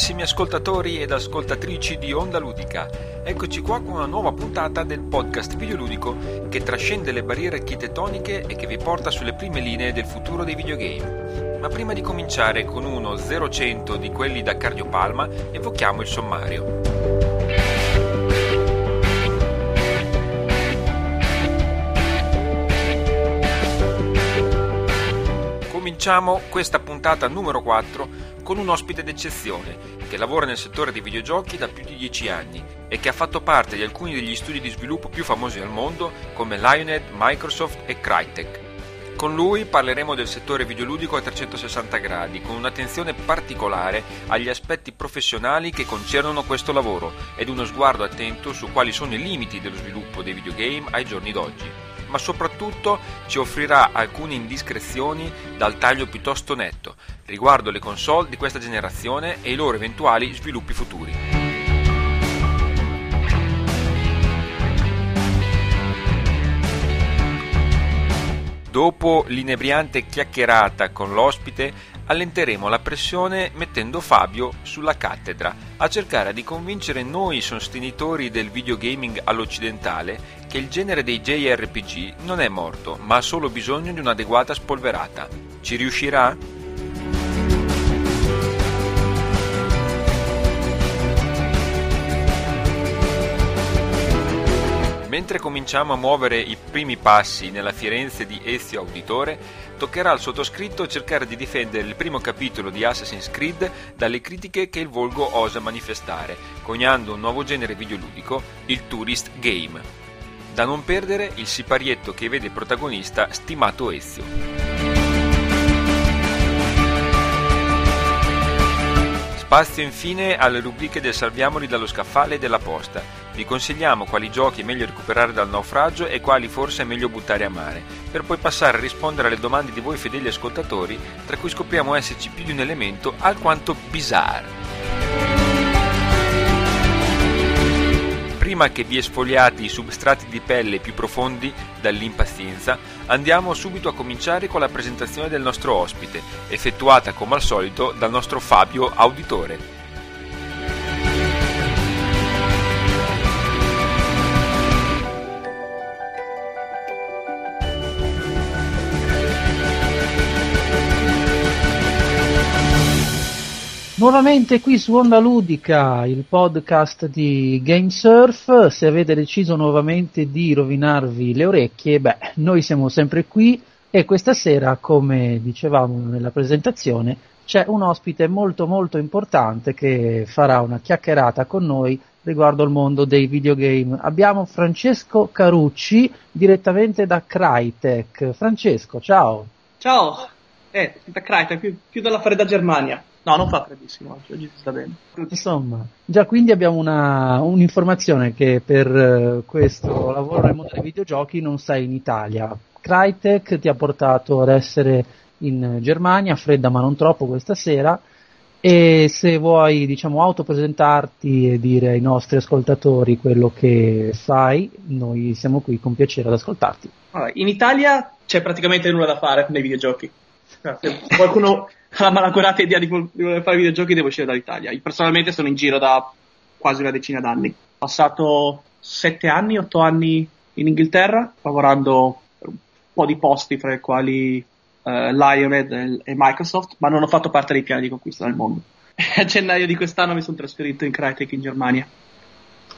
Carissimi ascoltatori ed ascoltatrici di Onda Ludica, eccoci qua con una nuova puntata del podcast videoludico che trascende le barriere architettoniche e che vi porta sulle prime linee del futuro dei videogame. Ma prima di cominciare con uno 0-100 di quelli da cardiopalma, evochiamo il sommario. Cominciamo questa puntata numero 4 con un ospite d'eccezione che lavora nel settore dei videogiochi da più di 10 anni e che ha fatto parte di alcuni degli studi di sviluppo più famosi al mondo come Lionhead, Microsoft e Crytek. Con lui parleremo del settore videoludico a 360 gradi, con un'attenzione particolare agli aspetti professionali che concernono questo lavoro ed uno sguardo attento su quali sono i limiti dello sviluppo dei videogame ai giorni d'oggi ma soprattutto ci offrirà alcune indiscrezioni dal taglio piuttosto netto riguardo le console di questa generazione e i loro eventuali sviluppi futuri. Dopo l'inebriante chiacchierata con l'ospite, allenteremo la pressione mettendo Fabio sulla cattedra a cercare di convincere noi sostenitori del videogaming all'occidentale che il genere dei JRPG non è morto, ma ha solo bisogno di un'adeguata spolverata. Ci riuscirà? Mentre cominciamo a muovere i primi passi nella Firenze di Ezio Auditore, toccherà al sottoscritto cercare di difendere il primo capitolo di Assassin's Creed dalle critiche che il volgo osa manifestare, coniando un nuovo genere videoludico, il Tourist Game. Da non perdere il siparietto che vede protagonista stimato Ezio. Spazio infine alle rubriche del Salviamoli dallo scaffale e della posta. Vi consigliamo quali giochi è meglio recuperare dal naufragio e quali forse è meglio buttare a mare, per poi passare a rispondere alle domande di voi fedeli ascoltatori, tra cui scopriamo esserci più di un elemento alquanto bizarro. prima che vi esfoliate i substrati di pelle più profondi dall'impazienza, andiamo subito a cominciare con la presentazione del nostro ospite, effettuata come al solito dal nostro Fabio Auditore. Nuovamente qui su Onda Ludica, il podcast di GameSurf. Se avete deciso nuovamente di rovinarvi le orecchie, beh, noi siamo sempre qui e questa sera, come dicevamo nella presentazione, c'è un ospite molto molto importante che farà una chiacchierata con noi riguardo il mondo dei videogame. Abbiamo Francesco Carucci direttamente da Crytek. Francesco, ciao. Ciao. Eh, da Crytek, più, più dalla fredda Germania. No, non fa freddissimo oggi, oggi sta bene. Insomma, già quindi abbiamo una, un'informazione che per uh, questo lavoro nel mondo dei videogiochi non sei in Italia. Crytek ti ha portato ad essere in Germania, fredda ma non troppo questa sera, e se vuoi diciamo autopresentarti e dire ai nostri ascoltatori quello che fai, noi siamo qui con piacere ad ascoltarti. Allora, in Italia c'è praticamente nulla da fare nei videogiochi. Se qualcuno la malaugurata idea di, voler fare videogiochi devo uscire dall'Italia. Io personalmente sono in giro da quasi una decina d'anni. Ho passato sette anni, otto anni in Inghilterra, lavorando per un po' di posti, fra i quali eh, Lionhead e, Microsoft, ma non ho fatto parte dei piani di conquista del mondo. a gennaio di quest'anno mi sono trasferito in Crytek in Germania,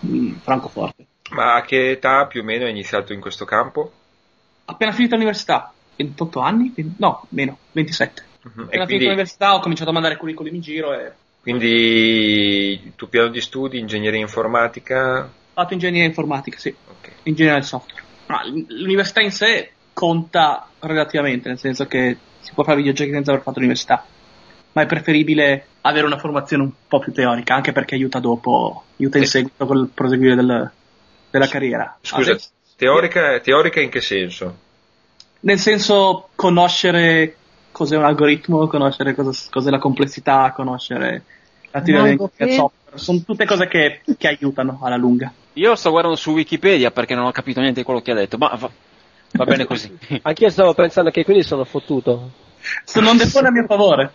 in Francoforte. Ma a che età più o meno hai iniziato in questo campo? Appena finito l'università, 28 anni? No, meno, 27. Uh-huh. Appena finito l'università ho cominciato a mandare curriculum in giro e... Quindi il tuo piano di studi, ingegneria informatica? Ho fatto ingegneria informatica, sì. Okay. Ingegneria del software. Ma l'università in sé conta relativamente, nel senso che si può fare videogiochi senza aver fatto l'università. Ma è preferibile avere una formazione un po' più teorica, anche perché aiuta dopo, aiuta in seguito col proseguire del, della carriera. Scusa, teorica, teorica in che senso? Nel senso conoscere cos'è un algoritmo, conoscere cosa, cos'è la complessità, conoscere l'attività del software. Sono tutte cose che, che, aiutano alla lunga. Io sto guardando su Wikipedia perché non ho capito niente di quello che ha detto, ma va, va bene così. Anch'io stavo pensando che quindi sono fottuto. Se non depone a mio favore.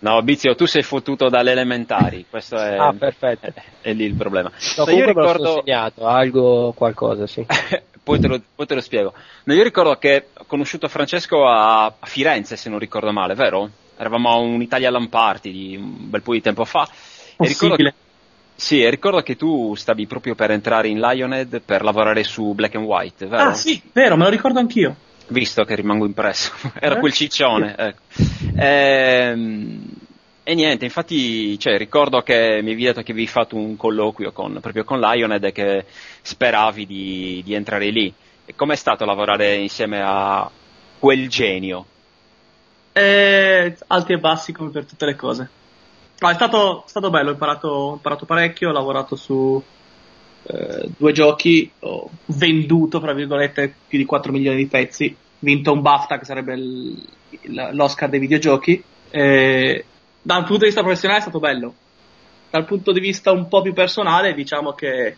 No, Bizio, tu sei fottuto dalle elementari, questo è, Ah, perfetto. è, è lì il problema. No, io comunque me lo sono ricordo, segnato, algo, qualcosa, sì. poi, te lo, poi te lo spiego. No, io ricordo che ho conosciuto Francesco a, a Firenze, se non ricordo male, vero? Eravamo a un'Italia Lamparty di un bel po' di tempo fa. E ricordo, Possibile. sì, e ricordo che tu stavi proprio per entrare in Lionhead per lavorare su Black and White, vero? Ah, sì, vero, me lo ricordo anch'io. Visto che rimango impresso, era Eh? quel ciccione. ecco. Ehm, e niente, infatti, cioè, ricordo che mi avevi detto che avevi fatto un colloquio con, proprio con Lionhead e che speravi di, di entrare lì. E com'è stato lavorare insieme a quel genio? Eh, alti e bassi come per tutte le cose. No, è stato, stato bello, ho imparato, ho imparato parecchio, ho lavorato su eh, due giochi, ho venduto, tra virgolette, più di 4 milioni di pezzi, vinto un BAFTA che sarebbe il- l'Oscar dei videogiochi. Eh, dal punto di vista professionale è stato bello. Dal punto di vista un po' più personale, diciamo che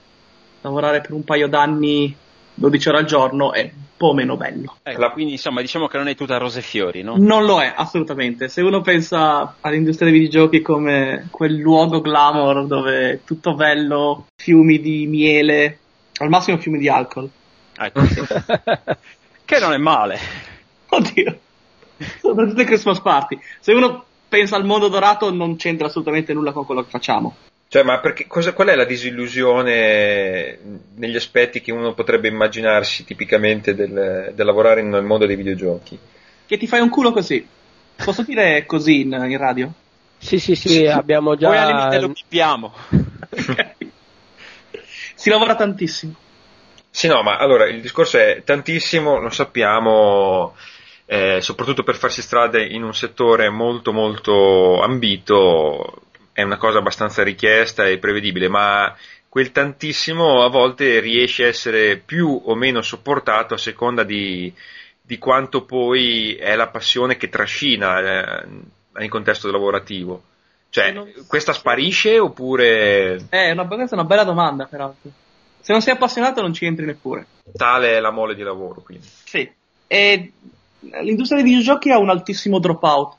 lavorare per un paio d'anni 12 ore al giorno è un po' meno bello. Ecco, Quindi, insomma, diciamo che non è tutta rose e fiori, no? Non lo è, assolutamente. Se uno pensa all'industria dei videogiochi come quel luogo glamour dove è tutto bello, fiumi di miele, al massimo fiumi di alcol. Ecco, che non è male. Oddio, soprattutto Christmas party. Se uno pensa al mondo dorato non c'entra assolutamente nulla con quello che facciamo. Cioè, ma perché, cosa, qual è la disillusione negli aspetti che uno potrebbe immaginarsi tipicamente del, del lavorare nel mondo dei videogiochi? Che ti fai un culo così. Posso dire così in, in radio? Sì, sì, sì, abbiamo Poi al limite già... lo pippiamo. si lavora tantissimo. Sì, no, ma allora il discorso è tantissimo, lo sappiamo, eh, soprattutto per farsi strada in un settore molto molto ambito, è una cosa abbastanza richiesta e prevedibile, ma quel tantissimo a volte riesce a essere più o meno sopportato a seconda di, di quanto poi è la passione che trascina eh, nel contesto lavorativo. Cioè, Non- questa sparisce oppure Eh, è una, questa è una bella domanda, peraltro. Se non sei appassionato non ci entri neppure. tale è la mole di lavoro? Quindi. Sì. E l'industria dei videogiochi ha un altissimo dropout.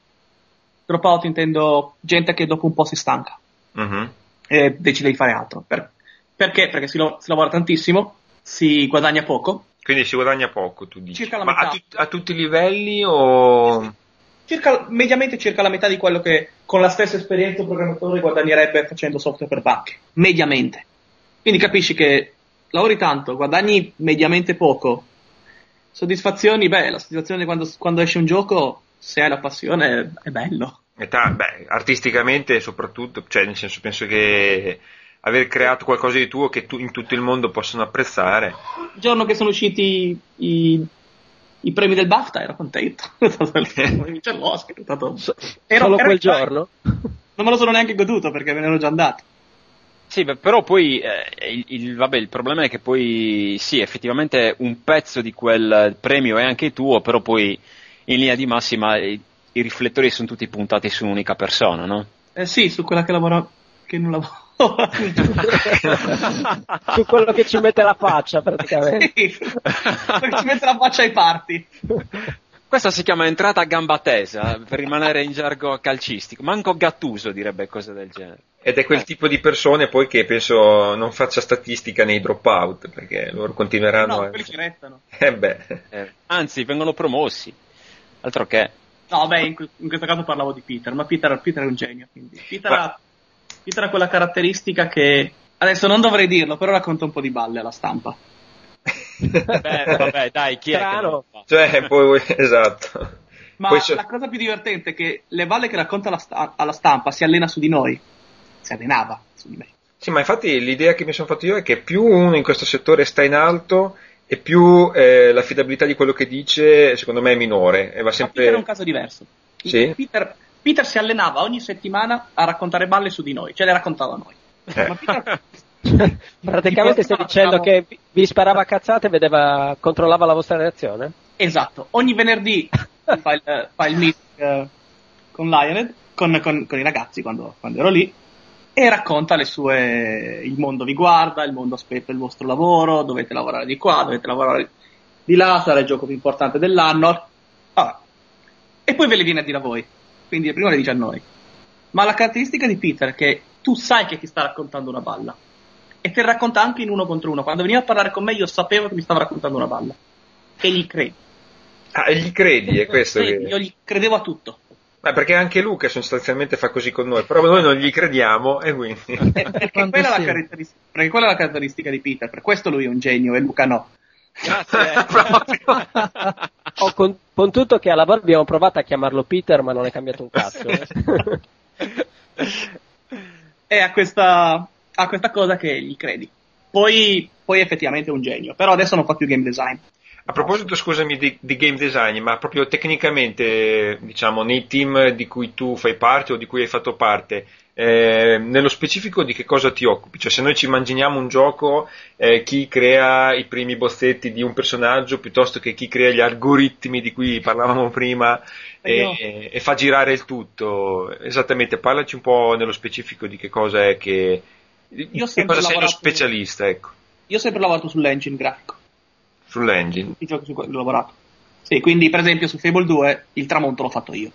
Dropout intendo gente che dopo un po' si stanca Mhm. e decide di fare altro. Per- perché? Perché si, lo- si lavora tantissimo, si guadagna poco. Quindi si guadagna poco, tu dici. Circa la Ma a, tut- a tutti i livelli o... Circa, mediamente circa la metà di quello che con la stessa esperienza un programmatore guadagnerebbe facendo software per banche. Mediamente. Quindi capisci che lavori tanto, guadagni mediamente poco. Soddisfazioni, beh, la soddisfazione quando, quando esce un gioco, se hai la passione, è bello. Età, beh, artisticamente soprattutto, cioè nel senso penso che aver creato qualcosa di tuo che tu, in tutto il mondo possono apprezzare. Il giorno che sono usciti i, i premi del BAFTA ero contento. Vincer l'Oscar. è stato- ero- Solo ero quel giorno? Non me lo sono neanche goduto perché me ne ero già andato. Sì, beh, però poi eh, il, il- vabbè, il problema è che poi sì, effettivamente un pezzo di quel premio è anche tuo, però poi in linea di massima i, i riflettori sono tutti puntati su un'unica persona, no? Eh sì, su quella che lavora. che non lavora. Su quello che ci mette la faccia, praticamente. sì, perché ci mette la faccia ai parti. Questa si chiama entrata a gamba tesa, per rimanere in gergo calcistico. Manco Gattuso direbbe cose del genere. Ed è quel tipo di persone poi che penso non faccia statistica nei dropout, perché loro continueranno No, a... quelli ci restano. Eh beh, Eh, anzi, vengono promossi. Altro che. No, beh, in, in questo caso parlavo di Peter, ma Peter, Peter è un genio. Quindi. Peter, Ma- ha, Peter ha quella caratteristica che. Adesso non dovrei dirlo, però racconta un po' di balle alla stampa. Beh, vabbè, dai, chi è che cioè poi esatto. Ma Poi so- la cosa più divertente è che le balle che racconta alla, sta- alla stampa si allena su di noi. Si allenava su di me. Sì, ma infatti l'idea che mi sono fatto io è che più uno in questo settore sta in alto e più eh, l'affidabilità di quello che dice secondo me è minore e va Ma sempre... Peter è un caso diverso. Sì? Peter, Peter si allenava ogni settimana a raccontare balle su di noi, ce le raccontava a noi. Eh. Ma Peter, Praticamente stai dicendo che vi- sparava a cazzate e vedeva, controllava la vostra reazione? esatto, ogni venerdì fa il, fa il meeting eh, con Lionhead, con, con- con i ragazzi quando, quando ero lì, e racconta le sue. Il mondo vi guarda, il mondo aspetta il vostro lavoro, dovete lavorare di qua, dovete lavorare di là, sarà il gioco più importante dell'anno. Vabbè. E poi ve le viene a dire a voi. quindi il primo le dice a noi. Ma la caratteristica di Peter è che tu sai che ti sta raccontando una balla. E te la racconta anche in uno contro uno. Quando veniva a parlare con me io sapevo che mi stava raccontando una balla. E gli credi. Ah, e gli credi, è questo che... Io gli credevo a tutto. Ma perché anche Luca sostanzialmente fa così con noi, però noi non gli crediamo e quindi... Eh, perché, Quanto quella è la sia. caratteristica, perché quella è la caratteristica di Peter. Per questo lui è un genio e Luca no. Grazie. Ho con, con tutto che alla lavoro abbiamo provato a chiamarlo Peter, ma non è cambiato un cazzo. eh. E ha questa, ha questa cosa che gli credi. Poi, poi effettivamente è un genio. Però adesso non fa più game design. A proposito, scusami, di, di game design, ma proprio tecnicamente, diciamo, nei team di cui tu fai parte o di cui hai fatto parte, eh, nello specifico di che cosa ti occupi? Cioè, se noi ci immaginiamo un gioco, eh, chi crea i primi bozzetti di un personaggio piuttosto che chi crea gli algoritmi di cui parlavamo prima E io- e, e fa girare il tutto, esattamente, parlaci un po' nello specifico di che cosa è che... Io che cosa sei lo specialista, ecco, Io ho sempre lavorato sull'engine grafico. Sull'engine. I giochi su cui ho lavorato. Sì, quindi per esempio su Fable 2 il tramonto l'ho fatto io.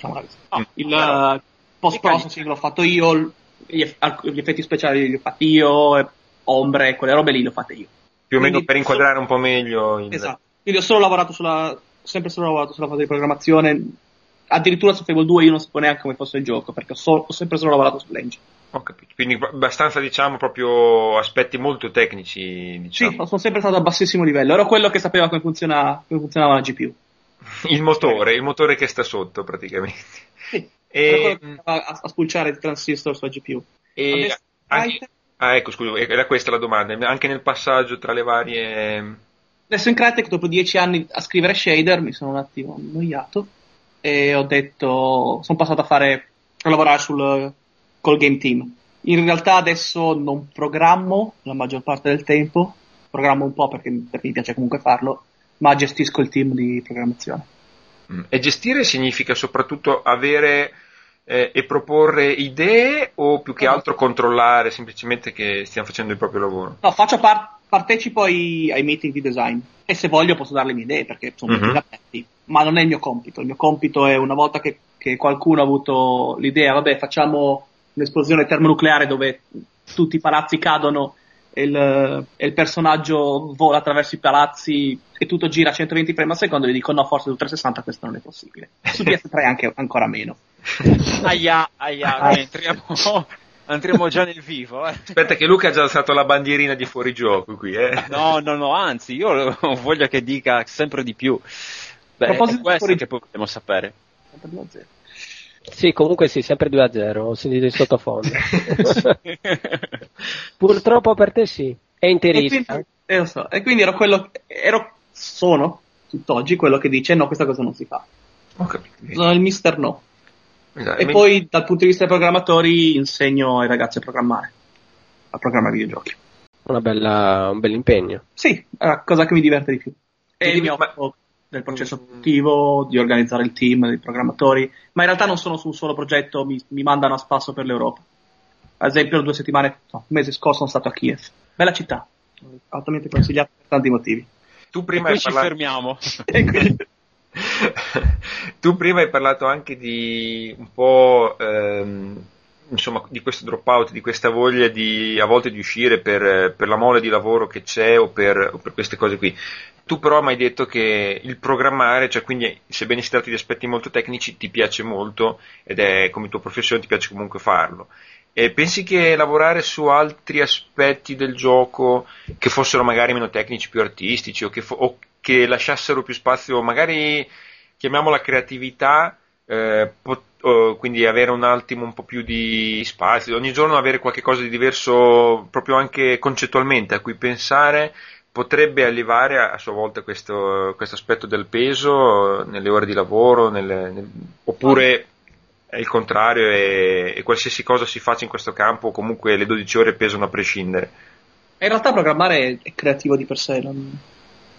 Così. Mm. Il post processing l'ho fatto io, gli, eff- alc- gli effetti speciali li ho fatti io, e ombre, quelle robe lì le ho fatte io. Più o meno Quindi- per inquadrare un po' meglio il... Esatto. Quindi ho solo lavorato sulla, sempre solo lavorato sulla fase di programmazione. Addirittura su Fable 2 io non sapevo neanche come fosse il gioco, perché ho, so- ho sempre solo lavorato sull'engine. Ho capito. Quindi abbastanza, diciamo, proprio aspetti molto tecnici, Sì, diciamo. sono sempre stato a bassissimo livello. Ero quello che sapeva come, funziona, come funzionava la GPU. Il motore, il motore che sta sotto, praticamente. Sì, E- andava a, a spulciare il transistor sulla GPU. E anche- ah, ecco, scusa, era questa la domanda. Anche nel passaggio tra le varie... Adesso in Crytek, dopo dieci anni a scrivere shader, mi sono un attimo annoiato e ho detto, sono passato a fare, a lavorare sul, col game team. In realtà adesso non programmo la maggior parte del tempo, programmo un po' perché, perché mi piace comunque farlo, ma gestisco il team di programmazione. Mm. E gestire significa soprattutto avere eh, e proporre idee o più che No. altro controllare semplicemente che stiamo facendo il proprio lavoro? No, faccio par- partecipo ai, ai meeting di design e se voglio posso dare le mie idee perché sono Mhm. meeting aperti, ma non è il mio compito. Il mio compito è una volta che, che qualcuno ha avuto l'idea, vabbè, facciamo un'esplosione termonucleare dove tutti i palazzi cadono e il, e il personaggio vola attraverso i palazzi e tutto gira a 120 frame al secondo, gli dico no, forse su 360 questo non è possibile. Su PS3 anche ancora meno. Aia, aia, Ah. entriamo, entriamo già nel vivo. Eh. Aspetta che Luca ha già alzato la bandierina di fuorigioco qui, eh. No, no, no, anzi, io voglio che dica sempre di più. Beh, A proposito è di questo fuori- che poi vogliamo sapere. Sì, comunque sì, sempre 2 a 0, ho sentito in sottofondo. Purtroppo per te sì, è E interista. quindi, eh, lo so, e quindi ero quello, ero, sono tutt'oggi quello che dice no, questa cosa non si fa. Capito. Sono il mister no. Esatto. E poi dal punto di vista dei programmatori insegno ai ragazzi a programmare, a programmare videogiochi. Una bella, un bel impegno. Sì, è la cosa che mi diverte di più. E mi ma- occupo del processo Mm. produttivo, di organizzare il team dei programmatori, ma in realtà non sono su un solo progetto, mi, mi mandano a spasso per l'Europa. Ad esempio, due settimane, no, un mese scorso sono stato a Kiev. Bella città, altamente consigliata per tanti motivi. tu E prima poi hai ci parlato... fermiamo. E quindi- tu prima hai parlato anche di un po' ehm, insomma di questo dropout, di questa voglia di a volte di uscire per, per la mole di lavoro che c'è o per, o per queste cose qui. Tu però mi hai detto che il programmare, cioè quindi sebbene si tratti di aspetti molto tecnici, ti piace molto ed è come tua professione, ti piace comunque farlo. E pensi che lavorare su altri aspetti del gioco che fossero magari meno tecnici, più artistici o che, fo- o che lasciassero più spazio, magari chiamiamola creatività, eh, pot- quindi avere un attimo un po' più di spazio, ogni giorno avere qualche cosa di diverso proprio anche concettualmente a cui pensare, potrebbe allevare a, sua volta questo, questo aspetto del peso nelle ore di lavoro, nelle- nel- oppure è il contrario e, e qualsiasi cosa si faccia in questo campo comunque le 12 ore pesano a prescindere. in realtà programmare è creativo di per sé, non-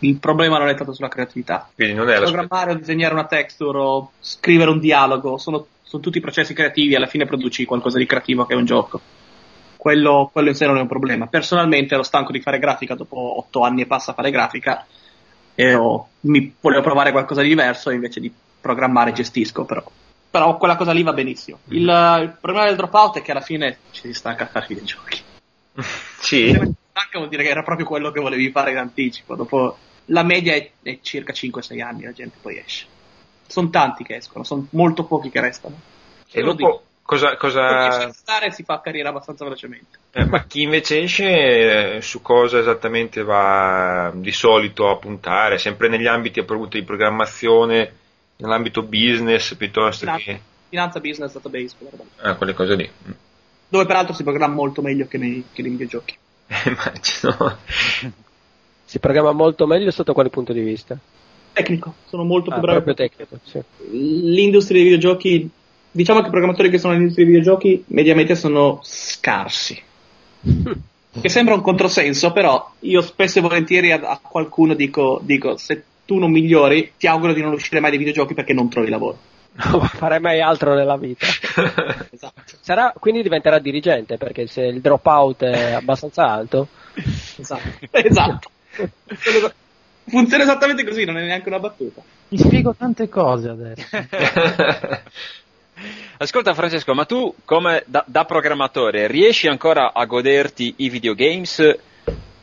il problema non è tanto sulla creatività. Quindi non è. Programmare o disegnare una texture o scrivere un dialogo sono, sono tutti processi creativi, alla fine produci qualcosa di creativo che è un gioco. Quello, quello in sé non è un problema. Personalmente ero stanco di fare grafica dopo otto anni e passa a fare grafica e ho- mi volevo provare qualcosa di diverso e invece di programmare gestisco però. però quella cosa lì va benissimo. Il, il problema del dropout è che alla fine ci si stanca a fare videogiochi. Sì. Se ti stanca vuol dire che era proprio quello che volevi fare in anticipo. Dopo la media è, è circa 5-6 anni, la gente poi esce. Sono tanti che escono, sono molto pochi che restano. E dopo cosa... Cosa... stare si fa carriera abbastanza velocemente. eh, ma chi invece esce eh, su cosa esattamente va di solito a puntare? Sempre negli ambiti appunto di programmazione, nell'ambito business piuttosto Finanza, che... finanza business, database. Ah, quelle cose lì. dove peraltro si programma molto meglio che nei, che nei videogiochi. Eh, Immagino. Si programma molto meglio sotto quale punto di vista? Tecnico, sono molto Ah, più bravi. proprio tecnico, sì. L'industria dei videogiochi, diciamo che i programmatori che sono nell'industria dei videogiochi mediamente sono scarsi. Che sembra un controsenso, però io spesso e volentieri a, a qualcuno dico, dico, se tu non migliori, ti auguro di non uscire mai dai videogiochi perché non trovi lavoro. Non farei mai altro nella vita. Esatto. Sarà, quindi diventerà dirigente, perché se il dropout è abbastanza alto, Esatto. esatto. Funziona esattamente così, non è neanche una battuta. Mi spiego tante cose adesso. Ascolta Francesco, ma tu come da, da programmatore riesci ancora a goderti i videogames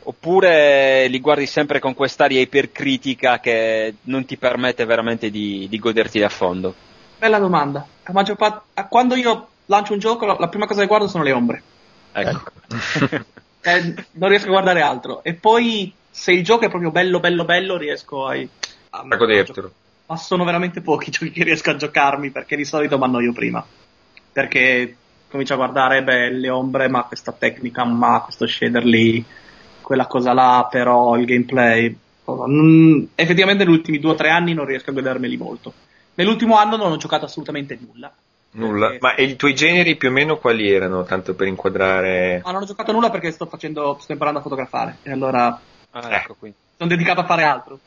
oppure li guardi sempre con quest'aria ipercritica che non ti permette veramente di, di goderti a fondo? Bella domanda. La maggior parte- a- quando io lancio un gioco, la, la prima cosa che guardo sono le ombre. Ecco. Eh, non riesco a guardare altro. E poi, se il gioco è proprio bello, bello, bello, riesco a, a, A godertelo. Ma sono veramente pochi i giochi che riesco a giocarmi perché di solito mi annoio prima. Perché comincio a guardare, beh, le ombre, ma questa tecnica, ma questo shader lì, quella cosa là, però il gameplay. Mm, effettivamente negli ultimi due o tre anni non riesco a godermeli molto. Nell'ultimo anno non ho giocato assolutamente nulla. Nulla. Perché- Ma e i tuoi generi più o meno quali erano? Tanto per inquadrare. Ah, non ho giocato nulla perché sto facendo, sto imparando a fotografare. E allora Ah, ecco qui. sono dedicato a fare altro.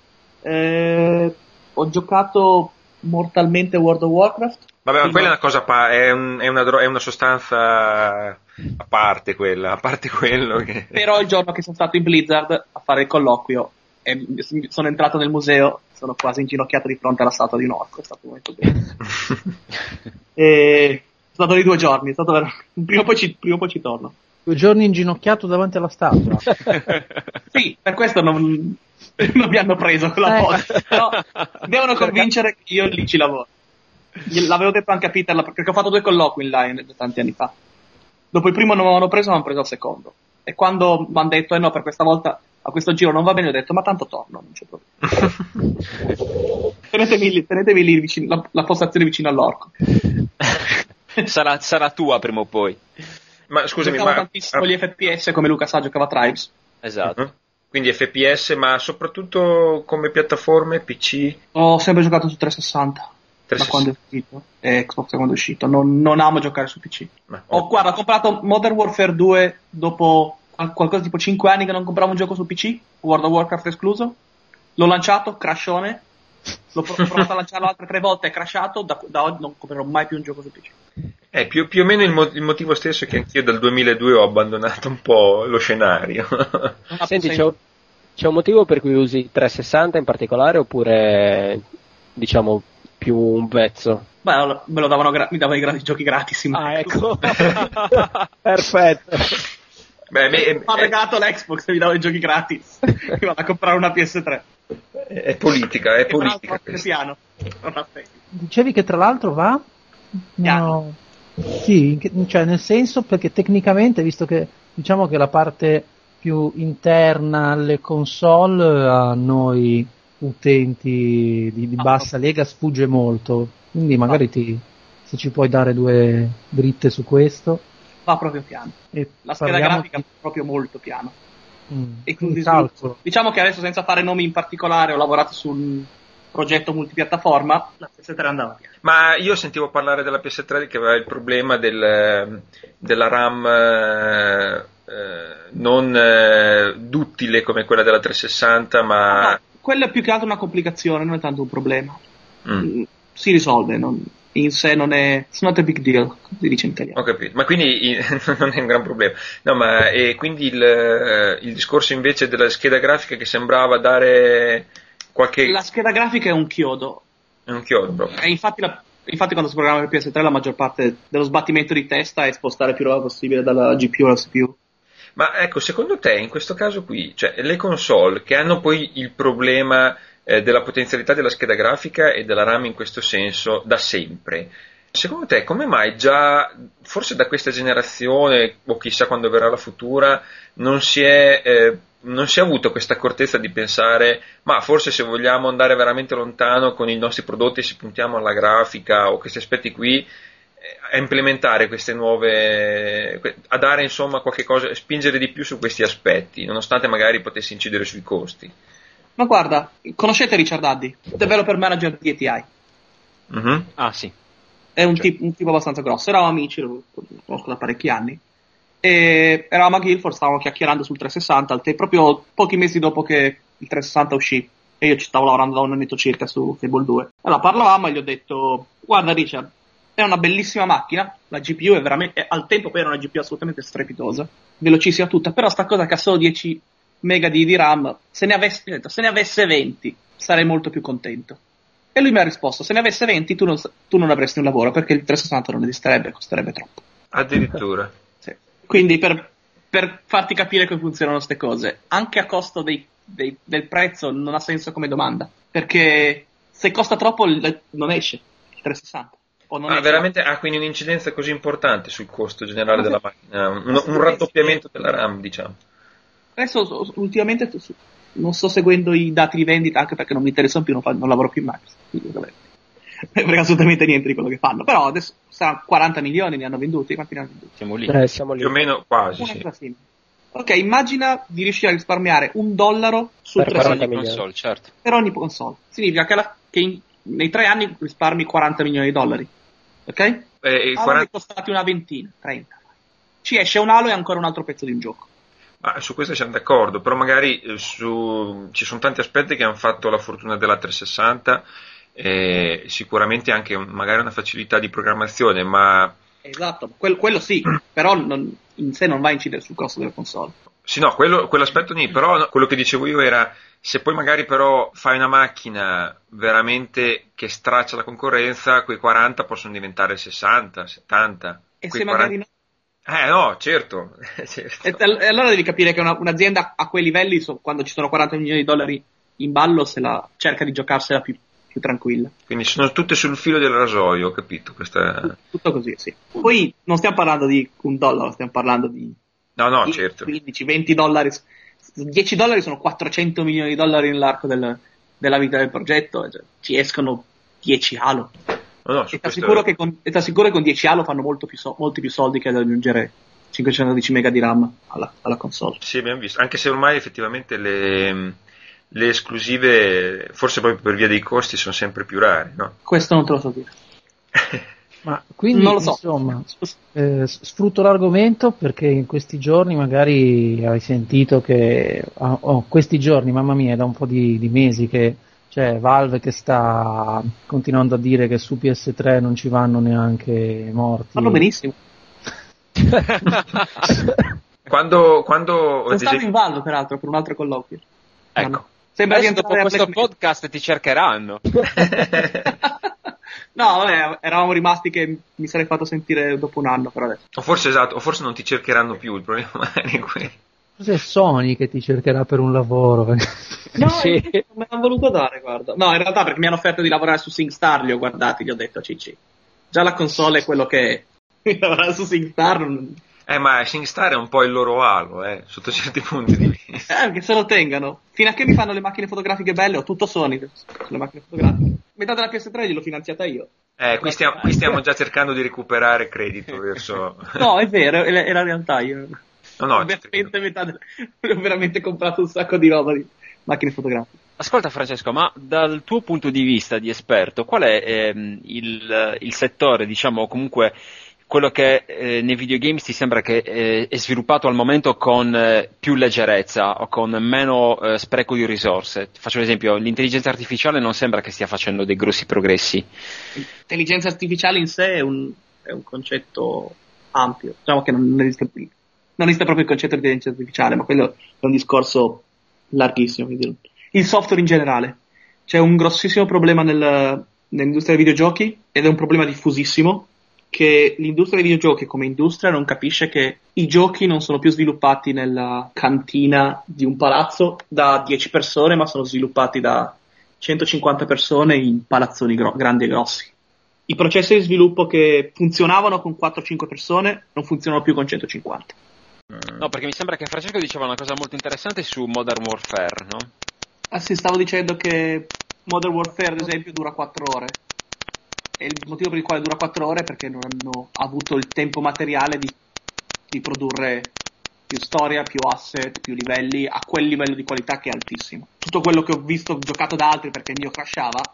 Eh, ho giocato mortalmente World of Warcraft. Vabbè, ma quella è una cosa, pa- è, un- è una, dro- è una sostanza a parte quella, a parte quello che... Però il giorno che sono stato in Blizzard a fare il colloquio e sono entrato nel museo, sono quasi inginocchiato di fronte alla statua di un orco, è stato molto bello. E sono stato lì due giorni, è stato prima, o poi ci, prima o poi ci torno. Due giorni inginocchiato davanti alla statua. Sì, per questo non, non mi hanno preso quella Eh. volta, però devono convincere che io lì ci lavoro. L'avevo detto anche a Peter, perché ho fatto due colloqui in Lion tanti anni fa. Dopo il primo non mi avevano preso, mi hanno preso al secondo. E quando mi hanno detto, eh no, per questa volta, a questo giro non va bene, ho detto, ma tanto torno, non c'è problema. Tenetevi lì, tenetevi lì vicino, la, la postazione vicino all'orco. sarà, sarà tua prima o poi. Ma scusami, Giocavo ma... tantissimo gli FPS come Luca sa, giocava Tribes. Esatto. Mhm. Quindi FPS, ma soprattutto come piattaforme, PC, Ho sempre giocato su 360. Da 360. quando è uscito, e Xbox da quando è uscito. Non, non amo giocare su PC. Ma- Ho, guarda, ho comprato Modern Warfare 2 dopo qual- qualcosa tipo 5 anni che non compravo un gioco su PC, World of Warcraft escluso. L'ho lanciato, crashone. L'ho pro- ho provato a lanciarlo altre tre volte, è crashato. Da, da oggi non comprerò mai più un gioco su PC. Eh, più, più o meno il, mo- il motivo stesso è che anch'io dal 2002 ho abbandonato un po' lo scenario. Ha Senti, c'è un, c'è un motivo per cui usi 360 in particolare oppure diciamo più un vezzo? Beh, me lo davano gra- mi davano i gra- giochi gratis. in Ah, ecco. Perfetto. Beh, me- Mi ha regalato l'Xbox e mi dava i giochi gratis. mi vado a comprare una PS3. è, è politica, è E politica piano. Dicevi che tra l'altro va? No. Sì, cioè nel senso perché tecnicamente, visto che diciamo che la parte più interna alle console a noi utenti di, di Ah, bassa lega sfugge molto, quindi magari ti, se ci puoi dare due dritte su questo. Va proprio piano. E La scheda grafica di- proprio molto piano. mm, E quindi calcolo. Diciamo che adesso senza fare nomi in particolare ho lavorato su un progetto multipiattaforma, la PS3 andava piano. Ma io sentivo parlare della PS3 che aveva il problema del, della RAM eh, eh, non eh, duttile come quella della 360, ma... No, quello è più che altro una complicazione, non è tanto un problema. Mm, Mm, Si risolve, non- in sé non è... It's not a big deal, come si dice in italiano. ho capito, ma quindi non è un gran problema. No, ma e quindi il, eh, il discorso invece della scheda grafica che sembrava dare qualche... La scheda grafica è un chiodo, è un chiodo proprio. e infatti la- Infatti, quando si programma per PS3, la maggior parte dello sbattimento di testa è spostare più roba possibile dalla GPU alla CPU. Ma ecco, secondo te in questo caso qui, cioè le console che hanno poi il problema eh, della potenzialità della scheda grafica e della RAM in questo senso da sempre, secondo te come mai già, forse da questa generazione o chissà quando verrà la futura, non si è... Eh, non si è avuto questa accortezza di pensare, ma forse se vogliamo andare veramente lontano con i nostri prodotti, se puntiamo alla grafica o questi aspetti qui, a implementare queste nuove, a dare insomma qualche cosa, spingere di più su questi aspetti, nonostante magari potesse incidere sui costi. Ma guarda, conoscete Richard Addy, developer manager di ATI? Mm-hmm. Ah sì. È un, cioè. tipo, un tipo abbastanza grosso, eravamo amici, lo conosco da parecchi anni. E eravamo a Guildford, stavamo chiacchierando sul 360, te, proprio pochi mesi dopo che il 360 uscì. E io ci stavo lavorando da un annetto circa su Fable 2. Allora parlavamo e gli ho detto, guarda Richard, è una bellissima macchina, la GPU è veramente, al tempo poi era una GPU assolutamente strepitosa, velocissima tutta, però sta cosa che ha solo 10 mega di, di RAM, se ne, avesse, se ne avesse 20 sarei molto più contento. E lui mi ha risposto, se ne avesse 20 tu non, tu non avresti un lavoro, perché il 360 non esisterebbe, costerebbe troppo. Addirittura. Quindi per, per, farti capire come funzionano queste cose, anche a costo dei, dei, del prezzo non ha senso come domanda, perché se costa troppo non esce il 360. Ah, veramente ha ah, quindi un'incidenza così importante sul costo generale della macchina, un, un raddoppiamento della RAM, diciamo. Adesso ultimamente non sto seguendo i dati di vendita anche perché non mi interessano più, non, fa, non lavoro più in Microsoft. Non frega assolutamente niente di quello che fanno. Però adesso saranno 40 milioni ne hanno venduti. Quanti ne hanno venduti? Siamo lì. Eh, siamo lì. Più o meno quasi. Sì. Ok, immagina di riuscire a risparmiare un dollaro su per ogni console, certo. Per ogni console. Significa che, la, che in, nei tre anni risparmi 40 milioni di dollari ok? Eh, Halo 40... costati una ventina, 30. Ci esce un Halo e ancora un altro pezzo di un gioco. Ma su questo siamo d'accordo, però magari eh, su... ci sono tanti aspetti che hanno fatto la fortuna della 360, eh, sicuramente anche magari una facilità di programmazione, ma... Esatto, quello, quello sì, però non, in sé non va a incidere sul costo delle console. Sì, no, quello, quell'aspetto lì, però no, quello che dicevo io era se poi magari però fai una macchina veramente che straccia la concorrenza, quei 40 possono diventare 60, 70. E se 40... magari no? Eh no, certo. certo. E, allora devi capire che una, un'azienda a quei livelli, so, quando ci sono 40 milioni di dollari in ballo, se la, cerca di giocarsela più, più tranquilla. Quindi sono tutte sul filo del rasoio, ho capito. Questa... Tutto così, sì. Poi non stiamo parlando di un dollaro, stiamo parlando di No, no, certo. 15, 20 dollari. 10 dollari sono 400 milioni di dollari nell'arco del, della vita del progetto. Cioè, ci escono 10 Halo. No, no, e ti assicuro, che con, con 10 Halo fanno molto più so, molti più soldi che ad aggiungere 512 mega di RAM alla, alla, console. Sì, abbiamo visto. Anche se ormai effettivamente le, le esclusive, forse proprio per via dei costi, sono sempre più rare, no? Questo non te lo so dire. Ma quindi, so. insomma, eh, sfrutto l'argomento perché in questi giorni magari hai sentito che, oh, oh, questi giorni, mamma mia, da un po' di, di mesi che c'è Valve che sta continuando a dire che su PS3 non ci vanno neanche morti. Fanno benissimo. quando, quando Sono stato in Valve peraltro per un altro colloquio. Ecco. Sembra Adesso dopo questo podcast ti cercheranno. No, vabbè, eravamo rimasti che mi sarei fatto sentire dopo un anno, però adesso. O forse esatto, o forse non ti cercheranno più, il problema è quello. Forse è Sony che ti cercherà per un lavoro. No, sì. non me l'hanno voluto dare, guarda. No, in realtà perché mi hanno offerto di lavorare su SingStar, li ho guardati, gli ho detto Cicci. Già la console è quello che è. lavorare su SingStar non... Eh, ma SingStar è un po' il loro alo, eh, sotto certi punti di vista. Eh, che se lo tengano. Fino a che mi fanno le macchine fotografiche belle, ho tutto Sony sulle macchine fotografiche. Metà della PS3 gliel'ho finanziata io. Eh, qui stiamo, qui stiamo già cercando di recuperare credito verso... no, è vero, è la realtà. Io no, no, ho, veramente metà del... ho veramente comprato un sacco di roba di macchine fotografiche. Ascolta Francesco, ma dal tuo punto di vista di esperto, qual è ehm, il, il settore, diciamo, comunque quello che eh, nei videogames ti sembra che eh, è sviluppato al momento con eh, più leggerezza o con meno eh, spreco di risorse. Faccio un esempio, l'intelligenza artificiale non sembra che stia facendo dei grossi progressi. L'intelligenza artificiale in sé è un, è un concetto ampio, diciamo che non, esiste, non esiste proprio il concetto di intelligenza artificiale, ma quello è un discorso larghissimo. Il software in generale. C'è un grossissimo problema nel, nell'industria dei videogiochi ed è un problema diffusissimo che l'industria dei videogiochi come industria non capisce che i giochi non sono più sviluppati nella cantina di un palazzo da 10 persone, ma sono sviluppati da 150 persone in palazzoni gro- grandi e grossi. I processi di sviluppo che funzionavano con 4-5 persone non funzionano più con 150. No, perché mi sembra che Francesco diceva una cosa molto interessante su Modern Warfare, no? Ah sì, stavo dicendo che Modern Warfare, ad esempio, dura 4 ore. E il motivo per il quale dura 4 ore è perché non hanno avuto il tempo materiale di, di produrre più storia, più asset, più livelli, a quel livello di qualità che è altissimo. Tutto quello che ho visto giocato da altri perché il mio crashava.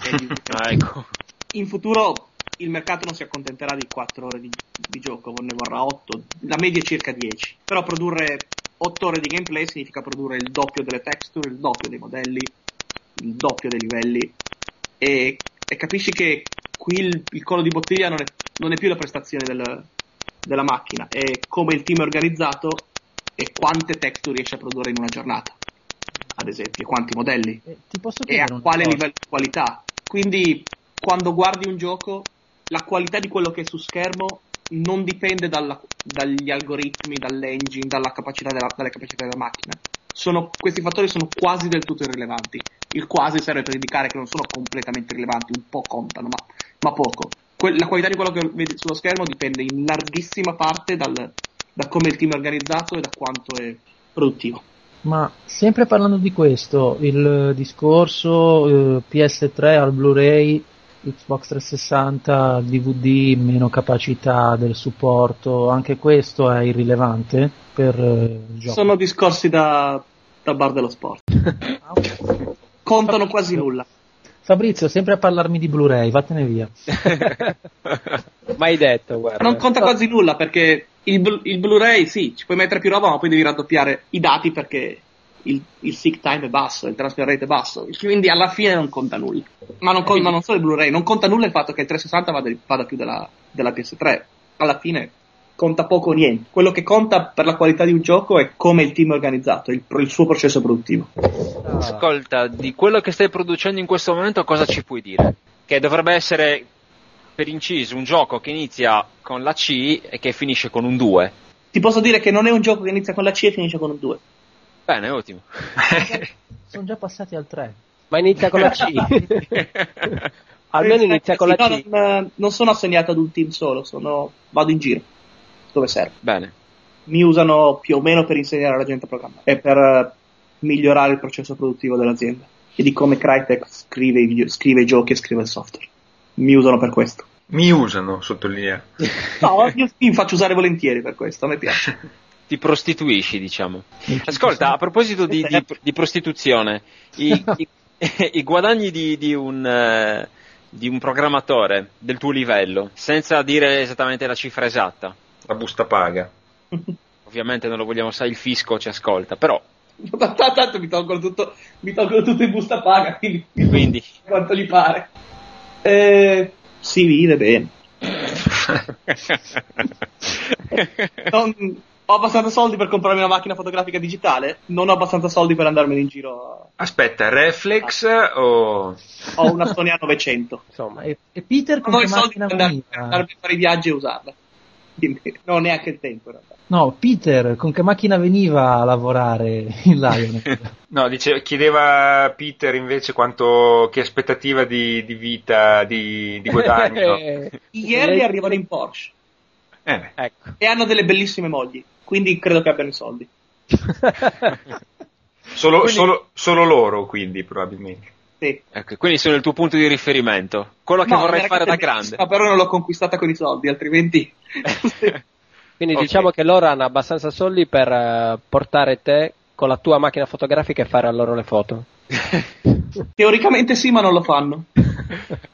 Ah, ecco. in futuro il mercato non si accontenterà di 4 ore di, di gioco, ne vorrà 8, la media è circa 10. Però produrre 8 ore di gameplay significa produrre il doppio delle texture, il doppio dei modelli, il doppio dei livelli e, e capisci che qui il, il collo di bottiglia non è, non è più la prestazione del- della macchina, è come il team è organizzato e quante texture riesce a produrre in una giornata, ad esempio, quanti modelli Eh, e a quale livello di qualità. Quindi quando guardi un gioco, la qualità di quello che è su schermo non dipende dalla- dagli algoritmi, dall'engine, dalla capacità della, dalle capacità della macchina. Sono- questi fattori sono quasi del tutto irrilevanti. Il quasi serve per indicare che non sono completamente rilevanti, un po' contano, ma, ma poco. Que- la qualità di quello che vedi sullo schermo dipende in larghissima parte dal- da come il team è organizzato e da quanto è produttivo. Ma sempre parlando di questo, il discorso eh, PS3 al Blu-ray, Xbox 360, DVD, meno capacità del supporto, anche questo è irrilevante per eh, il gioco. Sono discorsi da, da bar dello sport. Ah, ok. Contano quasi nulla. Fabrizio, sempre a parlarmi di Blu-ray, vattene via. Mai detto, guarda. Non conta quasi nulla perché il, Blu- il Blu-ray sì, ci puoi mettere più roba, ma poi devi raddoppiare i dati perché il, il sync time è basso, il transfer rate è basso, quindi alla fine non conta nulla. Ma non, con- ma non solo il Blu-ray, non conta nulla il fatto che il 360 vada, vada più della, della PS3. Alla fine conta poco o niente. Quello che conta per la qualità di un gioco è come il team è organizzato, il, il suo processo produttivo. Ascolta, di quello che stai producendo in questo momento cosa ci puoi dire? Che dovrebbe essere, per inciso, un gioco che inizia con la C e che finisce con un 2. Ti posso dire che non è un gioco che inizia con la C e finisce con un 2. Bene, ottimo. Sono già passati al 3. Ma inizia con la C. Almeno inizia con la No, C. non, non sono assegnato ad un team solo, sono, vado in giro dove serve. Bene. Mi usano più o meno per insegnare alla gente a programmare e per eh, migliorare il processo produttivo dell'azienda e di come Crytek scrive i, video- scrive i giochi e scrive il software. Mi usano per questo. Mi usano, sottolinea. No, io mi faccio usare volentieri per questo, a me piace. Ti prostituisci, diciamo. Ascolta, a proposito di, di- di prostituzione, i, i- i guadagni di, di un, eh, di un programmatore del tuo livello, senza dire esattamente la cifra esatta, La busta paga. ovviamente non lo vogliamo sai, il fisco ci ascolta, però, Tanto mi tolgono tutto, mi tolgono tutto in busta paga, quindi quindi, quanto gli pare. Eh, si vive bene. Non- ho abbastanza soldi per comprarmi una macchina fotografica digitale, non ho abbastanza soldi per andarmene in giro. Aspetta, reflex o... Ho una Sony A900. Insomma, E, e Peter con Non ho i soldi per andare, per andare a fare i viaggi e usarla. Quindi non ho neanche il tempo in realtà. No, Peter, con che macchina veniva a lavorare in Lion? No, dice, chiedeva Peter invece quanto, che aspettativa di, di vita, di, di guadagno. Ieri Lei- arrivano in Porsche Eh, beh. Ecco. e hanno delle bellissime mogli, quindi credo che abbiano i soldi. Solo, Quindi- solo, solo loro, quindi, probabilmente. Sì. ecco, quindi sono il tuo punto di riferimento, quello che No, vorrei fare da grande. bellissima, però non l'ho conquistata con i soldi, altrimenti... Quindi Ok. diciamo che loro hanno abbastanza soldi per eh, portare te con la tua macchina fotografica e fare a loro le foto. Teoricamente sì, ma non lo fanno.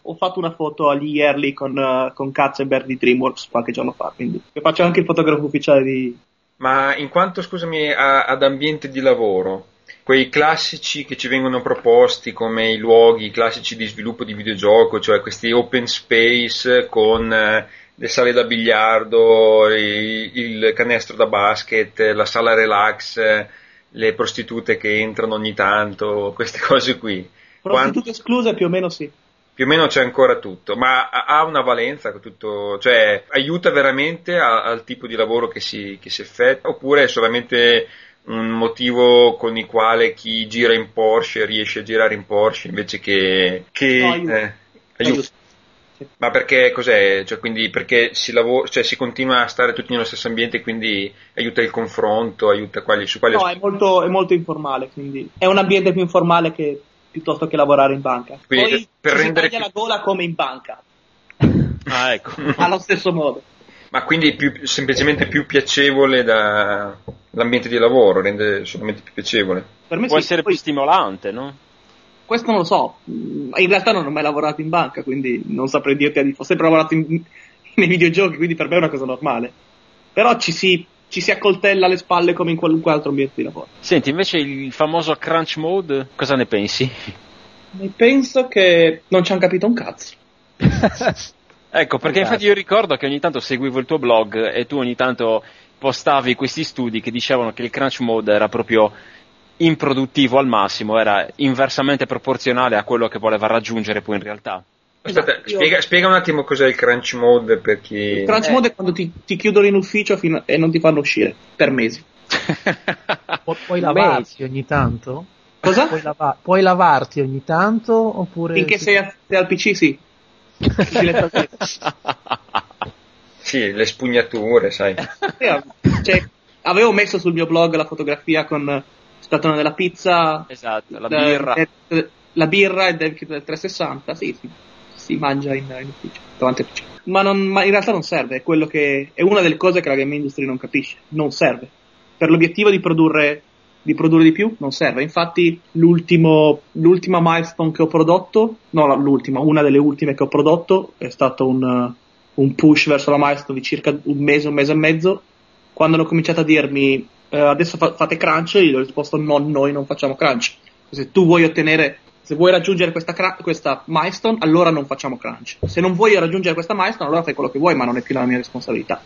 Ho fatto una foto agli Yearly con, eh, con Katzenberg di DreamWorks qualche giorno fa, quindi e faccio anche il fotografo ufficiale di... Ma in quanto, scusami, a- ad ambiente di lavoro, quei classici che ci vengono proposti come i luoghi classici di sviluppo di videogioco, cioè questi open space con eh, le sale da biliardo, il canestro da basket, la sala relax, le prostitute che entrano ogni tanto, queste cose qui. Prostitute escluse più o meno sì. più o meno c'è ancora tutto, ma ha una valenza tutto, cioè aiuta veramente a, al tipo di lavoro che si, che si effettua oppure è solamente un motivo con il quale chi gira in Porsche riesce a girare in Porsche invece che... che no, aiuta. Eh, aiuta. Ma perché cos'è? Cioè, quindi perché si, lavora, cioè, si continua a stare tutti nello stesso ambiente, quindi aiuta il confronto, aiuta quali, su quali No, è molto, è molto informale, quindi è un ambiente più informale che piuttosto che lavorare in banca. Quindi, Poi per ci rendere si taglia più- la gola come in banca, Ah, ecco. allo stesso modo. Ma quindi è più, semplicemente più piacevole da l'ambiente di lavoro, rende solamente più piacevole. Per me Può sì, essere poi più stimolante, no? Questo non lo so. Mm, In realtà non ho mai lavorato in banca, quindi non saprei dirti. Ho sempre lavorato in- nei videogiochi, quindi per me è una cosa normale. Però ci si, ci si accoltella alle spalle come in qualunque altro ambiente di lavoro. Senti, invece il famoso crunch mode, cosa ne pensi? E penso che non ci hanno capito un cazzo. Ecco, perché infatti io ricordo che ogni tanto seguivo il tuo blog e tu ogni tanto postavi questi studi che dicevano che il crunch mode era proprio improduttivo al massimo, era inversamente proporzionale a quello che voleva raggiungere poi in realtà. Aspetta, Esatto, io- spiega, spiega un attimo cos'è il crunch mode per chi... Il crunch Eh. mode è quando ti, ti chiudono in ufficio fino a- e non ti fanno uscire per mesi. Pu- puoi lavarti ogni tanto? Cosa? Puoi, lava- puoi lavarti ogni tanto oppure... Finché sei, a- sei al PC, sì. Sì, le spugnature, sai. Cioè, avevo messo sul mio blog la fotografia con il statone della pizza, esatto, la birra. eh, la birra e del del 360, sì, sì, si mangia in, in ufficio, davanti al PC. Ma, non- ma in realtà non serve, è quello che è una delle cose che la game industry non capisce, non serve. Per l'obiettivo di produrre di produrre di più non serve. Infatti, l'ultimo, l'ultima milestone che ho prodotto, no, la- l'ultima, una delle ultime che ho prodotto è stato un, un push verso la milestone di circa un mese, un mese e mezzo. Quando hanno cominciato a dirmi eh, adesso fa- fate crunch, io ho risposto no, noi non facciamo crunch. Se tu vuoi ottenere, se vuoi raggiungere questa, cra- questa milestone, allora non facciamo crunch. Se non vuoi raggiungere questa milestone, allora fai quello che vuoi, ma non è più la mia responsabilità.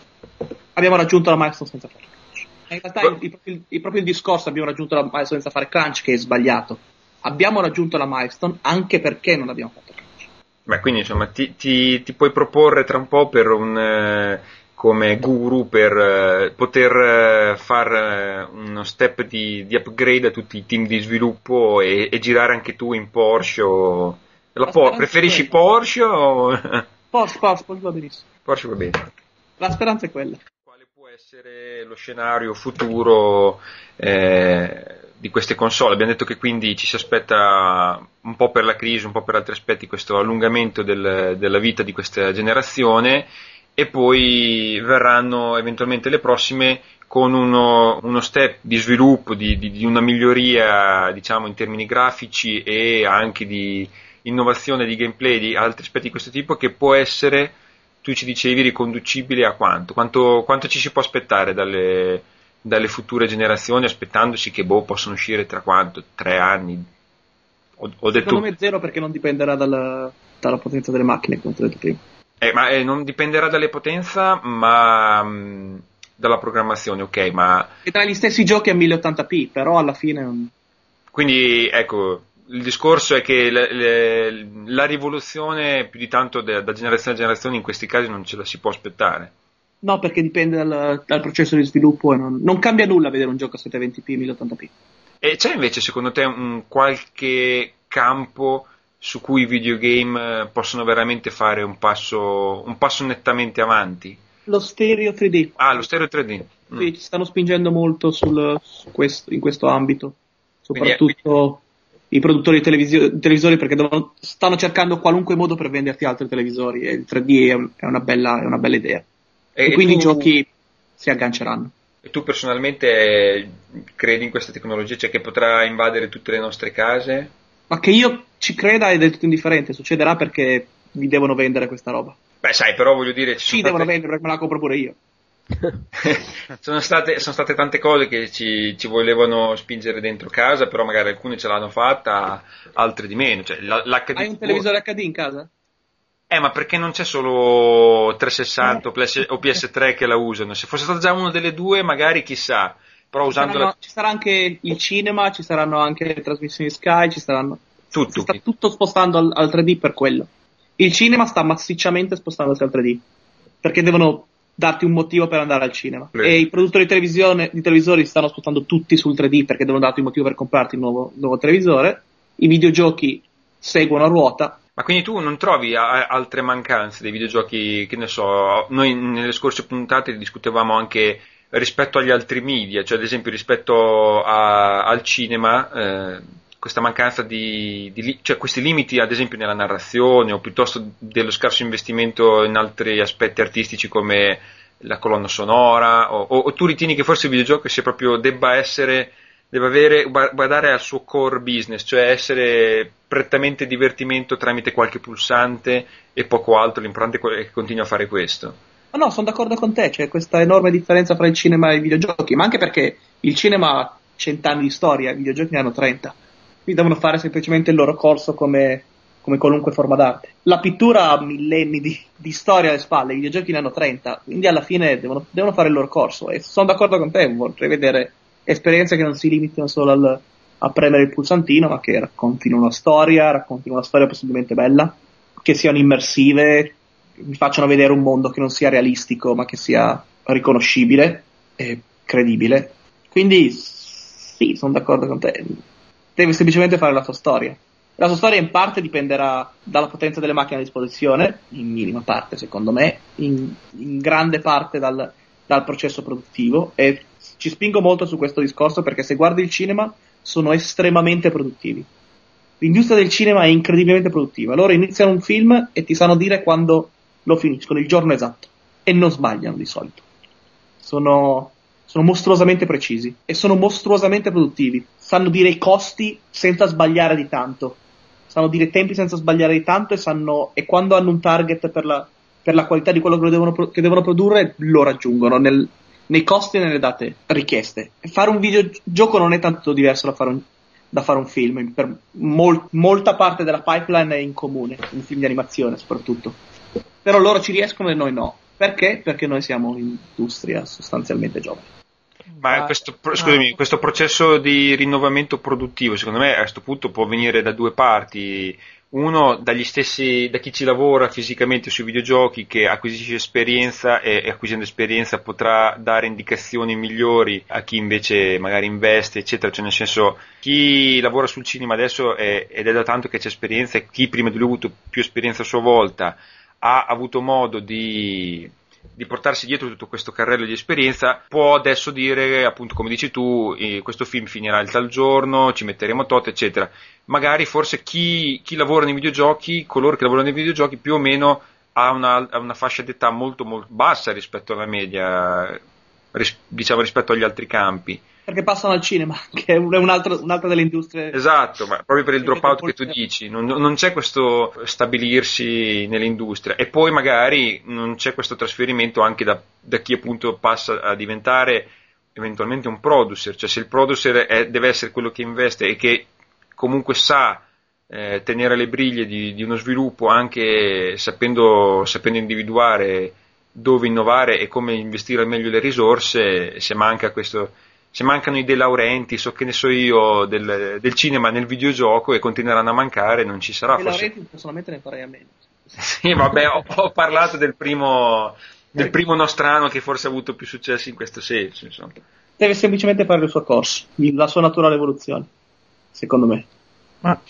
Abbiamo raggiunto la milestone senza fare crunch. In realtà il, il- il- proprio discorso abbiamo raggiunto la milestone senza fare crunch che è sbagliato. Abbiamo raggiunto la milestone anche perché non abbiamo fatto crunch. Beh, quindi insomma ti, ti- ti puoi proporre tra un po' per un eh, come guru per eh, poter eh, fare uno step di, di upgrade a tutti i team di sviluppo e, e girare anche tu in Porsche o la La Po- speranza è preferisci. Porsche o Porsche, Porsche, Porsche va benissimo. Porsche va bene. La speranza è quella. Quale può essere lo scenario futuro eh, di queste console? Abbiamo detto che quindi ci si aspetta un po' per la crisi, un po' per altri aspetti questo allungamento del- della vita di questa generazione e poi verranno eventualmente le prossime con uno, uno step di sviluppo, di, di- di una miglioria diciamo in termini grafici e anche di innovazione di gameplay, di altri aspetti di questo tipo che può essere tu ci dicevi riconducibile a quanto? Quanto, quanto ci si può aspettare dalle, dalle future generazioni aspettandosi che boh, possono uscire tra quanto? Tre anni? Ho, ho detto, Secondo me zero perché non dipenderà dalla, dalla potenza delle macchine, come ho detto prima. Eh, ma eh, non dipenderà dalle potenza, ma mh, dalla programmazione, ok, ma E tra gli stessi giochi a 1080p, però alla fine quindi ecco, il discorso è che le- le- la rivoluzione più di tanto da, da generazione a generazione in questi casi non ce la si può aspettare. No, perché dipende dal, dal processo di sviluppo e non, non cambia nulla vedere un gioco a 720p 1080p. E c'è invece secondo te un qualche campo su cui i videogame eh, possono veramente fare un passo, un passo nettamente avanti? Lo stereo 3D. Ah, lo stereo 3D. Mm. Sì, ci stanno spingendo molto sul- su questo- in questo ambito. Soprattutto i produttori di televisio- televisori perché devono- stanno cercando qualunque modo per venderti altri televisori e il 3D è, un- è una, bella, è una bella idea. E, E quindi tu- i giochi si agganceranno. E tu personalmente eh, credi in questa tecnologia, cioè che potrà invadere tutte le nostre case? Ma che io ci creda è del tutto indifferente, succederà perché mi devono vendere questa roba. Beh, sai, però voglio dire, ci sono devono state- vendere perché me la compro pure io. sono, state, sono state tante cose che ci, ci volevano spingere dentro casa, però magari alcune ce l'hanno fatta, altre di meno. Cioè, l'HD Hai un televisore HD in casa? Eh, ma perché non c'è solo 360 o PS o PS3 che la usano? Se fosse stata già una delle due, magari chissà. Però Ci, usando saranno- ci sarà anche il cinema, ci saranno anche le trasmissioni Sky, ci saranno... Si tutto. sta tutto spostando al, al 3D per quello. il cinema sta massicciamente spostandosi al 3D perché devono darti un motivo per andare al cinema. Beh. E i produttori di, televisione, di televisori stanno spostando tutti sul 3D perché devono darti un motivo per comprarti il nuovo, nuovo televisore. I videogiochi seguono a ruota. Ma quindi tu non trovi a- altre mancanze dei videogiochi, che ne so, noi nelle scorse puntate discutevamo anche rispetto agli altri media, cioè ad esempio rispetto a- al cinema, eh, questa mancanza di, di cioè questi limiti ad esempio nella narrazione o piuttosto dello scarso investimento in altri aspetti artistici come la colonna sonora, o, o- o tu ritieni che forse il videogioco sia proprio debba essere deve avere, guardare al suo core business, cioè essere prettamente divertimento tramite qualche pulsante e poco altro, l'importante è che continui a fare questo. Ma no, sono d'accordo con te, c'è questa enorme differenza tra il cinema e i videogiochi, ma anche perché il cinema ha cent'anni di storia, i videogiochi ne hanno 30. Quindi devono fare semplicemente il loro corso come, come qualunque forma d'arte. La pittura ha millenni di, di storia alle spalle, i videogiochi ne hanno 30, quindi alla fine devono, devono fare il loro corso. E sono d'accordo con te, vorrei vedere esperienze che non si limitino solo al- a premere il pulsantino, ma che raccontino una storia, raccontino una storia possibilmente bella, che siano immersive, mi facciano vedere un mondo che non sia realistico, ma che sia riconoscibile e credibile. Quindi sì, sono d'accordo con te. Deve semplicemente fare la sua storia. La sua storia in parte dipenderà dalla potenza delle macchine a disposizione, in minima parte secondo me, in, in grande parte dal, dal processo produttivo e ci spingo molto su questo discorso perché se guardi il cinema sono estremamente produttivi. L'industria del cinema è incredibilmente produttiva. Loro iniziano un film e ti sanno dire quando lo finiscono, il giorno esatto. E non sbagliano di solito. Sono, sono mostruosamente precisi e sono mostruosamente produttivi. Sanno dire i costi senza sbagliare di tanto. Sanno dire i tempi senza sbagliare di tanto e sanno, e quando hanno un target per la, per la qualità di quello che devono, che devono produrre, lo raggiungono nel- nei costi e nelle date richieste. Fare un videogioco non è tanto diverso da fare un, da fare un film. Per mol- molta parte della pipeline è in comune, un film di animazione soprattutto. Però loro ci riescono e noi no. Perché? Perché noi siamo un'industria sostanzialmente giovane. Ma Ah, questo, scusami, questo processo di rinnovamento produttivo, secondo me a questo punto può venire da due parti. Uno, dagli stessi, da chi ci lavora fisicamente sui videogiochi, che acquisisce esperienza e, e acquisendo esperienza potrà dare indicazioni migliori a chi invece magari investe, eccetera. Cioè, nel senso, chi lavora sul cinema adesso è- ed è da tanto che c'è esperienza e chi prima di lui ha avuto più esperienza a sua volta ha avuto modo di, di portarsi dietro tutto questo carrello di esperienza, può adesso dire, appunto, come dici tu, eh, questo film finirà il tal giorno, ci metteremo tot, eccetera. Magari forse chi, chi lavora nei videogiochi, coloro che lavorano nei videogiochi, più o meno ha una, una fascia d'età molto, molto bassa rispetto alla media, ris- diciamo rispetto agli altri campi. Perché passano al cinema, che è un- è un altro- un'altra delle industrie. Esatto, ma proprio per il dropout che tu dici, non, non c'è questo stabilirsi nell'industria e poi magari non c'è questo trasferimento anche da, da chi appunto passa a diventare eventualmente un producer, cioè se il producer è- deve essere quello che investe e che comunque sa eh, tenere le briglie di, di uno sviluppo anche sapendo, sapendo individuare dove innovare e come investire al meglio le risorse, se manca questo, se mancano i De Laurenti, so che ne so io, del, del cinema nel videogioco e continueranno a mancare, non ci sarà E forse. Laurenti personalmente ne farei a meno. Sì, vabbè, ho, ho parlato del primo, del primo nostrano che forse ha avuto più successo in questo senso, insomma. Deve semplicemente fare il suo corso, la sua naturale evoluzione, secondo me. Ma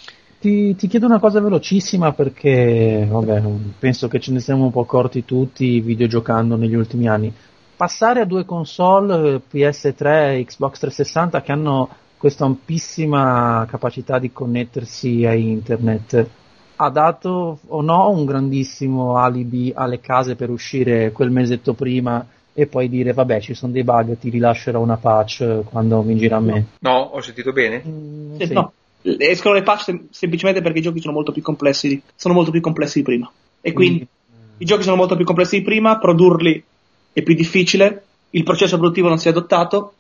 ti, ti chiedo una cosa velocissima perché, vabbè, penso che ce ne siamo un po' accorti tutti videogiocando negli ultimi anni. Passare a due console, eh, PS3 e Xbox 360, che hanno questa ampissima capacità di connettersi a internet, ha dato o no un grandissimo alibi alle case per uscire quel mesetto prima e poi dire vabbè ci sono dei bug, ti rilascerò una patch quando mi gira a me. No, ho sentito bene? Mm, Sì, sì. no, escono le patch sem- semplicemente perché i giochi sono molto più complessi di, sono molto più complessi di prima. E quindi i giochi sono molto più complessi di prima, produrli è più difficile, il processo produttivo non si è adottato,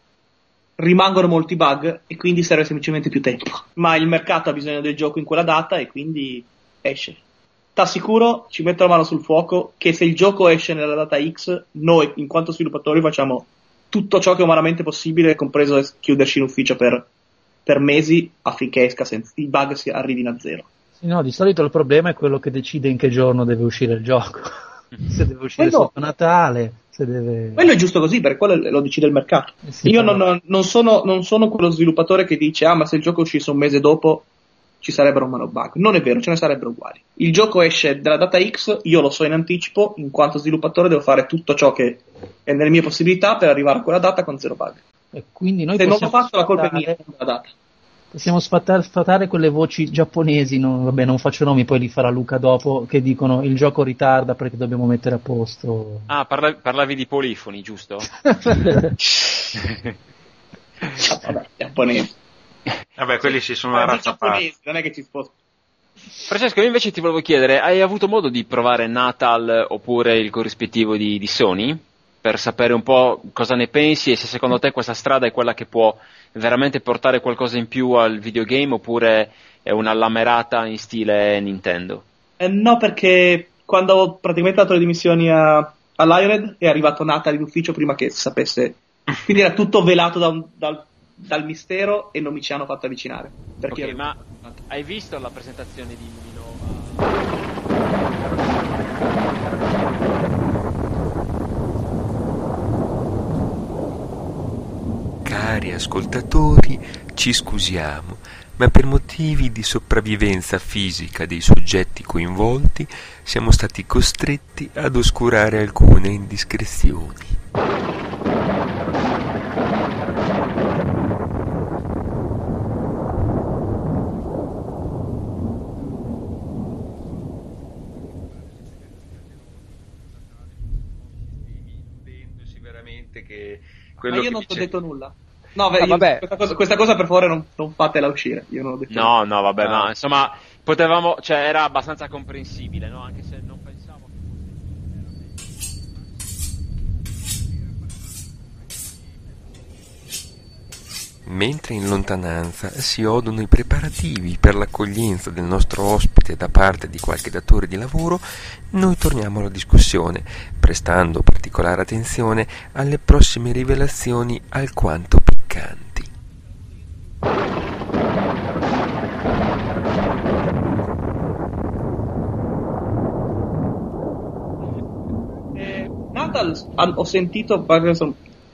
rimangono molti bug e quindi serve semplicemente più tempo. Ma il mercato ha bisogno del gioco in quella data e quindi esce. T'assicuro, ci metto la mano sul fuoco, che se il gioco esce nella data X, noi in quanto sviluppatori facciamo tutto ciò che è umanamente possibile, compreso chiuderci in ufficio per, per mesi affinché esca senza, i bug si arrivino a zero. Sì, no, di solito il problema è quello che decide in che giorno deve uscire il gioco. se deve uscire Quello- sotto Natale, se deve... Quello è giusto così, perché quello lo decide il mercato. Eh sì, Io non, non sono, non sono quello sviluppatore che dice, ah, ma se il gioco uscisse un mese dopo ci sarebbero meno bug. Non è vero, ce ne sarebbero uguali. Il gioco esce dalla data X, io lo so in anticipo, in quanto sviluppatore devo fare tutto ciò che è nelle mie possibilità per arrivare a quella data con zero bug. E quindi noi se non l'ho fatto la colpa è mia, data. Possiamo sfatare, sfatare quelle voci giapponesi, non, vabbè non faccio nomi, poi li farà Luca dopo, che dicono il gioco ritarda perché dobbiamo mettere a posto. Ah, parla- parlavi di polifoni, giusto? Vabbè, giapponesi. Vabbè, quelli sì sono una razza parte. non è che ci sposta. Francesco, io invece ti volevo chiedere, hai avuto modo di provare Natal oppure il corrispettivo di, di Sony? Per sapere un po' cosa ne pensi e se secondo te questa strada è quella che può veramente portare qualcosa in più al videogame oppure è una lamerata in stile Nintendo? Eh, no, perché quando ho praticamente dato le dimissioni a, a Lionhead è arrivato Nathan in ufficio prima che si sapesse. Quindi era tutto velato da un- dal, dal mistero e non mi ci hanno fatto avvicinare. Perché Ok, ma hai visto la presentazione di Minova? Cari ascoltatori, ci scusiamo, ma per motivi di sopravvivenza fisica dei soggetti coinvolti siamo stati costretti ad oscurare alcune indiscrezioni. Veramente che Ma io che non ti ho detto nulla. No, beh, Ah, io- vabbè. Questa, cosa, questa cosa per favore non, non fatela uscire. Io non ho detto No, no, vabbè, No. no, insomma, potevamo, cioè era abbastanza comprensibile, no? Anche se non pensavo che Mentre in lontananza si odono i preparativi per l'accoglienza del nostro ospite da parte di qualche datore di lavoro, noi torniamo alla discussione, prestando particolare attenzione alle prossime rivelazioni alquanto piccanti. Eh, Natal ho sentito,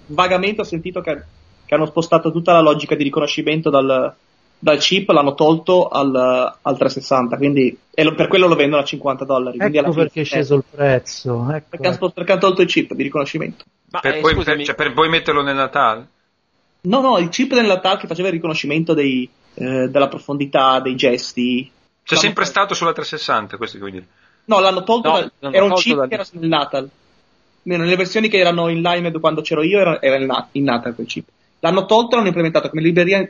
vagamente ho sentito che, che hanno spostato tutta la logica di riconoscimento dal, dal chip, l'hanno tolto al, al 360, quindi e lo- per quello lo vendono a 50 dollari. Ecco alla fine- perché è sceso il prezzo. Ecco. Perché hanno, spost- perché hanno tolto il chip di riconoscimento. Ma per, eh, poi, per- cioè, per poi metterlo nel Natale? No, no, il chip del Natal che faceva il riconoscimento dei, eh, della profondità, dei gesti. C'è L'hanno sempre tolto. stato sulla 360, questo che vuoi dire. No, l'hanno tolto, No, dal- l'hanno era un chip dal- che era nel Natal. Almeno Nelle versioni che erano in Limed quando c'ero io era, era in, Na- in Natal quel chip. L'hanno tolto e l'hanno implementato come libreria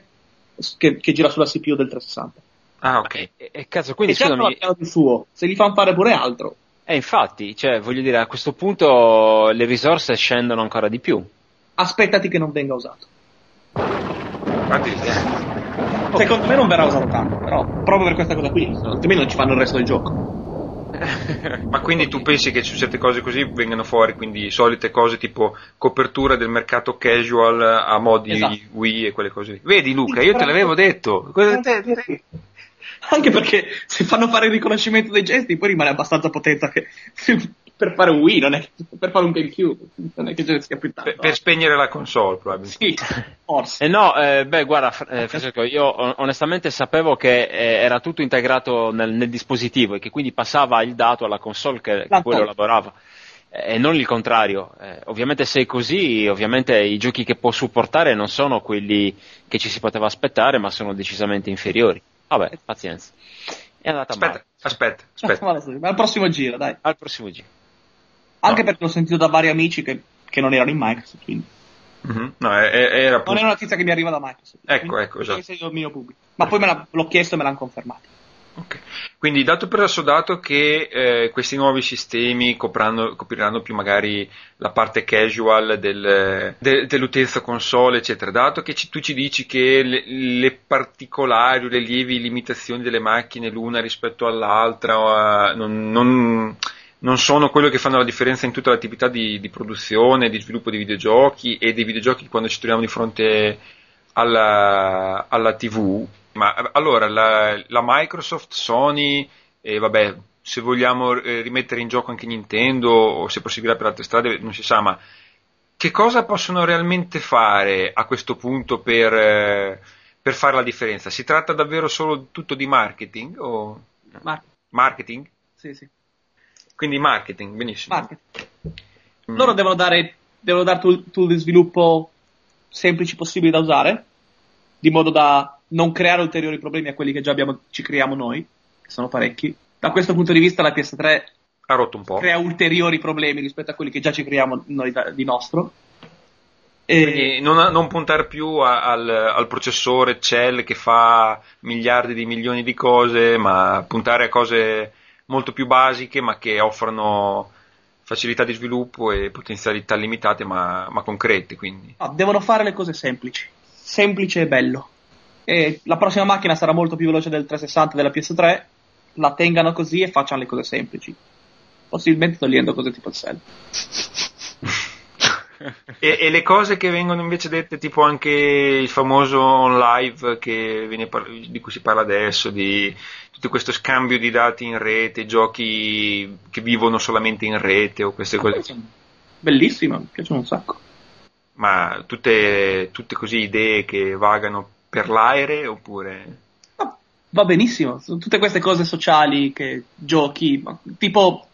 che, che gira sulla CPU del 360. Ah, ok. E, e cazzo, quindi e hanno scusami, piano di suo, se gli fanno fare pure altro. eh, infatti, cioè, voglio dire, a questo punto le risorse scendono ancora di più. Aspettati che non venga usato. Infatti, eh, Secondo me non verrà usato tanto, però proprio per questa cosa qui, altrimenti non ci fanno il resto del gioco. Ma quindi tu pensi che su certe cose così vengano fuori quindi solite cose tipo copertura del mercato casual a modi Esatto. Wii e quelle cose lì? Vedi Luca, io te l'avevo detto. Anche perché se fanno fare il riconoscimento dei gesti poi rimane abbastanza potenza che per fare un Wii, non è per fare un GameCube, non è che ce ne sia più tanto. per, per spegnere la console probabilmente. Sì, forse. Eh no, eh, beh, guarda, eh, Francesco, io on- onestamente sapevo che eh, era tutto integrato nel, nel dispositivo e che quindi passava il dato alla console che, che L'ha poi lo tolto. elaborava. Eh, E non il contrario. Eh, ovviamente se è così, ovviamente i giochi che può supportare non sono quelli che ci si poteva aspettare, ma sono decisamente inferiori. Vabbè, pazienza. È andata Aspetta, male. aspetta, aspetta. Ma al prossimo giro, dai. Al prossimo giro. Anche No. perché l'ho sentito da vari amici che, che non erano in Microsoft, quindi. Mhm. No, è- è- era Non appunto- è una notizia che mi arriva da Microsoft. Ecco, ecco, esatto. Ma poi me l'ho chiesto e me l'hanno confermato. Ok. Quindi dato per assodato che eh, questi nuovi sistemi copriranno, copriranno più magari la parte casual del- de- dell'utenza console, eccetera, dato che ci- tu ci dici che le, le particolari o le lievi limitazioni delle macchine l'una rispetto all'altra eh, non, non- non sono quello che fanno la differenza in tutta l'attività di, di produzione, di sviluppo di videogiochi e dei videogiochi quando ci troviamo di fronte alla, alla TV, Ma allora, la, la Microsoft, Sony e vabbè, se vogliamo eh, rimettere in gioco anche Nintendo o se proseguirà per altre strade non si sa, ma che cosa possono realmente fare a questo punto per, eh, per fare la differenza? Si tratta davvero solo tutto di marketing? O... Mar- marketing? sì, sì. Quindi marketing, benissimo. Marketing. Mm. Loro devono dare, devono dare tool, tool di sviluppo semplici possibili da usare, di modo da non creare ulteriori problemi a quelli che già abbiamo, ci creiamo noi, che sono parecchi. Da questo punto di vista la PS3 Ha rotto un po'. crea ulteriori problemi rispetto a quelli che già ci creiamo noi da- di nostro. E, Quindi non, non puntare più a- al, al processore Cell che fa miliardi di milioni di cose, ma puntare a cose molto più basiche ma che offrono facilità di sviluppo e potenzialità limitate ma, ma concrete. Quindi. no, devono fare le cose semplici. Semplice e bello. E la prossima macchina sarà molto più veloce del 360 e della PS3. La tengano così e facciano le cose semplici. Possibilmente togliendo cose tipo il cell. E, e le cose che vengono invece dette, tipo anche il famoso live che viene par- di cui si parla adesso, di tutto questo scambio di dati in rete, giochi che vivono solamente in rete o queste cose, Bellissima, mi piacciono un sacco. ma tutte, tutte così idee che vagano per l'aere oppure... Ma va benissimo, tutte queste cose sociali che giochi, tipo,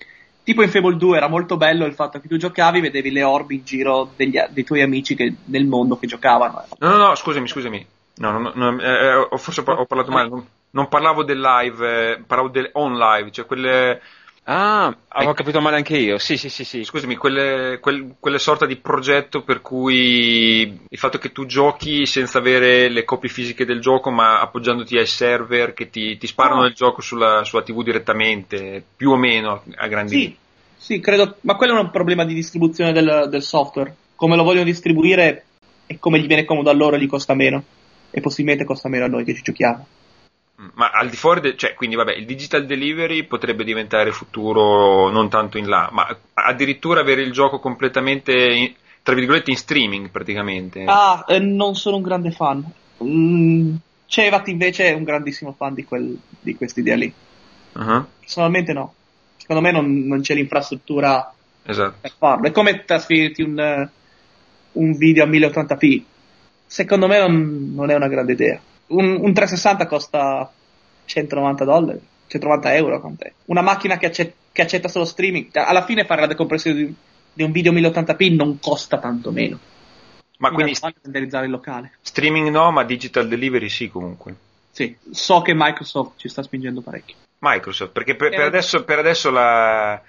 tipo in Fable 2 era molto bello il fatto che tu giocavi, vedevi le orbi in giro degli- dei tuoi amici che- nel mondo che giocavano. No, no, no, scusami, scusami. No, no, no, eh, eh, forse ho parlato male. Non, non parlavo del live, eh, parlavo del on live, cioè quelle, Ah, avevo capito male anche io. Sì, sì, sì, sì. scusami, quelle, quel- quelle sorta di progetto per cui il fatto che tu giochi senza avere le copie fisiche del gioco, ma appoggiandoti ai server che ti, ti sparano Ah. il gioco sulla, sulla TV direttamente, più o meno a grandi Sì, sì, credo, ma quello è un problema di distribuzione del, del software. Come lo vogliono distribuire e come gli viene comodo a loro gli costa meno. E possibilmente costa meno a noi che ci giochiamo. Ma al di fuori, de- cioè, quindi vabbè, il digital delivery potrebbe diventare futuro non tanto in là, ma addirittura avere il gioco completamente, in- tra virgolette, in streaming praticamente. Ah, eh, non sono un grande fan. Mm, Cevat invece è un grandissimo fan di, quel, di questa idea lì. Uh-huh, Personalmente no. Secondo me non, non c'è l'infrastruttura esatto. per farlo. È come trasferirti un, eh, un video a 1080p. Secondo me non, non è una grande idea. Un, un 360 costa 190 dollari, 190 euro. quant'è? Una macchina che, accet- che accetta solo streaming. Cioè, Alla fine fare la decompressione di, di un video 1080p non costa tanto meno. Ma quindi renderizzare il locale. streaming no, ma digital delivery sì comunque. Sì, so che Microsoft ci sta spingendo parecchio. Microsoft, perché per, per Eh, adesso, per adesso la,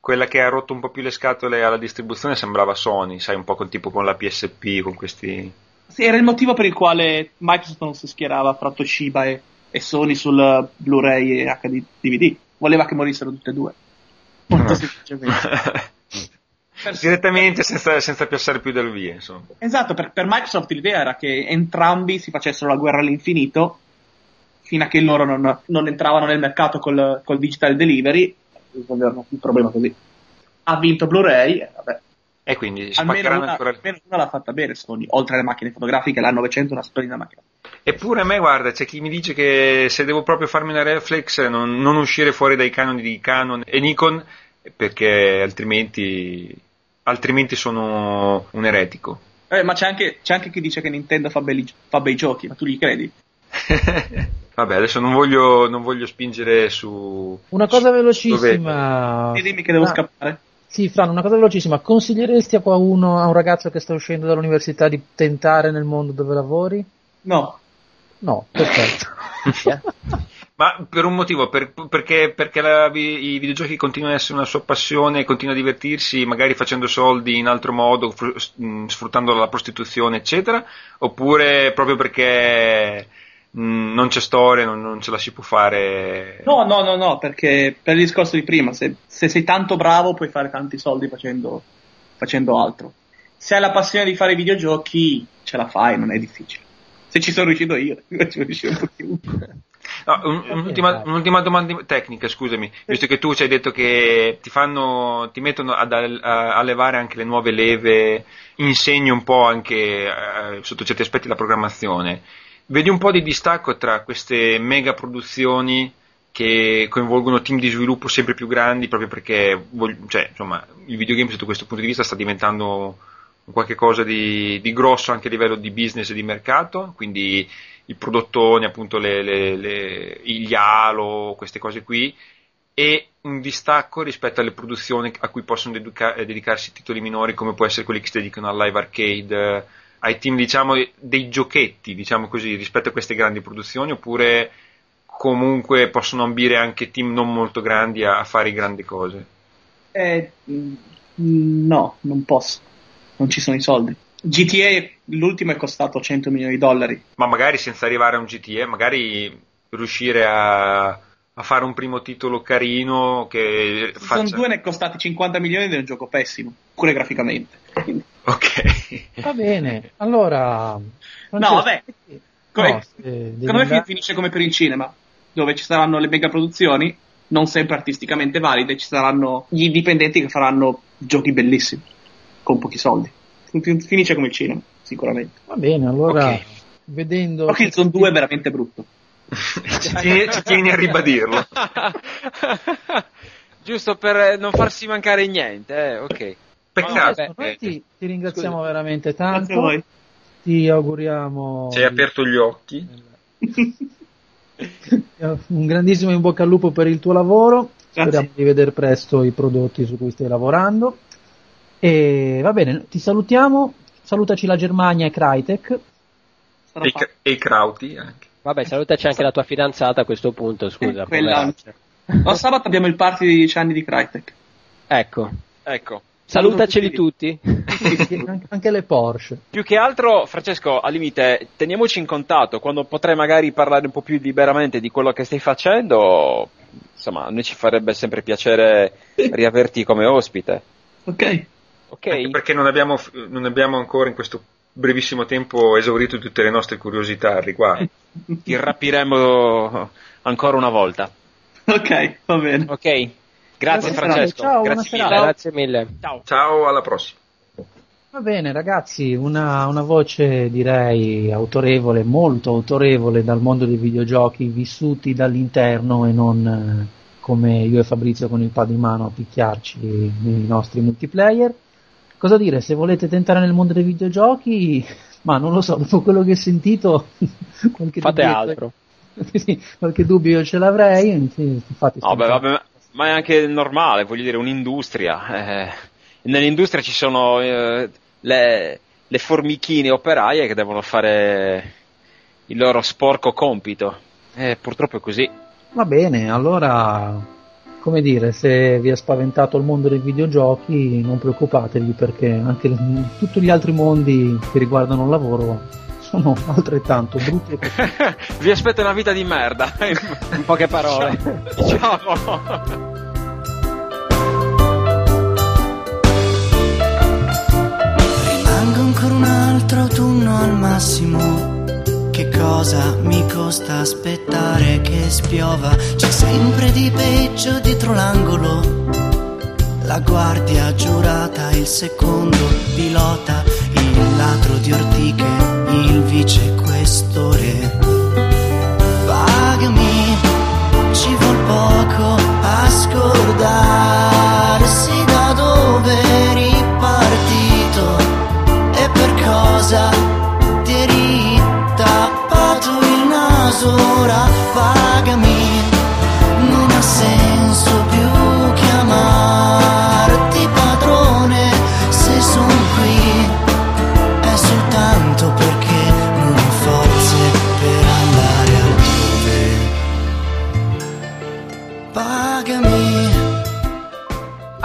quella che ha rotto un po' più le scatole alla distribuzione sembrava Sony, sai, un po' con, tipo con la PSP, con questi... Sì, era il motivo per il quale Microsoft non si schierava fra Toshiba e, e Sony sul Blu-ray e HD DVD. Voleva che morissero tutte e due. Molto semplicemente. Per- Direttamente senza, senza piazzare più del via, insomma. Esatto, per, per Microsoft l'idea era che entrambi si facessero la guerra all'infinito fino a che loro non, non entravano nel mercato col, col digital delivery. Risolvevano il problema così. Ha vinto Blu-ray, e vabbè. E quindi Almeno spaccheranno una, ancora... almeno una l'ha fatta bene Sony, oltre alle macchine fotografiche, la 900 è una splendida macchina. Eppure a me, guarda, c'è chi mi dice che se devo proprio farmi una reflex non, non uscire fuori dai canoni di Canon e Nikon perché altrimenti, altrimenti sono un eretico. Eh, ma c'è anche, c'è anche chi dice che Nintendo fa, belli- fa bei giochi, ma tu gli credi? Vabbè, adesso non voglio, non voglio spingere su... Una cosa su- velocissima. E dimmi che devo Ah, scappare. Sì, Fran, una cosa velocissima. Consiglieresti a qualcuno, a un ragazzo che sta uscendo dall'università di tentare nel mondo dove lavori? No. No, perfetto. Eh? Ma per un motivo, per- perché, perché la- i videogiochi continuano ad essere una sua passione, continua a divertirsi, magari facendo soldi in altro modo, fru- mh, sfruttando la prostituzione, eccetera, oppure proprio perché mh, non c'è storia, non, non ce la si può fare. No, no, no, no, perché per il discorso di prima, se, se sei tanto bravo puoi fare tanti soldi facendo, facendo altro. Se hai la passione di fare videogiochi, ce la fai, non è difficile. Se ci sono riuscito io, ci riuscire un po' chiunque. No, un- un'ultima, un'ultima domanda tecnica, scusami, visto che tu ci hai detto che ti fanno, ti mettono ad, a, a levare anche le nuove leve, insegni un po' anche eh, sotto certi aspetti la programmazione. Vedi un po' di distacco tra queste mega produzioni che coinvolgono team di sviluppo sempre più grandi proprio perché cioè, insomma, il videogame sotto questo punto di vista sta diventando qualche cosa di, di, grosso anche a livello di business e di mercato, quindi i prodottoni, appunto le, le, le, gli Halo, queste cose qui, e un distacco rispetto alle produzioni a cui possono dedica- dedicarsi titoli minori come può essere quelli che si dedicano al live arcade, ai team diciamo dei giochetti, diciamo così, rispetto a queste grandi produzioni, oppure comunque possono ambire anche team non molto grandi a, a fare grandi cose? Eh, no, non posso non ci sono i soldi. GTA, l'ultimo è costato 100 milioni di dollari. Ma magari senza arrivare a un GTA, magari riuscire a, a fare un primo titolo carino che faccia... Sono due ne è costato 50 milioni ed è un gioco pessimo, pure graficamente. Ok. Va bene, allora... No, vabbè. Come, no, secondo me finisce come per il cinema, dove ci saranno le mega produzioni, non sempre artisticamente valide, ci saranno gli indipendenti che faranno giochi bellissimi con pochi soldi. Finisce come il cinema, sicuramente. Va bene, allora okay. vedendo... Sono due è veramente brutto. ci, tieni, ci tieni a ribadirlo. Giusto per non farsi mancare niente, eh? ok. Peccato. No, noi ti, ti ringraziamo Scusa. veramente tanto. Ti auguriamo. Ci hai aperto gli occhi. Un grandissimo in bocca al lupo per il tuo lavoro. Grazie. Speriamo di vedere presto i prodotti su cui stai lavorando. E va bene, ti salutiamo. Salutaci la Germania e Crytek. E, e i Krauti anche. Vabbè, salutaci anche la tua fidanzata a questo punto, scusa. Eh, quella... No, sabato abbiamo il party di 10 anni di Crytek. Ecco. Ecco. Salutaceli tutti. anche le Porsche. Più che altro, Francesco, al limite, teniamoci in contatto. Quando potrai magari parlare un po' più liberamente di quello che stai facendo, insomma, a noi ci farebbe sempre piacere riaverti come ospite. Ok. Okay. perché non abbiamo, non abbiamo, ancora in questo brevissimo tempo esaurito tutte le nostre curiosità al riguardo. Ti rapiremo ancora una volta. Ok, va bene. Ok, grazie Francesco. Ciao, grazie mille. grazie mille. Ciao. Ciao, alla prossima. Va bene ragazzi, una, una, voce direi autorevole, molto autorevole dal mondo dei videogiochi, vissuti dall'interno e non eh, come io e Fabrizio con il pad in mano a picchiarci nei nostri multiplayer. Cosa dire, se volete tentare nel mondo dei videogiochi, ma non lo so, dopo quello che ho sentito, qualche fate dubbio, altro. sì, qualche dubbio ce l'avrei, infatti. No, beh, vabbè, ma è anche normale, voglio dire, un'industria. Eh, nell'industria ci sono eh, le, le formichine operaie che devono fare il loro sporco compito. Eh, purtroppo è così. Va bene, allora come dire, se vi ha spaventato il mondo dei videogiochi, non preoccupatevi perché anche tutti gli altri mondi che riguardano il lavoro sono altrettanto brutti e Vi aspetta una vita di merda, in poche parole. Ciao. Rimango ancora un altro autunno al massimo che cosa mi costa aspettare che spiova? C'è sempre di peggio dietro l'angolo. La guardia giurata, il secondo pilota, il ladro di ortiche, il vicequestore. Pagami, ci vuol poco a scordarsi da dove eri partito e per cosa ora pagami, non ha senso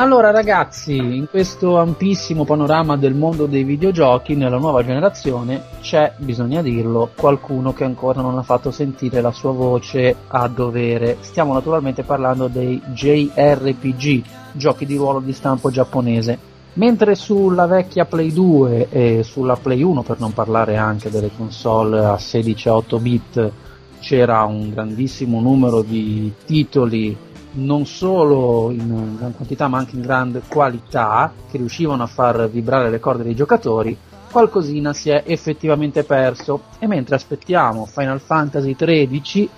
Allora ragazzi, in questo ampissimo panorama del mondo dei videogiochi, nella nuova generazione c'è, bisogna dirlo, qualcuno che ancora non ha fatto sentire la sua voce a dovere. Stiamo naturalmente parlando dei JRPG, giochi di ruolo di stampo giapponese. Mentre sulla vecchia Play 2 e sulla Play 1, per non parlare anche delle console a 16 e 8 bit, c'era un grandissimo numero di titoli non solo in gran quantità ma anche in grande qualità che riuscivano a far vibrare le corde dei giocatori qualcosina si è effettivamente perso. E mentre aspettiamo Final Fantasy XIII,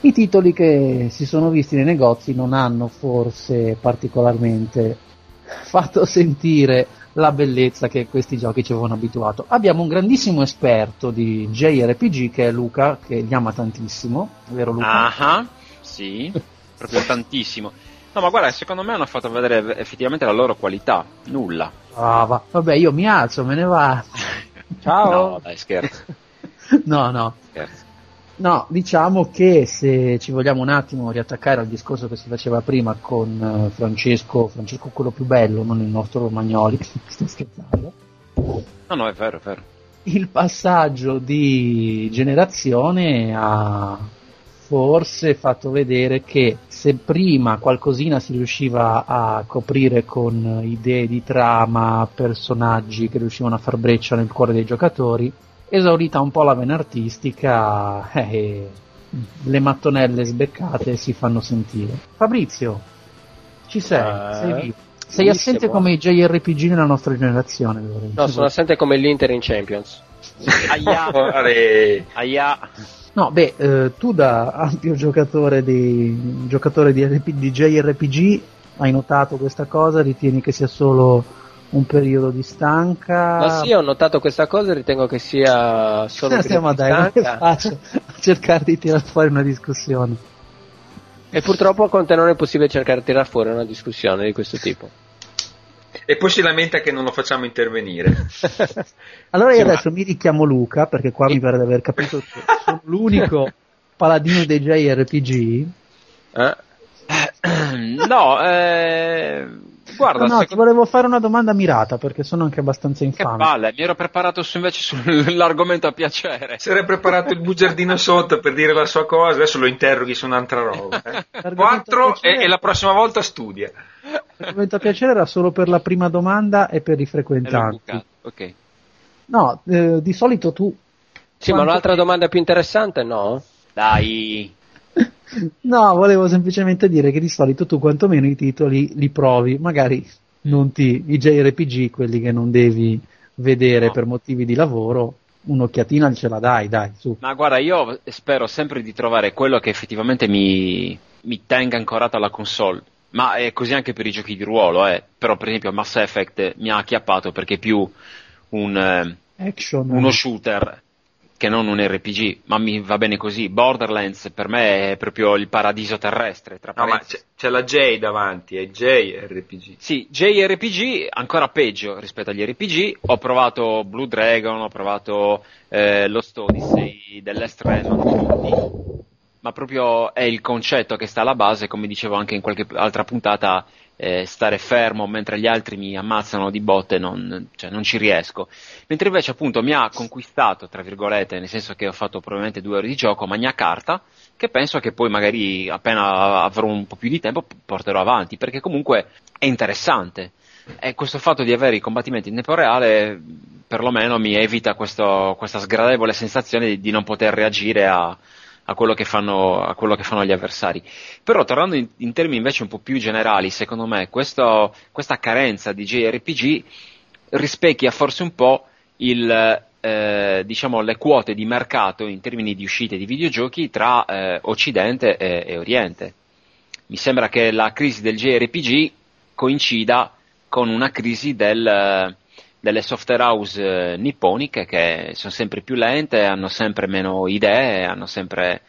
i titoli che si sono visti nei negozi non hanno forse particolarmente fatto sentire la bellezza che questi giochi ci avevano abituato. Abbiamo un grandissimo esperto di JRPG che è Luca, che li ama tantissimo, vero Luca? Ah, sì, proprio tantissimo. No, ma guarda, secondo me hanno fatto vedere effettivamente la loro qualità. Nulla. Brava. Vabbè, io mi alzo, me ne va. Ciao. No, dai, scherzo. no, no. scherzo. No, diciamo che se ci vogliamo un attimo riattaccare al discorso che si faceva prima con eh, Francesco, Francesco quello più bello, non il nostro Romagnoli, sto scherzando. No, no, è vero, è vero. Il passaggio di generazione ha forse fatto vedere che se prima qualcosina si riusciva a coprire con idee di trama, personaggi che riuscivano a far breccia nel cuore dei giocatori, esaurita un po' la vena artistica, eh, le mattonelle sbeccate si fanno sentire. Fabrizio, ci sei? Eh, sei lì? Sei assente come i JRPG nella nostra generazione. No, sono assente come l'Inter in Champions. Aia, aia. No, beh, eh, tu da ampio giocatore di, giocatore di, RP di JRPG hai notato questa cosa? Ritieni che sia solo un periodo di stanca? Ma sì, ho notato questa cosa e ritengo che sia solo un periodo dai, di è stanca. facile a cercare di tirare fuori una discussione. E purtroppo con te non è possibile cercare di tirare fuori una discussione di questo tipo. E poi si lamenta che non lo facciamo intervenire. Allora io Sì, ma- adesso mi richiamo Luca, perché qua mi pare di aver capito che sono l'unico paladino dei JRPG. Eh? No, eh, guarda, No, no, ti secondo volevo fare una domanda mirata, perché sono anche abbastanza che infame. palle, mi ero preparato su invece sull'argomento a piacere. Si era preparato il bugiardino sotto per dire la sua cosa, adesso lo interroghi su un'altra roba. eh. L'argomento Quattro a piacere- e, e la prossima volta studia. L'argomento a piacere era solo per la prima domanda e per i frequentanti. bucato, Ok. No, eh, di solito tu... Sì, ma un'altra domanda più interessante no? Dai, No, volevo semplicemente dire che di solito tu quantomeno i titoli li provi, magari non ti, i JRPG, quelli che non devi vedere No. per motivi di lavoro, un'occhiatina ce la dai, dai, su. ma guarda, io spero sempre di trovare quello che effettivamente mi, mi tenga ancorato alla console. Ma è così anche per i giochi di ruolo, eh. Però, per esempio, Mass Effect mi ha acchiappato perché è più un, eh, Action. uno shooter che non un RPG, ma mi va bene così. Borderlands per me è proprio il paradiso terrestre. Tra No, ma c'è, c'è la J davanti, è JRPG. Sì, JRPG ancora peggio rispetto agli RPG. Ho provato Blue Dragon, ho provato eh, Lost Odyssey dell'Est Remnant, ma proprio è il concetto che sta alla base, come dicevo anche in qualche altra puntata, eh, stare fermo mentre gli altri mi ammazzano di botte, non, cioè, non ci riesco. Mentre invece appunto mi ha conquistato, tra virgolette, nel senso che ho fatto probabilmente due ore di gioco, Magna Carta, che penso che poi magari appena avrò un po' più di tempo porterò avanti, perché comunque è interessante. E questo fatto di avere i combattimenti in tempo reale perlomeno mi evita questo- questa sgradevole sensazione di, di non poter reagire a, a quello che fanno, a quello che fanno gli avversari. Però tornando in, in termini invece un po' più generali, secondo me questo- questa carenza di JRPG rispecchia forse un po' il, eh, diciamo, le quote di mercato in termini di uscite di videogiochi tra eh, Occidente e, e Oriente. Mi sembra che la crisi del JRPG coincida con una crisi del, delle software house eh, nipponiche che sono sempre più lente, hanno sempre meno idee, sempre,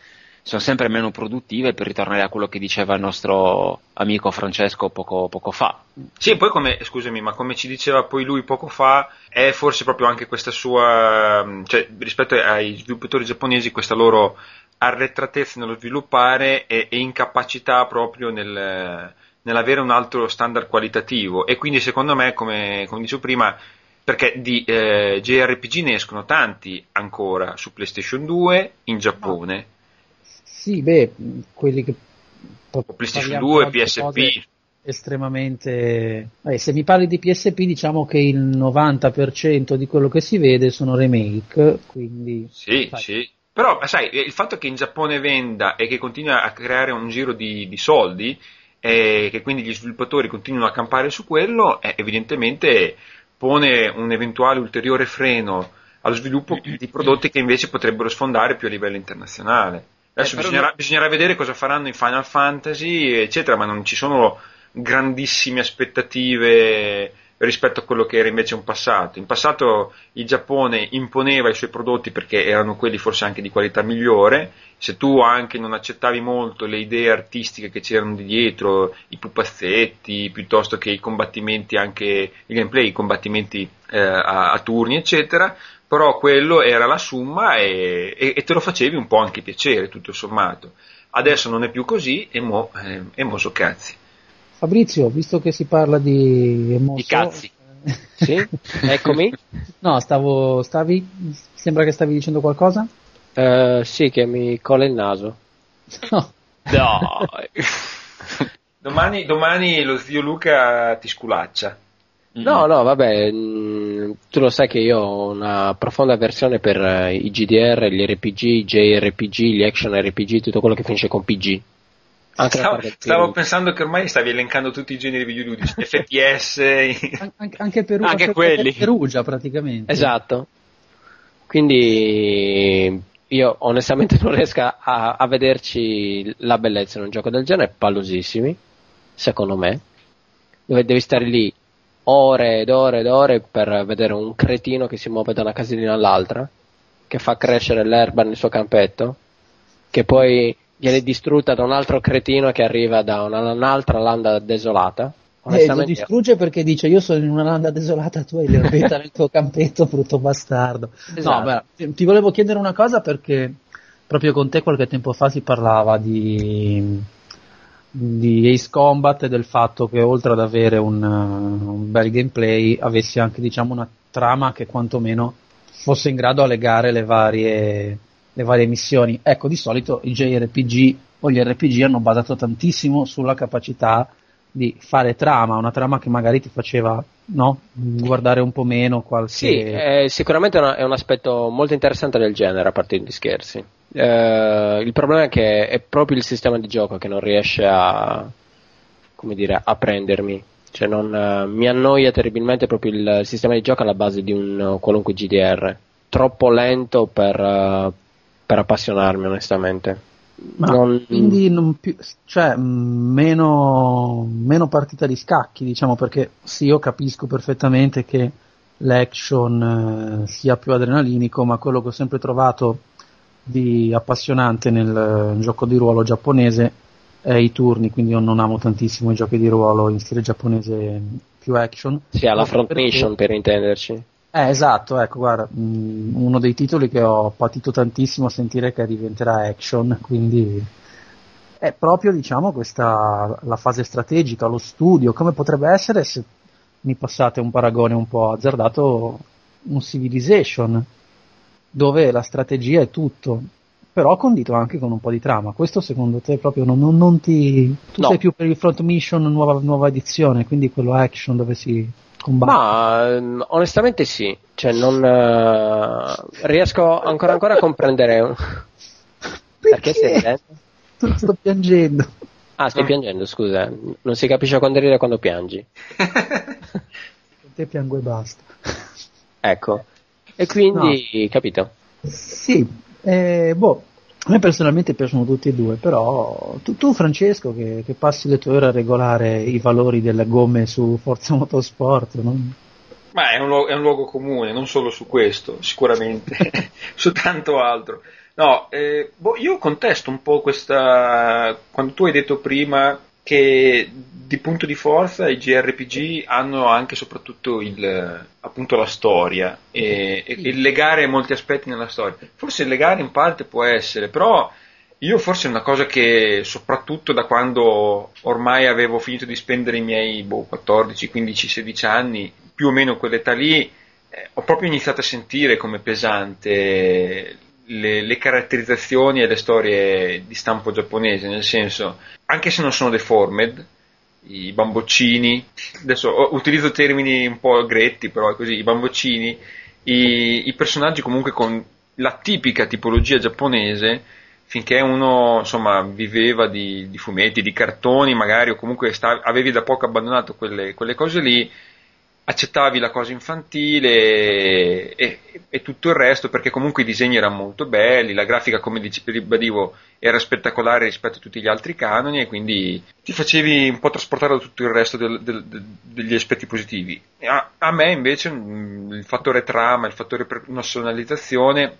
sono sempre meno produttive per ritornare a quello che diceva il nostro amico Francesco poco, poco fa. Sì, poi come, scusami, ma come ci diceva poi lui poco fa, è forse proprio anche questa sua, cioè rispetto ai sviluppatori giapponesi, questa loro arretratezza nello sviluppare e, e incapacità proprio nel, nell'avere un altro standard qualitativo. E quindi secondo me, come, come dicevo prima, perché di eh, JRPG ne escono tanti ancora su PlayStation 2 in Giappone, Sì, beh, quelli che... o PlayStation parliamo 2, oggi di PSP. Estremamente... Vabbè, se mi parli di PSP diciamo che il 90% di quello che si vede sono remake, quindi... Sì, sai, sì. Però, sai, il fatto che in Giappone venda e che continua a creare un giro di, di soldi e che quindi gli sviluppatori continuino a campare su quello, eh, evidentemente pone un eventuale ulteriore freno allo sviluppo di prodotti che invece potrebbero sfondare più a livello internazionale. Adesso Eh, bisognerà, no- bisognerà vedere cosa faranno in Final Fantasy, eccetera, ma non ci sono grandissime aspettative rispetto a quello che era invece un passato. In passato il Giappone imponeva i suoi prodotti perché erano quelli forse anche di qualità migliore, se tu anche non accettavi molto le idee artistiche che c'erano di dietro, i pupazzetti, piuttosto che i combattimenti, anche il gameplay, i combattimenti eh, a, a turni, eccetera, però quello era la summa e, e- e te lo facevi un po' anche piacere, tutto sommato. Adesso non è più così e mo, eh, e mo so cazzi. Fabrizio, visto che si parla di emoso, Di cazzi. Sì? Eccomi. no, stavo, stavi, sembra che stavi dicendo qualcosa? Eh, sì, che mi cola il naso. No. Dai. Domani, domani lo zio Luca ti sculaccia. No, no, vabbè, mm, tu lo sai che io ho una profonda avversione per eh, i GDR, gli RPG, i JRPG, gli action RPG, tutto quello che finisce con PG. Stavo, parte stavo pensando che ormai stavi elencando tutti i generi videoludici, FPS. An- an- anche per Anche quelli. Perugia praticamente. Esatto. Quindi io onestamente non riesco a, a vederci la bellezza in un gioco del genere, pallosissimi, secondo me, dove devi stare lì ore ed ore ed ore per vedere un cretino che si muove da una casellina all'altra, che fa crescere l'erba nel suo campetto, che poi viene distrutta da un altro cretino che arriva da una- un'altra landa desolata. Eh, lo distrugge perché dice io sono in una landa desolata, tu hai l'erbetta nel tuo campetto, brutto bastardo. Esatto. No, beh, ti- ti volevo chiedere una cosa perché proprio con te qualche tempo fa si parlava di, di Ace Combat e del fatto che oltre ad avere un, un bel gameplay avessi anche diciamo una trama che quantomeno fosse in grado a legare le varie, le varie missioni. Ecco, di solito i JRPG o gli RPG hanno basato tantissimo sulla capacità di fare trama, una trama che magari ti faceva no, guardare un po' meno qualche... Sì, eh, sicuramente è, una- è un aspetto molto interessante del genere, a parte gli scherzi. Eh, il problema è che è proprio il sistema di gioco che non riesce a, come dire, a prendermi. Cioè non, eh, mi annoia terribilmente proprio il, sistema di gioco alla base di un qualunque GDR. Troppo lento per, eh, per appassionarmi, onestamente. Ma Non- quindi non più, cioè, meno, meno partita di scacchi, diciamo, perché sì, io capisco perfettamente che l'action eh, sia più adrenalinico, ma quello che ho sempre trovato di appassionante nel eh, gioco di ruolo giapponese è i turni, quindi io non amo tantissimo i giochi di ruolo in stile giapponese più action. Sì, alla front Perché- mission per intenderci. Eh, esatto, ecco, guarda, mh, uno dei titoli che ho patito tantissimo a sentire che diventerà action, quindi è proprio, diciamo, questa, la fase strategica, lo studio, come potrebbe essere, se mi passate un paragone un po' azzardato, un Civilization, dove la strategia è tutto, però condito anche con un po' di trama. Questo secondo te proprio non, non- non ti... Tu No. sei più per il front mission nuova, nuova edizione, quindi quello action dove si combatte. Ma ehm, onestamente sì, cioè non eh, riesco ancora ancora a comprendere un- perché stai? Sto piangendo. Ah, stai piangendo, scusa. Non si capisce quando ridi e quando piangi. Con te piango e basta. Ecco. E quindi, capito? Sì, eh, boh, a me personalmente piacciono tutti e due, però tu, tu, Francesco che, che passi le tue ore a regolare i valori delle gomme su Forza Motorsport, no? Ma è un, luogo, è un luogo comune, non solo su questo, sicuramente, su tanto altro. No, eh, boh, io contesto un po' questa. Quando tu hai detto prima che di punto di forza i JRPG hanno anche e soprattutto il, appunto la storia e, e il legare molti aspetti nella storia. Forse il legare in parte può essere, però io forse è una cosa che soprattutto da quando ormai avevo finito di spendere i miei boh, 14, 15, 16 anni, più o meno quell'età lì, eh, ho proprio iniziato a sentire come pesante le, le, caratterizzazioni e le storie di stampo giapponese, nel senso, anche se non sono deformed, i bamboccini, adesso utilizzo termini un po' gretti, però è così, i bamboccini, i, i personaggi comunque con la tipica tipologia giapponese, finché uno insomma viveva di, di fumetti, di cartoni magari, o comunque sta, avevi da poco abbandonato quelle, quelle cose lì, accettavi la cosa infantile e, e, tutto il resto perché comunque i disegni erano molto belli, la grafica come ribadivo era spettacolare rispetto a tutti gli altri canoni e quindi ti facevi un po' trasportare da tutto il resto del, del, del, degli aspetti positivi. A, a, me invece mm, il fattore trama, il fattore personalizzazione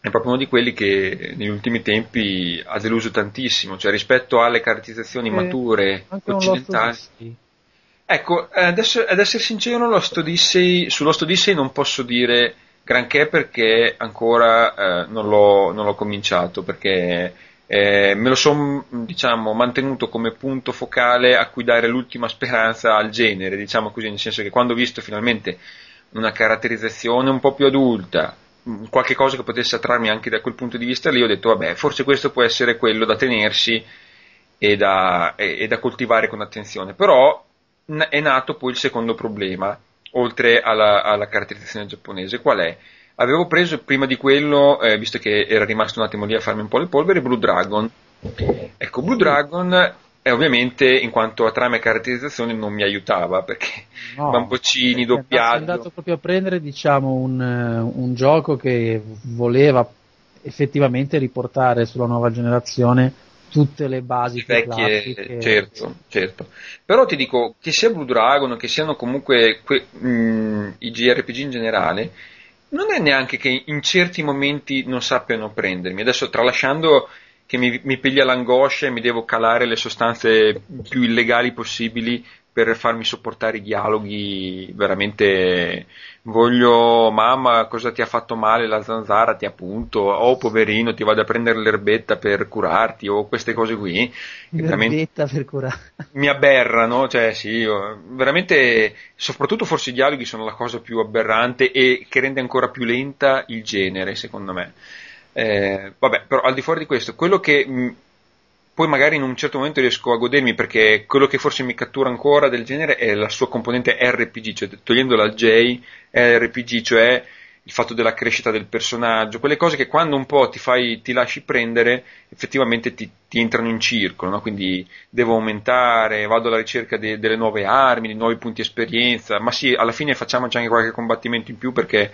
è proprio uno di quelli che negli ultimi tempi ha deluso tantissimo, cioè rispetto alle caratterizzazioni eh, mature occidentali. Ecco, adesso, ad essere sincero, Lost Odyssey, su non posso dire granché perché ancora eh, non, l'ho, non, l'ho, cominciato, perché eh, me lo sono diciamo, mantenuto come punto focale a cui dare l'ultima speranza al genere, diciamo così, nel senso che quando ho visto finalmente una caratterizzazione un po' più adulta, qualche cosa che potesse attrarmi anche da quel punto di vista lì, ho detto vabbè, forse questo può essere quello da tenersi e da, e, e da coltivare con attenzione, però è nato poi il secondo problema, oltre alla, alla caratterizzazione giapponese, qual è? Avevo preso prima di quello, eh, visto che era rimasto un attimo lì a farmi un po' le polvere, Blue Dragon. Ecco, Blue Dragon e ovviamente in quanto a trama e caratterizzazione non mi aiutava perché no, bamboccini, doppiaggio. È andato proprio a prendere diciamo, un, un, gioco che voleva effettivamente riportare sulla nuova generazione tutte le basi vecchie, classiche. certo, certo. Però ti dico che sia Blue Dragon che siano comunque que, mh, mm, i JRPG in generale, non è neanche che in certi momenti non sappiano prendermi. Adesso tralasciando che mi, mi piglia l'angoscia e mi devo calare le sostanze più illegali possibili per farmi sopportare i dialoghi veramente voglio mamma cosa ti ha fatto male la zanzara? Ti appunto. Oh poverino ti vado a prendere l'erbetta per curarti o queste cose qui l'erbetta per curare. mi aberrano cioè sì veramente soprattutto forse i dialoghi sono la cosa più aberrante e che rende ancora più lenta il genere secondo me. Eh, vabbè però al di fuori di questo quello che mh, poi magari in un certo momento riesco a godermi perché quello che forse mi cattura ancora del genere è la sua componente RPG, cioè togliendola al J, RPG, cioè il fatto della crescita del personaggio, quelle cose che quando un po' ti, fai, ti lasci prendere effettivamente ti, ti entrano in circolo, no? quindi devo aumentare, vado alla ricerca de, delle nuove armi, di nuovi punti esperienza, ma sì, alla fine facciamoci anche qualche combattimento in più perché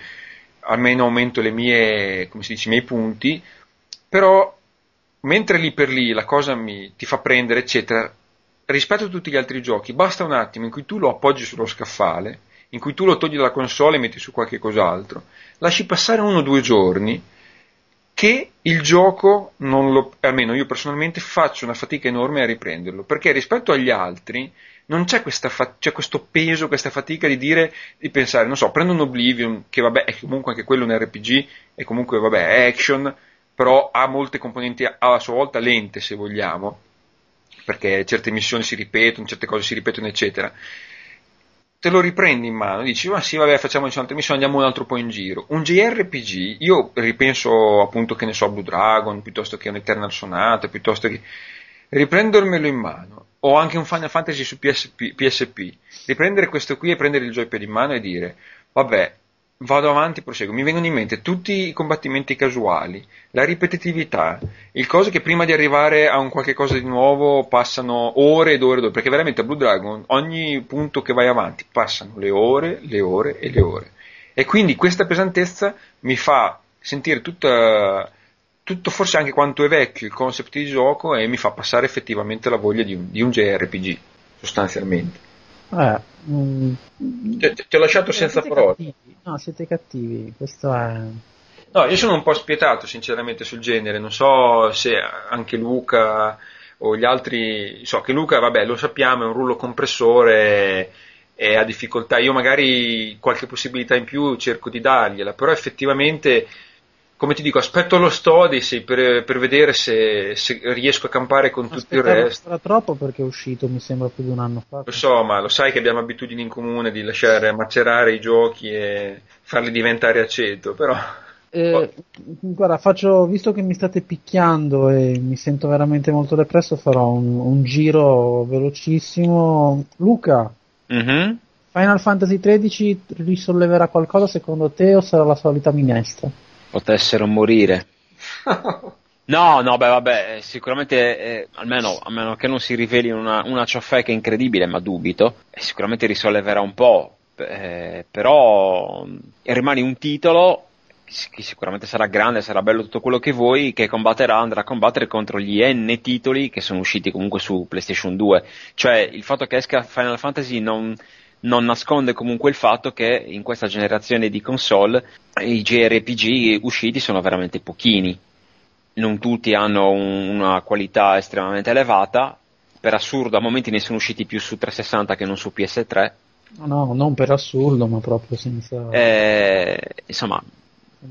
almeno aumento mie, dice, i miei punti, però mentre lì per lì la cosa mi, ti fa prendere, eccetera, rispetto a tutti gli altri giochi, basta un attimo in cui tu lo appoggi sullo scaffale, in cui tu lo togli dalla console e metti su qualche cos'altro, lasci passare uno o due giorni che il gioco non lo, almeno io personalmente faccio una fatica enorme a riprenderlo, perché rispetto agli altri non c'è, fa- c'è questo peso, questa fatica di dire, di pensare, non so, prendo un Oblivion, che vabbè è comunque anche quello un RPG, e comunque vabbè è action, però ha molte componenti a sua volta lente, se vogliamo, perché certe missioni si ripetono, certe cose si ripetono, eccetera. Te lo riprendi in mano, dici, ma sì, vabbè, facciamoci un'altra missione, andiamo un altro po' in giro. Un JRPG, io ripenso appunto che ne so, Blue Dragon, piuttosto che un Eternal Sonata, piuttosto che riprendermelo in mano, o anche un Final Fantasy su PSP, PSP, riprendere questo qui e prendere il joypad in mano e dire, vabbè, vado avanti, proseguo. Mi vengono in mente tutti i combattimenti casuali, la ripetitività, il coso che prima di arrivare a un qualche cosa di nuovo passano ore ed ore ed ore, perché veramente a Blue Dragon ogni punto che vai avanti passano le ore, le ore e le ore. E quindi questa pesantezza mi fa sentire tutta, tutto forse anche quanto è vecchio il concept di gioco e mi fa passare effettivamente la voglia di un, di un JRPG, sostanzialmente. Eh, mm, ti, ti, ho lasciato senza parole. Cattivi. No, siete cattivi, questo è... No, io sono un po' spietato sinceramente sul genere, non so se anche Luca o gli altri, so che Luca, vabbè, lo sappiamo, è un rullo compressore e ha difficoltà, io magari qualche possibilità in più cerco di dargliela, però effettivamente come ti dico, aspetto lo Stodisi per, per vedere se, se, riesco a campare con tutto il resto. Sarà troppo perché è uscito, mi sembra, più di un anno fa. Lo so, ma lo sai che abbiamo abitudini in comune di lasciare macerare i giochi e farli diventare aceto, però... Eh, guarda, faccio, visto che mi state picchiando e mi sento veramente molto depresso, farò un, un giro velocissimo. Luca, mm-hmm. Final Fantasy XIII risolleverà qualcosa secondo te o sarà la solita minestra? Potessero morire. No, no, beh, vabbè, sicuramente, eh, almeno, a meno che non si riveli una, una ciofeca incredibile, ma dubito, eh, sicuramente risolleverà un po'. eh, però mh, rimane un titolo che sicuramente sarà grande, sarà bello tutto quello che vuoi, che combatterà, andrà a combattere contro gli N titoli che sono usciti comunque su PlayStation 2. Cioè il fatto che esca Final Fantasy non, non nasconde comunque il fatto che in questa generazione di console i JRPG usciti sono veramente pochini. Non tutti hanno un, una qualità estremamente elevata. Per assurdo, a momenti ne sono usciti più su 360 che non su PS3. No, no, non per assurdo, ma proprio senza. Eh, insomma,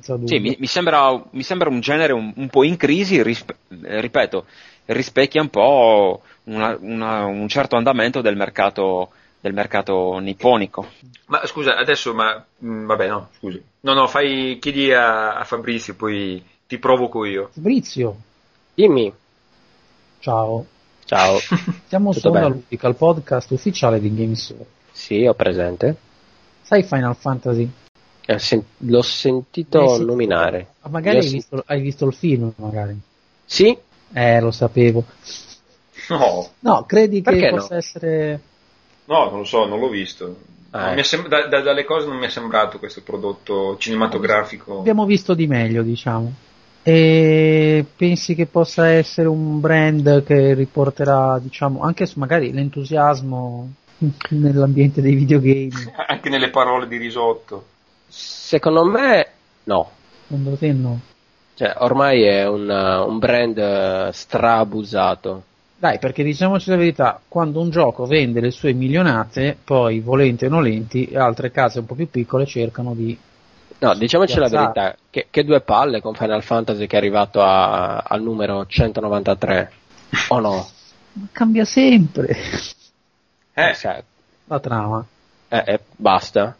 sì, mi, mi, sembra, mi, sembra, un genere un, un po' in crisi, rispe- ripeto, rispecchia un po' una, una, un certo andamento del mercato, del mercato nipponico. Ma scusa, adesso, ma mh, vabbè, no, scusi. No, no, fai, chiedi a, a Fabrizio, poi ti provoco io. Fabrizio, Dimmi. ciao. Ciao. Siamo Tutto su Onda bene? Ludica, il podcast ufficiale di Games sì, ho presente. Sai Final Fantasy? Eh, sen- l'ho sentito sì. nominare. Ah, magari Io hai sì. visto, hai visto il film, magari. Sì? Eh, lo sapevo. No, No, credi che Perché no? possa essere... no, non lo so, non l'ho visto. Ah, è sem- da- da- dalle cose non mi è sembrato questo prodotto cinematografico. Abbiamo visto di meglio, diciamo. E pensi che possa essere un brand che riporterà, diciamo, anche su magari l'entusiasmo nell'ambiente dei videogame? Anche nelle parole di risotto. Secondo me no. Secondo te no? Cioè, ormai è un, uh, un brand uh, strabusato. Dai, perché diciamoci la verità, quando un gioco vende le sue milionate, poi volenti o nolenti, altre case un po' più piccole cercano di... No, diciamoci la verità, che, che due palle con Final Fantasy che è arrivato a- al numero 193. O no? Ma cambia sempre Eh, Sì. la trama. Eh, eh, basta.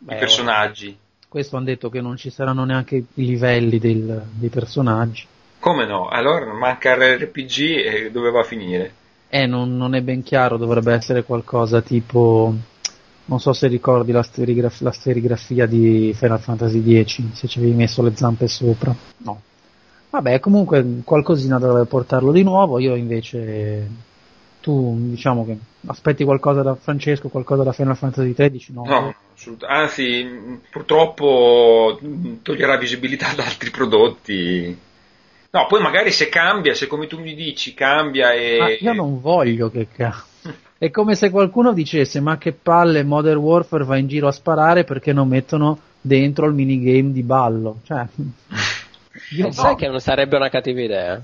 i personaggi. Questo hanno detto che non ci saranno neanche i livelli del- dei personaggi. Come no? Allora manca l'RPG e dove va a finire? Eh, non, non è ben chiaro, dovrebbe essere qualcosa tipo... Non so se ricordi la, serigraf- la serigrafia di Final Fantasy X, se ci avevi messo le zampe sopra. No. Vabbè, comunque qualcosina dovrebbe portarlo di nuovo, io invece... Tu, diciamo che aspetti qualcosa da Francesco, qualcosa da Final Fantasy XIII? No. No, assolut- anzi, purtroppo mh, toglierà visibilità ad altri prodotti. No, poi magari se cambia, se come tu mi dici cambia e... Ma io non voglio che cambia. È come se qualcuno dicesse: Ma che palle, Modern Warfare va in giro a sparare perché non mettono dentro il minigame di ballo. Cioè, io Eh, sai che non sarebbe una cattiva idea?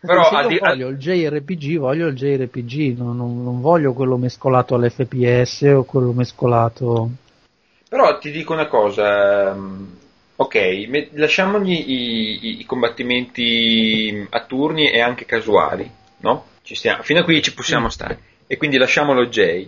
Però io di- voglio il JRPG, voglio il JRPG, non, non- non voglio quello mescolato all'FPS o quello mescolato. Però ti dico una cosa, ehm, ok, me- lasciamogli i, i- combattimenti a turni e anche casuali, no? Ci stiamo, fino a qui ci possiamo stare, e quindi lasciamolo J.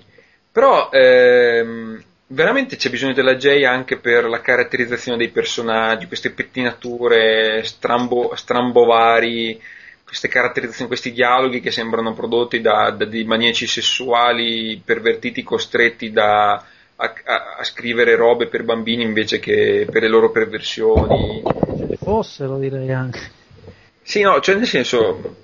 Però ehm, veramente c'è bisogno della J anche per la caratterizzazione dei personaggi, queste pettinature strambo, strambovari, queste caratterizzazioni, questi dialoghi che sembrano prodotti da, da dei maniaci sessuali pervertiti, costretti da, a, a- a scrivere robe per bambini invece che per le loro perversioni. Ce ne fossero, direi anche. Sì, no, cioè nel senso,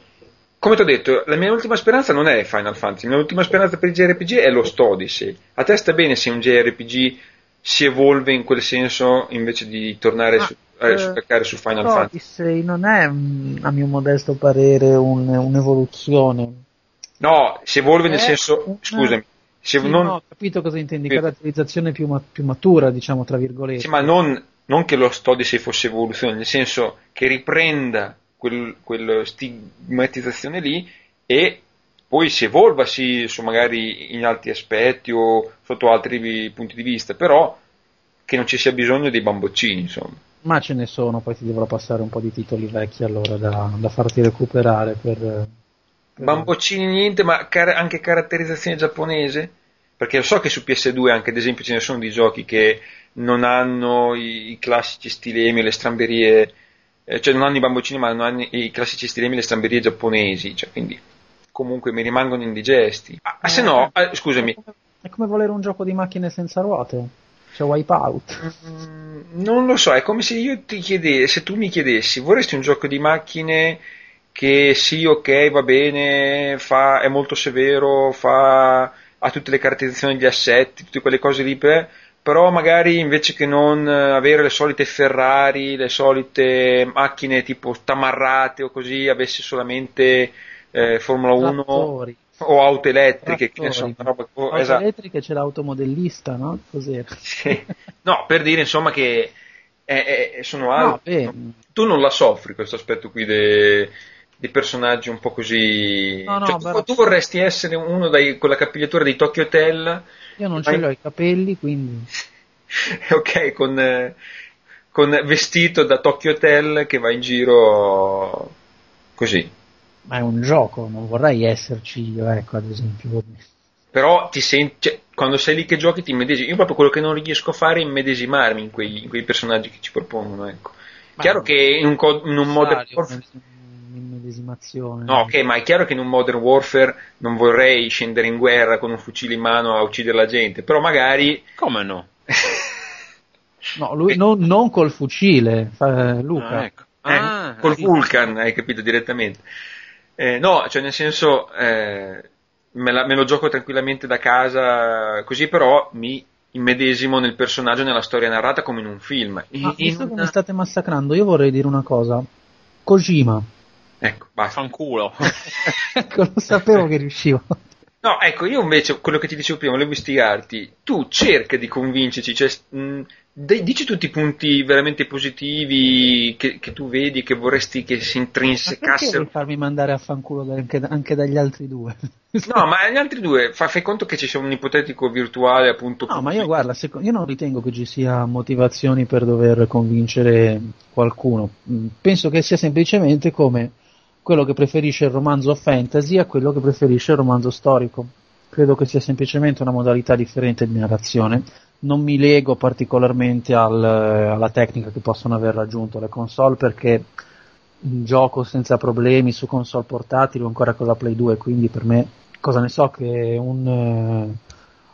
come ti ho detto, la mia ultima speranza non è Final Fantasy, la mia ultima speranza per il JRPG è lo Odyssey. A te sta bene se un JRPG si evolve in quel senso invece di tornare Ma, su, eh, su Final Fantasy. Odyssey non è, a mio modesto parere, un- un'evoluzione. No, si evolve nel Eh, senso, una- scusami, se Sì, non, no, ho capito cosa intendi, caratterizzazione più, ma- più matura, diciamo, tra virgolette. Sì, ma non, non che lo Odyssey fosse evoluzione, nel senso che riprenda quel, quella stigmatizzazione lì e poi si evolva sì, su magari in altri aspetti o sotto altri punti di vista, però che non ci sia bisogno dei bamboccini, insomma. Ma ce ne sono, poi ti dovrò passare un po' di titoli vecchi allora da, da farti recuperare per... per- Bamboccini niente, ma car- anche caratterizzazione giapponese? Perché so che su PS2 anche ad esempio ce ne sono di giochi che non hanno i, i classici stilemi, le stramberie, eh, cioè non hanno i bamboccini ma non hanno i classici stilemi e le stramberie giapponesi, cioè quindi comunque mi rimangono indigesti. Ah, Eh, se no, eh, scusami, È come, è come volere un gioco di macchine senza ruote. Cioè Wipeout. Mm, non lo so, è come se io ti chiedessi, se tu mi chiedessi, vorresti un gioco di macchine che sì, ok, va bene, fa, è molto severo, fa, ha tutte le caratterizzazioni degli assetti, tutte quelle cose lì, per- però magari invece che non eh, avere le solite Ferrari, le solite macchine tipo tamarrate o così, avesse solamente eh, Formula 1 Trattori. o auto elettriche, che ne so, Trattori. una roba- oh, Auto esatto. elettriche c'è l'automodellista, no? Cos'era? Sì. No, per dire insomma che eh, eh, sono No, alti. beh, Tu non la soffri questo aspetto qui de- dei personaggi un po' così. No, no, Cioè, tu, tu vorresti essere uno dai, con la capigliatura dei Tokyo Hotel, io non ce l'ho i capelli, quindi... ok, con, con vestito da Tokyo Hotel che va in giro così. Ma è un gioco, non vorrei esserci io, ecco, ad esempio. Però ti senti, cioè, quando sei lì che giochi ti immedesimi. Io proprio quello che non riesco a fare è immedesimarmi in quei, in quei personaggi che ci propongono, ecco. Ma chiaro che in un, co- in un Modern Un'immedesimazione. No, ok, ma è chiaro che in un Modern Warfare non vorrei scendere in guerra con un fucile in mano a uccidere la gente, però magari... Come no? No, lui non, non col fucile, fa- Luca. Ah, ecco. eh, Ah, col sì. Vulcan, hai capito direttamente. Eh, no, cioè nel senso, eh, me, la- me lo gioco tranquillamente da casa, così però mi immedesimo nel personaggio, nella storia narrata come in un film. Ma In- visto in che una- mi state massacrando, io vorrei dire una cosa. Kojima. Ecco, basta. Fanculo. Ecco, lo sapevo che riuscivo. No, ecco, io invece, quello che ti dicevo prima, volevo istigarti, tu cerca di convincerci, cioè, mh, dai- dici tutti i punti veramente positivi che, che tu vedi, che vorresti che si Ma perché intrinsecassero. vuoi farmi mandare a fanculo da- anche, anche dagli altri due? No, ma gli altri due, fa- fai conto che ci sia un ipotetico virtuale, appunto. No, ma io guarda, seco- io non ritengo che ci sia motivazioni per dover convincere qualcuno. Penso che sia semplicemente come quello che preferisce il romanzo fantasy a quello che preferisce il romanzo storico. Credo che sia semplicemente una modalità differente di narrazione. Non mi lego particolarmente al- alla tecnica che possono aver raggiunto le console perché gioco senza problemi su console portatili o ancora con la Play 2, quindi per me cosa ne so che un, eh,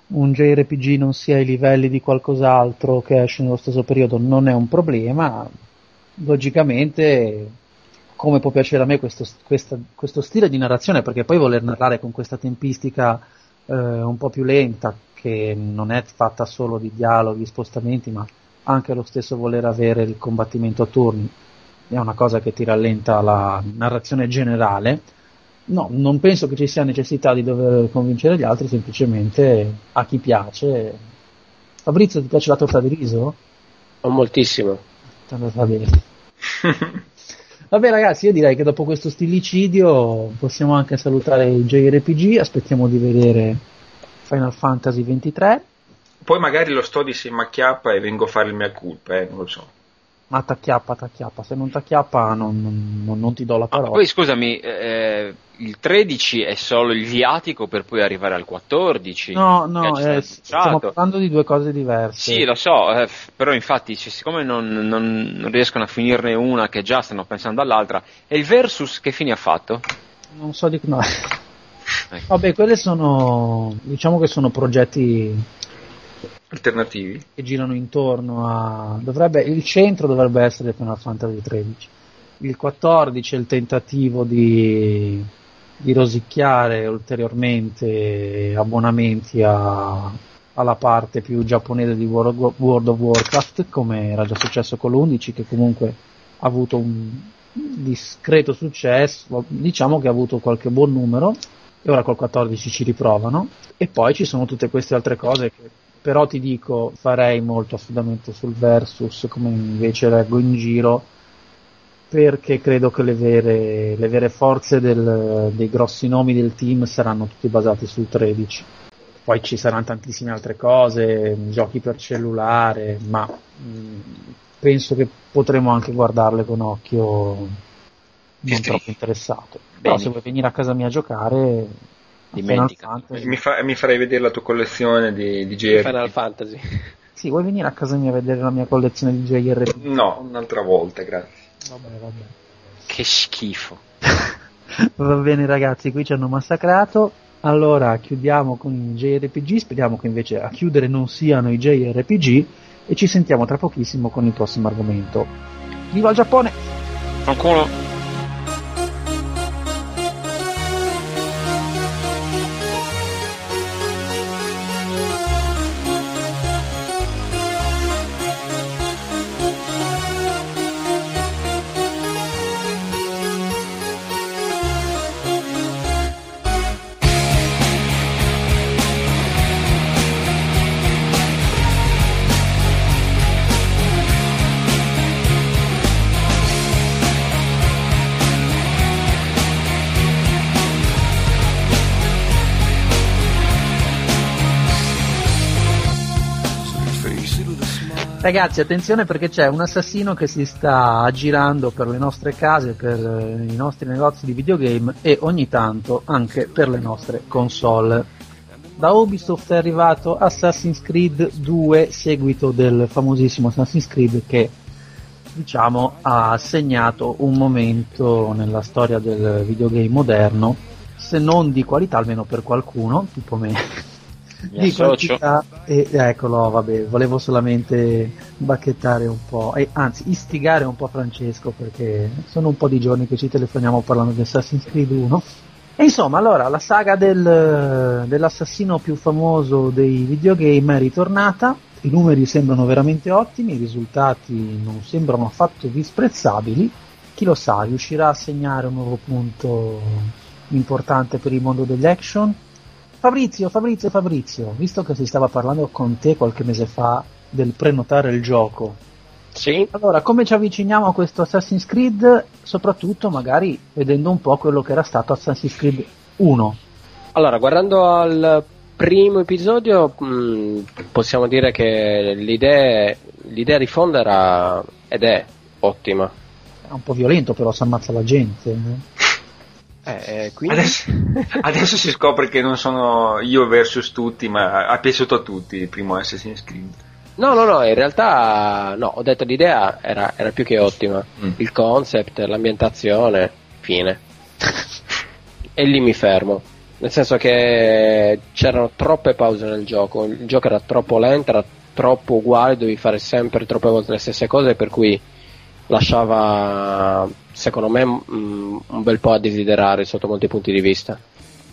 un JRPG non sia ai livelli di qualcos'altro che esce nello stesso periodo non è un problema, logicamente come può piacere a me questo, questa- questo stile di narrazione, perché poi voler narrare con questa tempistica eh, un po' più lenta, che non è fatta solo di dialoghi, spostamenti, ma anche lo stesso voler avere il combattimento a turni, è una cosa che ti rallenta la narrazione generale. No, non penso che ci sia necessità di dover convincere gli altri, semplicemente a chi piace. Fabrizio, ti piace la torta di riso? Ho moltissimo. Tanto Va bene. Vabbè ragazzi, io direi che dopo questo stillicidio possiamo anche salutare il JRPG, aspettiamo di vedere Final Fantasy 23, Poi magari lo sto di si macchiappa e vengo a fare il mea culpa, eh, non lo so. Ma t'acchiappa, t'acchiappa, se non t'acchiappa non, non- non- ti do la Ah, parola. poi scusami, eh, il 13 è solo il viatico per poi arrivare al 14. no, no, eh, stiamo parlando di due cose diverse. Sì, lo so, eh, però infatti, siccome non, non- non riescono a finirne una che già stanno pensando all'altra, e il Versus che fine ha fatto? Non so di... No. Ecco. Vabbè, quelle sono, diciamo che sono progetti Alternativi? che girano intorno a dovrebbe il centro dovrebbe essere Final Fantasy XIII il 14 è il tentativo di, di rosicchiare ulteriormente abbonamenti a- alla parte più giapponese di World, World of Warcraft come era già successo con l'11 che comunque ha avuto un discreto successo diciamo che ha avuto qualche buon numero e ora col 14 ci riprovano e poi ci sono tutte queste altre cose che però ti dico farei molto affidamento sul versus come invece leggo in giro perché credo che le vere, le vere forze del- dei grossi nomi del team saranno tutti basati sul 13 poi ci saranno tantissime altre cose giochi per cellulare ma mh, penso che potremo anche guardarle con occhio non troppo interessato. Però Bene. se vuoi venire a casa mia a giocare a Final Dimenticati. Fantasy- Mi, fa- mi farei vedere la tua collezione di, di JRPG? Final Fantasy. Sì, vuoi venire a casa mia a vedere la mia collezione di JRPG? No, un'altra volta, grazie. Vabbè, vabbè. Che schifo. Va bene ragazzi, qui ci hanno massacrato. Allora chiudiamo con i JRPG, speriamo che invece a chiudere non siano i JRPG e ci sentiamo tra pochissimo con il prossimo argomento. Viva il Giappone! Fanculo. Ragazzi, attenzione perché c'è un assassino che si sta aggirando per le nostre case, per eh, i nostri negozi di videogame e ogni tanto anche per le nostre console. Da Ubisoft è arrivato Assassin's Creed 2, seguito del famosissimo Assassin's Creed che diciamo ha segnato un momento nella storia del videogame moderno, se non di qualità almeno per qualcuno, tipo me. Mi associo. E, eccolo, vabbè, volevo solamente bacchettare un po', e, anzi istigare un po' Francesco perché sono un po' di giorni che ci telefoniamo parlando di Assassin's Creed 1. E insomma, allora, la saga del, dell'assassino più famoso dei videogame è ritornata, i numeri sembrano veramente ottimi, i risultati non sembrano affatto disprezzabili, chi lo sa, riuscirà a segnare un nuovo punto importante per il mondo degli action? Fabrizio, Fabrizio, Fabrizio, visto che si stava parlando con te qualche mese fa del prenotare il gioco, Sì, allora come ci avviciniamo a questo Assassin's Creed, soprattutto magari vedendo un po' quello che era stato Assassin's Creed 1? allora guardando al primo episodio mh, possiamo dire che l'idea, l'idea di fondo era ed è ottima. È un po' violento però si ammazza la gente. eh. Eh, eh, quindi... Adesso, adesso si scopre che non sono io versus tutti, ma ha piaciuto a tutti il primo Assassin's Creed. No, no, no, in realtà no, ho detto l'idea era, era più che ottima. Mm. Il concept, l'ambientazione, fine. e lì mi fermo. Nel senso che c'erano troppe pause nel gioco, il gioco era troppo lento, era troppo uguale, dovevi fare sempre troppe volte le stesse cose, per cui lasciava, secondo me, mm, un bel po' a desiderare sotto molti punti di vista.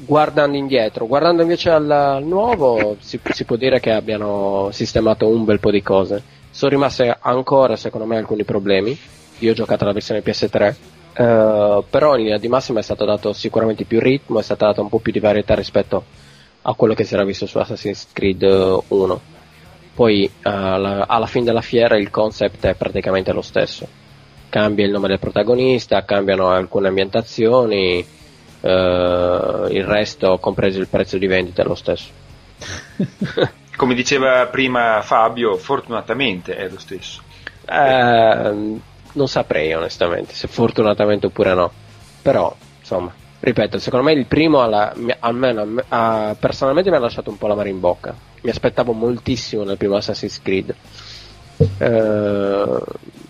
Guardando indietro, guardando invece al, nuovo, si, si può dire che abbiano sistemato un bel po' di cose. Sono rimaste ancora, secondo me, alcuni problemi. Io ho giocato la versione PS3, eh, però in linea di massima è stato dato sicuramente più ritmo, è stata data un po' più di varietà rispetto a quello che si era visto su Assassin's Creed eh, 1. Poi eh, alla, alla fine della fiera il concept è praticamente lo stesso. Cambia il nome del protagonista, cambiano alcune ambientazioni, eh, il resto, compreso il prezzo di vendita, è lo stesso. Come diceva prima Fabio, fortunatamente è lo stesso. Eh, non saprei onestamente se fortunatamente oppure no. Però, insomma, ripeto, secondo me il primo alla- almeno a me- a- personalmente mi ha lasciato un po' la mare in bocca. Mi aspettavo moltissimo nel primo Assassin's Creed. Eh,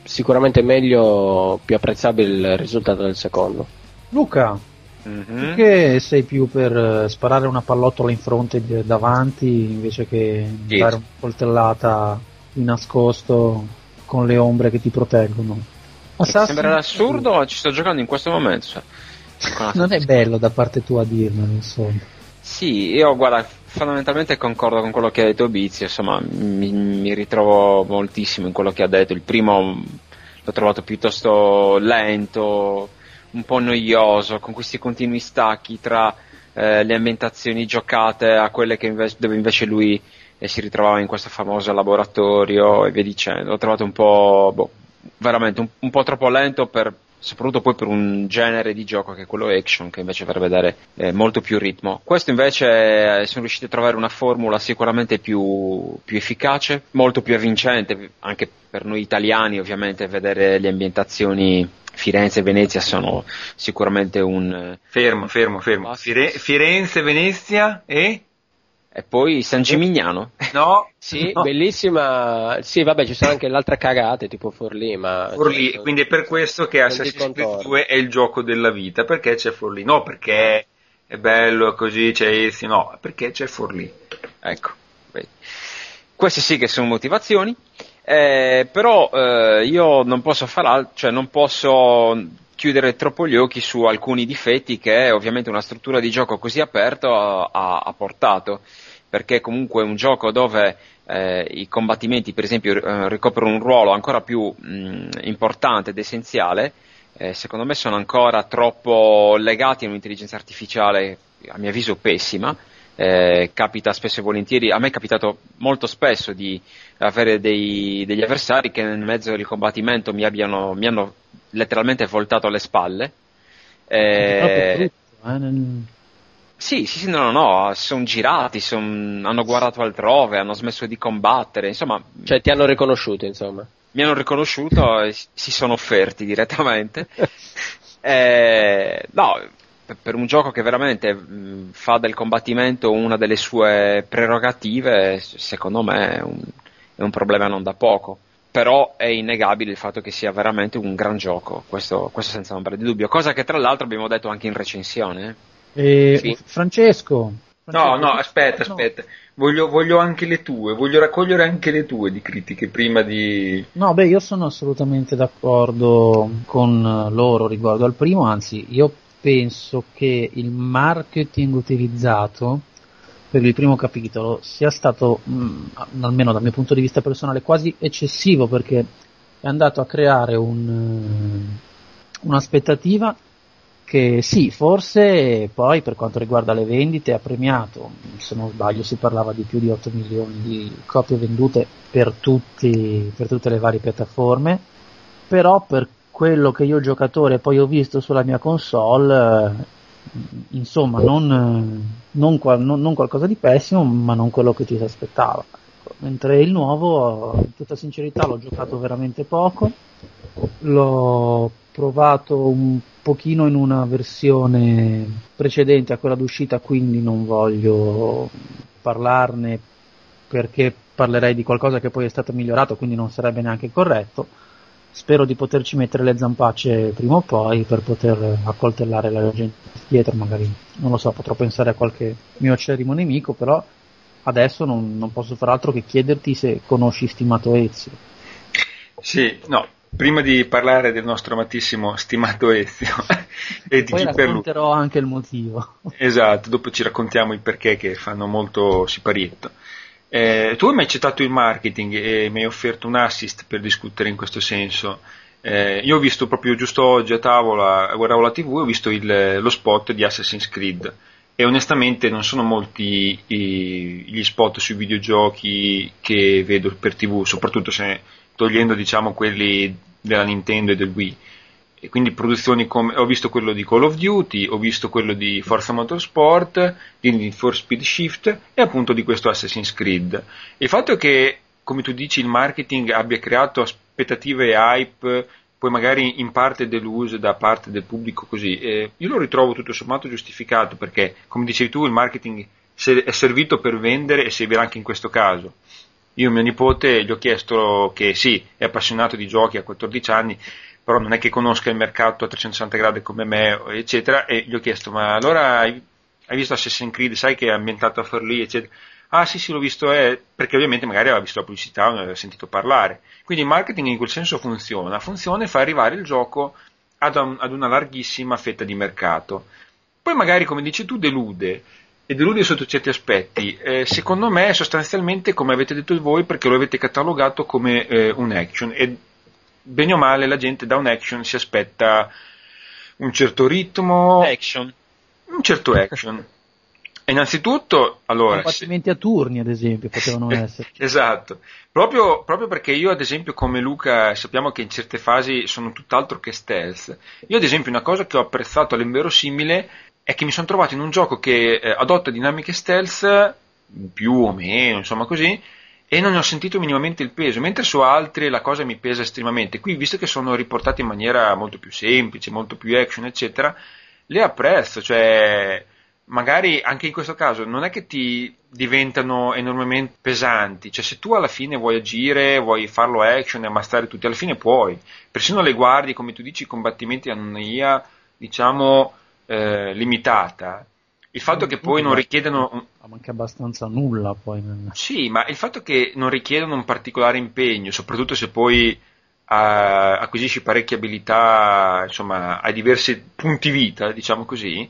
sicuramente meglio, più apprezzabile il risultato del secondo. Luca, Mhm. che sei più per eh, sparare una pallottola in fronte davanti invece che Dietro. dare una coltellata di nascosto con le ombre che ti proteggono? Assassin's Sembra assurdo, ma ci sto giocando in questo momento. cioè. Non è bello da parte tua dirmelo, insomma. Sì, io guarda, fondamentalmente concordo con quello che ha detto Bizio, insomma, mi, mi ritrovo moltissimo in quello che ha detto. Il primo l'ho trovato piuttosto lento, un po' noioso, con questi continui stacchi tra eh, le ambientazioni giocate a quelle invece, dove invece lui eh, si ritrovava in questo famoso laboratorio e via dicendo. L'ho trovato un po', boh, veramente un, un po' troppo lento per soprattutto poi per un genere di gioco che è quello action che invece dovrebbe dare eh, molto più ritmo. Questo invece eh, sono riusciti a trovare una formula sicuramente più, più efficace, molto più avvincente, anche per noi italiani ovviamente vedere le ambientazioni Firenze e Venezia sono sicuramente un... eh, Fermo, fermo, fermo. Fire- Firenze, Venezia e... E poi San Gimignano. No, Sì, no. bellissima. Sì, vabbè, ci sono anche le altre cagate, tipo Forlì, ma... Forlì, cioè, quindi è per questo che Assassin's Creed contorno. 2 è il gioco della vita, perché c'è Forlì, no perché è bello così, c'è Ezio, no, perché c'è Forlì. Ecco, vedi. queste sì che sono motivazioni, eh, però eh, io non posso far altro, cioè non posso chiudere troppo gli occhi su alcuni difetti che ovviamente una struttura di gioco così aperto ha, ha- ha portato, perché comunque è un gioco dove eh, i combattimenti per esempio eh, ricoprono un ruolo ancora più mh, importante ed essenziale, eh, secondo me sono ancora troppo legati a un'intelligenza artificiale a mio avviso pessima. Eh, capita spesso e volentieri, a me è capitato molto spesso di avere dei- degli avversari che nel mezzo del combattimento mi, abbiano, mi hanno letteralmente voltato le spalle. Eh, brutto, eh, Sì, sì, sì, no, no, no, sono girati, son, hanno guardato altrove, hanno smesso di combattere, insomma. Cioè ti hanno riconosciuto, insomma. Mi hanno riconosciuto e si sono offerti direttamente. eh, no, per un gioco che veramente fa del combattimento una delle sue prerogative, secondo me è un, è un, problema non da poco. Però è innegabile il fatto che sia veramente un gran gioco, questo, questo senza ombra di dubbio, cosa che tra l'altro abbiamo detto anche in recensione. Eh, sì. Francesco, No, no, aspetta, aspetta. Voglio, voglio, anche le tue, voglio raccogliere anche le tue di critiche prima di... No, beh, io sono assolutamente d'accordo con loro riguardo al primo, anzi, io penso che il marketing utilizzato per il primo capitolo sia stato, mh, mm, almeno dal mio punto di vista personale, quasi eccessivo perché è andato a creare un, un'aspettativa che sì, forse poi per quanto riguarda le vendite ha premiato, se non sbaglio si parlava di più di 8 milioni di copie vendute per, tutti, per tutte le varie piattaforme, però per quello che io giocatore poi ho visto sulla mia console, eh, insomma, non, non, non, non, qualcosa di pessimo, ma non quello che ci si aspettava. Ecco, mentre il nuovo, in tutta sincerità, l'ho giocato veramente poco, l'ho provato un pochino in una versione precedente a quella d'uscita, quindi non voglio parlarne perché parlerei di qualcosa che poi è stato migliorato, quindi non sarebbe neanche corretto spero di poterci mettere le zampacce prima o poi per poter accoltellare la gente dietro, magari non lo so, potrò pensare a qualche mio acerrimo nemico, però adesso non, non, posso far altro che chiederti se conosci stimato Ezio. Sì, no, prima di parlare del nostro amatissimo stimato Ezio e di Poi racconterò anche il motivo. Esatto, dopo ci raccontiamo il perché che fanno molto siparietto. Eh, tu mi hai citato il marketing e mi hai offerto un assist per discutere in questo senso. Eh, io ho visto proprio giusto oggi a tavola, guardavo la tv, ho visto il, lo spot di Assassin's Creed e onestamente non sono molti i, gli spot sui videogiochi che vedo per tv, soprattutto se togliendo diciamo quelli della Nintendo e del Wii e quindi produzioni come ho visto quello di Call of Duty, ho visto quello di Forza Motorsport, di Need for Speed Shift e appunto di questo Assassin's Creed. Il fatto che, come tu dici, il marketing abbia creato aspettative e hype, poi magari in parte deluse da parte del pubblico così, eh, io lo ritrovo tutto sommato giustificato perché, come dicevi tu, il marketing è servito per vendere e servirà anche in questo caso. Io mio nipote gli ho chiesto che sì, è appassionato di giochi a 14 anni, però non è che conosca il mercato a 360 gradi come me, eccetera, e gli ho chiesto, ma allora hai, visto Assassin's Creed, sai che è ambientato a Forlì, eccetera? Ah sì sì l'ho visto, eh, perché ovviamente magari aveva visto la pubblicità ne aveva sentito parlare. Quindi il marketing in quel senso funziona, funziona e fa arrivare il gioco ad, un, ad una larghissima fetta di mercato. Poi magari, come dici tu, delude, e delude sotto certi aspetti. Eh, secondo me, sostanzialmente, come avete detto voi, perché lo avete catalogato come eh, un action. E bene o male la gente da un action si aspetta un certo ritmo, action. un certo action. E innanzitutto, allora... Combattimenti se... a turni, ad esempio, potevano essere. esatto. Proprio, proprio, perché io, ad esempio, come Luca, sappiamo che in certe fasi sono tutt'altro che stealth. Io, ad esempio, una cosa che ho apprezzato all'inverosimile è che mi sono trovato in un gioco che eh, adotta dinamiche stealth, più o meno, insomma così, e non ne ho sentito minimamente il peso, mentre su altri la cosa mi pesa estremamente. Qui, visto che sono riportati in maniera molto più semplice, molto più action, eccetera, le apprezzo, cioè magari anche in questo caso non è che ti diventano enormemente pesanti, cioè se tu alla fine vuoi agire, vuoi farlo action e ammazzare tutti, alla fine puoi. Persino le guardie, come tu dici, i combattimenti hanno una IA, diciamo, eh, limitata, il fatto che poi non richiedono. Ma anche abbastanza nulla poi. Sì, ma il fatto che non richiedono un particolare impegno, soprattutto se poi uh, acquisisci parecchie abilità, insomma, hai diversi punti vita, diciamo così,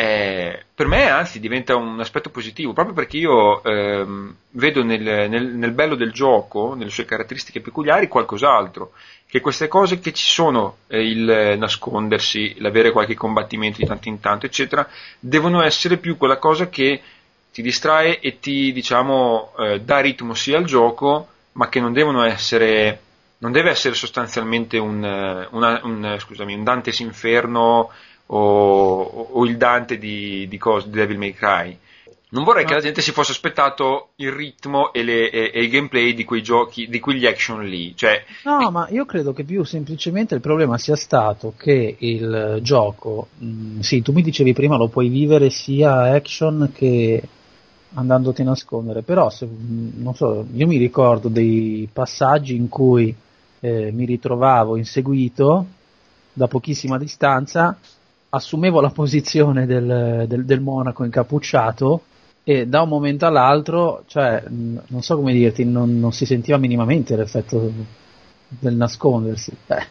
eh, per me anzi diventa un aspetto positivo, proprio perché io ehm, vedo nel, nel, nel, bello del gioco, nelle sue caratteristiche peculiari, qualcos'altro, che queste cose che ci sono, eh, il nascondersi, l'avere qualche combattimento di tanto in tanto, eccetera, devono essere più quella cosa che ti distrae e ti, diciamo, eh, dà ritmo sia al gioco, ma che non devono essere, non deve essere sostanzialmente un, una, un, scusami, un Dante's Inferno o, o il Dante di, di, cos, di Devil May Cry. Non vorrei che la gente si fosse aspettato il ritmo e, le, e, e, il gameplay di quei giochi, di quegli action lì. Cioè, no, ma io credo che più semplicemente il problema sia stato che il gioco, mh, mm, sì, tu mi dicevi prima lo puoi vivere sia action che andandoti a nascondere, però se, mm, non so, io mi ricordo dei passaggi in cui eh, mi ritrovavo inseguito da pochissima distanza, assumevo la posizione del, del, del monaco incappucciato e da un momento all'altro, cioè, non so come dirti, non, non si sentiva minimamente l'effetto del nascondersi. Eh.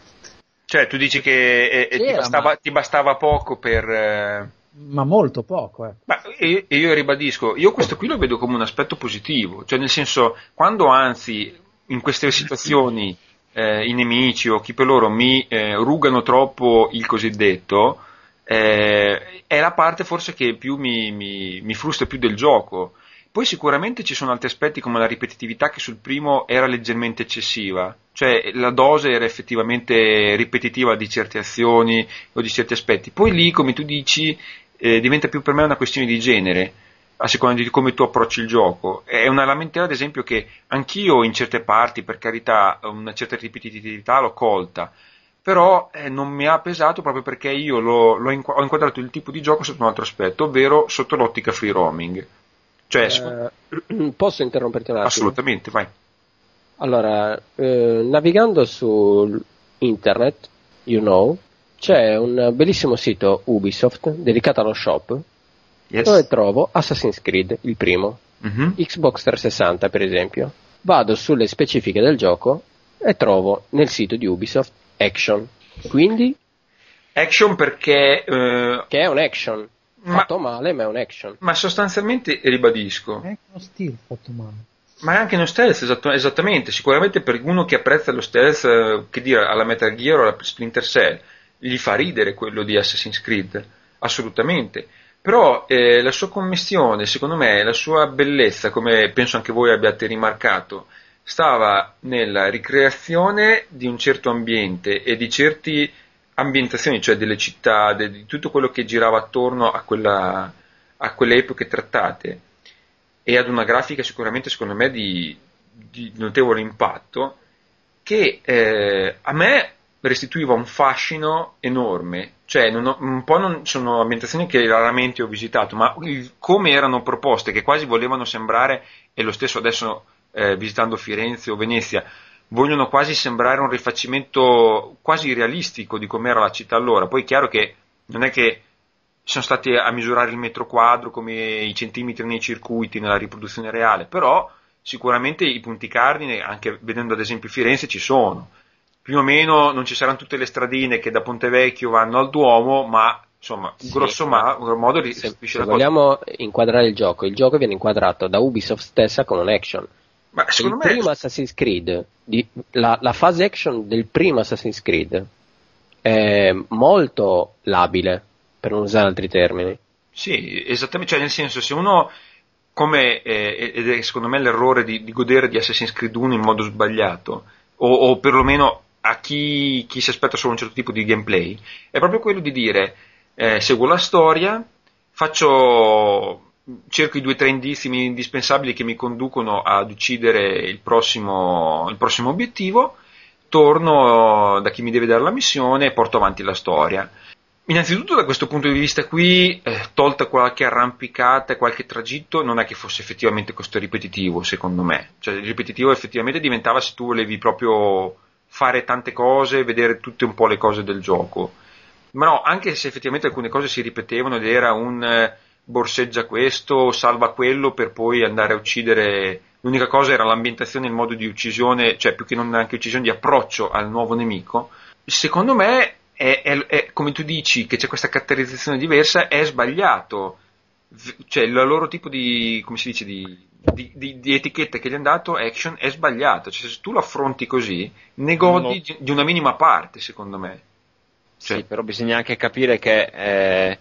Cioè, tu dici che eh, ti, bastava, ma... ti, bastava, poco per... Eh... Ma molto poco, eh. Ma io, io ribadisco, io questo qui lo vedo come un aspetto positivo, cioè nel senso, quando anzi in queste situazioni eh, i nemici o chi per loro mi eh, rugano troppo il cosiddetto, eh, è la parte forse che più mi, mi, mi frustra più del gioco. Poi sicuramente ci sono altri aspetti come la ripetitività che sul primo era leggermente eccessiva, cioè la dose era effettivamente ripetitiva di certe azioni o di certi aspetti. Poi lì, come tu dici, eh, diventa più per me una questione di genere, a seconda di come tu approcci il gioco. È una lamentela, ad esempio, che anch'io in certe parti, per carità, una certa ripetitività l'ho colta, però eh, non mi ha pesato proprio perché io l'ho, l'ho inqu- ho inquadrato il tipo di gioco sotto un altro aspetto, ovvero sotto l'ottica free roaming. Cioè, eh, posso interromperti un attimo? Assolutamente, vai. Allora, eh, navigando su internet, you know, c'è un bellissimo sito Ubisoft dedicato allo shop yes. dove trovo Assassin's Creed, il primo, mm-hmm. Xbox 360 per esempio. Vado sulle specifiche del gioco e trovo nel sito di Ubisoft action. Quindi? Action perché... Eh, che è un action. Fatto ma, male, ma è un action. Ma sostanzialmente, ribadisco... È uno stile fatto male. Ma è anche uno stealth, esatto, esattamente. Sicuramente per uno che apprezza lo stealth, eh, che dire, alla Metal Gear o alla Splinter Cell, gli fa ridere quello di Assassin's Creed. Assolutamente. Però eh, la sua commissione, secondo me, la sua bellezza, come penso anche voi abbiate rimarcato, stava nella ricreazione di un certo ambiente e di certe ambientazioni, cioè delle città, di tutto quello che girava attorno a, quella, a quelle epoche trattate. E ad una grafica sicuramente secondo me di, di notevole impatto che eh, a me restituiva un fascino enorme, cioè ho, un po' non, sono ambientazioni che raramente ho visitato, ma il, come erano proposte, che quasi volevano sembrare, e lo stesso adesso eh, visitando Firenze o Venezia, vogliono quasi sembrare un rifacimento quasi realistico di com'era la città allora. Poi è chiaro che non è che sono stati a misurare il metro quadro come i centimetri nei circuiti nella riproduzione reale, però sicuramente i punti cardine, anche vedendo ad esempio Firenze, ci sono. Più o meno non ci saranno tutte le stradine che da Ponte Vecchio vanno al Duomo, ma insomma, sì, grosso modo se, se vogliamo inquadrare il gioco, il gioco viene inquadrato da Ubisoft stessa con un action ma secondo il me... primo Assassin's Creed, di, la, la, fase action del primo Assassin's Creed è molto labile, per non usare altri termini. Sì, esattamente, cioè nel senso se uno, come, eh, ed è secondo me l'errore di, di, godere di Assassin's Creed 1 in modo sbagliato, o, o perlomeno a chi, chi, si aspetta solo un certo tipo di gameplay, è proprio quello di dire eh, seguo la storia, faccio cerco i due o tre indizi indispensabili che mi conducono ad uccidere il prossimo, il prossimo obiettivo, torno da chi mi deve dare la missione e porto avanti la storia. Innanzitutto da questo punto di vista qui, eh, tolta qualche arrampicata qualche tragitto, non è che fosse effettivamente questo ripetitivo, secondo me. Cioè, il ripetitivo effettivamente diventava se tu volevi proprio fare tante cose, vedere tutte un po' le cose del gioco. Ma no, anche se effettivamente alcune cose si ripetevano ed era un... Eh, borseggia questo, salva quello per poi andare a uccidere. L'unica cosa era l'ambientazione, il modo di uccisione, cioè più che non anche uccisione, di approccio al nuovo nemico. Secondo me, è, è, è, come tu dici, che c'è questa caratterizzazione diversa, è sbagliato. Cioè, il loro tipo di, come si dice, di, di, di, di etichetta che gli hanno dato, action, è sbagliato. Cioè, se tu lo affronti così, ne godi no. di una minima parte, secondo me. Cioè, sì, però bisogna anche capire che eh,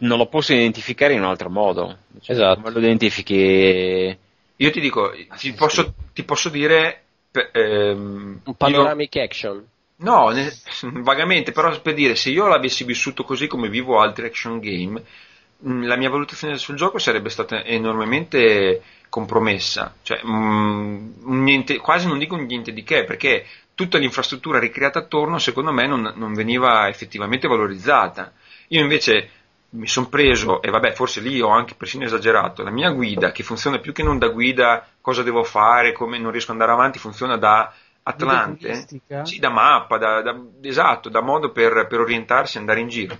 non lo posso identificare in un altro modo. Cioè, esatto. Come lo identifichi? Io ti dico, ti posso, ti posso dire... ehm, un panoramic io, action. No, ne- vagamente, però per dire, se io l'avessi vissuto così come vivo altri action game, mh, la mia valutazione sul gioco sarebbe stata enormemente compromessa, cioè mh, niente- quasi non dico niente di che, perché tutta l'infrastruttura ricreata attorno, secondo me, non, non veniva effettivamente valorizzata. Io invece mi sono preso, e vabbè, forse lì ho anche persino esagerato, la mia guida, che funziona più che non da guida, cosa devo fare, come non riesco ad andare avanti, funziona da Atlante, sì, da mappa, da, da- esatto, da modo per, per orientarsi e andare in giro.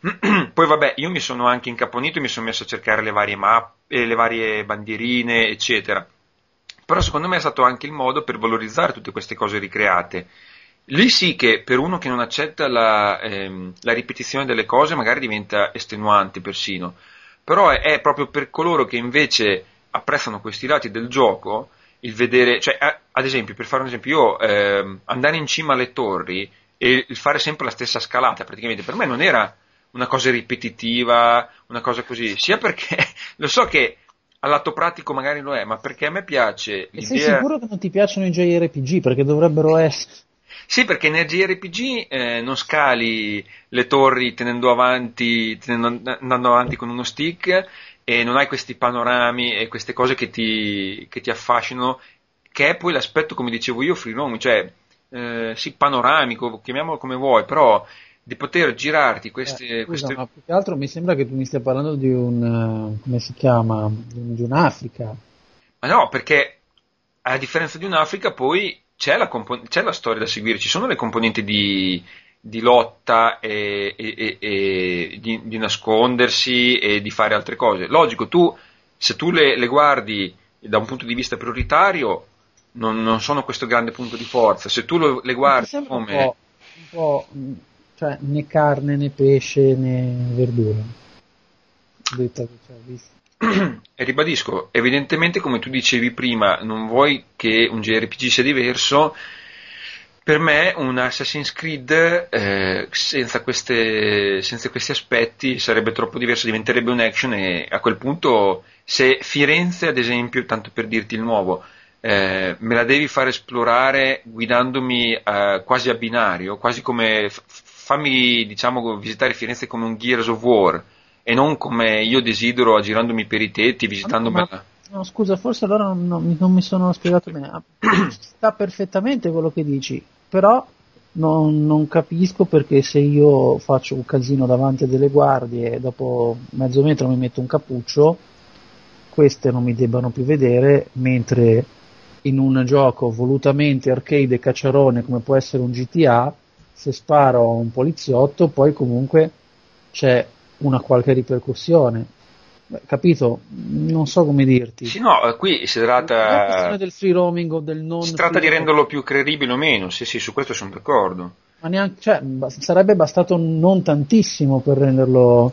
Poi vabbè, io mi sono anche incaponito e mi sono messo a cercare le varie mappe, le varie bandierine, eccetera. Però secondo me è stato anche il modo per valorizzare tutte queste cose ricreate. Lì sì che per uno che non accetta la, ehm, la ripetizione delle cose magari diventa estenuante persino, però è, è proprio per coloro che invece apprezzano questi lati del gioco il vedere, cioè a- ad esempio, per fare un esempio, io ehm, andare in cima alle torri e il fare sempre la stessa scalata praticamente per me non era una cosa ripetitiva, una cosa così, sia perché lo so che al lato pratico magari lo è, ma perché a me piace E sei sicuro che non ti piacciono i JRPG? Perché dovrebbero essere... Sì, perché nel JRPG eh, non scali le torri tenendo avanti, tenendo- andando avanti con uno stick e non hai questi panorami e queste cose che ti, che ti affascinano, che è poi l'aspetto, come dicevo io, free roam, cioè eh, sì, panoramico, chiamiamolo come vuoi, però di poter girarti queste... Eh, scusa, queste- ma più che altro mi sembra che tu mi stia parlando di un... eh, come si chiama? Di, un- di un'Africa. Ma no, perché a differenza di un'Africa poi c'è la, compo- c'è la storia da seguire, ci sono le componenti di, di lotta e, e- e- di, di nascondersi e di fare altre cose. Logico, tu se tu le, le guardi da un punto di vista prioritario non, non sono questo grande punto di forza, se tu lo- le guardi sembra un come... po', un po', cioè né carne né pesce né verdura. Detta, cioè, visto. E ribadisco, evidentemente come tu dicevi prima, non vuoi che un JRPG sia diverso, per me un Assassin's Creed eh, senza, queste- senza questi aspetti sarebbe troppo diverso, diventerebbe un action e a quel punto se Firenze ad esempio, tanto per dirti il nuovo, eh, me la devi far esplorare guidandomi eh, quasi a binario, quasi come fammi diciamo visitare Firenze come un Gears of War e non come io desidero aggirandomi per i tetti, visitandomela. Ma- No, scusa, forse allora non, non- non mi sono spiegato bene. Ah, Sta perfettamente quello che dici, però non, non capisco perché se io faccio un casino davanti a delle guardie e dopo mezzo metro mi metto un cappuccio, queste non mi debbano più vedere, mentre in un gioco volutamente arcade e cacciarone come può essere un GTA, se sparo a un poliziotto poi comunque c'è una qualche ripercussione. Beh, capito? Non so come dirti. Sì, no, eh, qui si tratta, questione del free roaming o del non si tratta di renderlo più credibile o meno, sì, sì, su questo sono d'accordo. ma neanche, cioè, sarebbe bastato non tantissimo per renderlo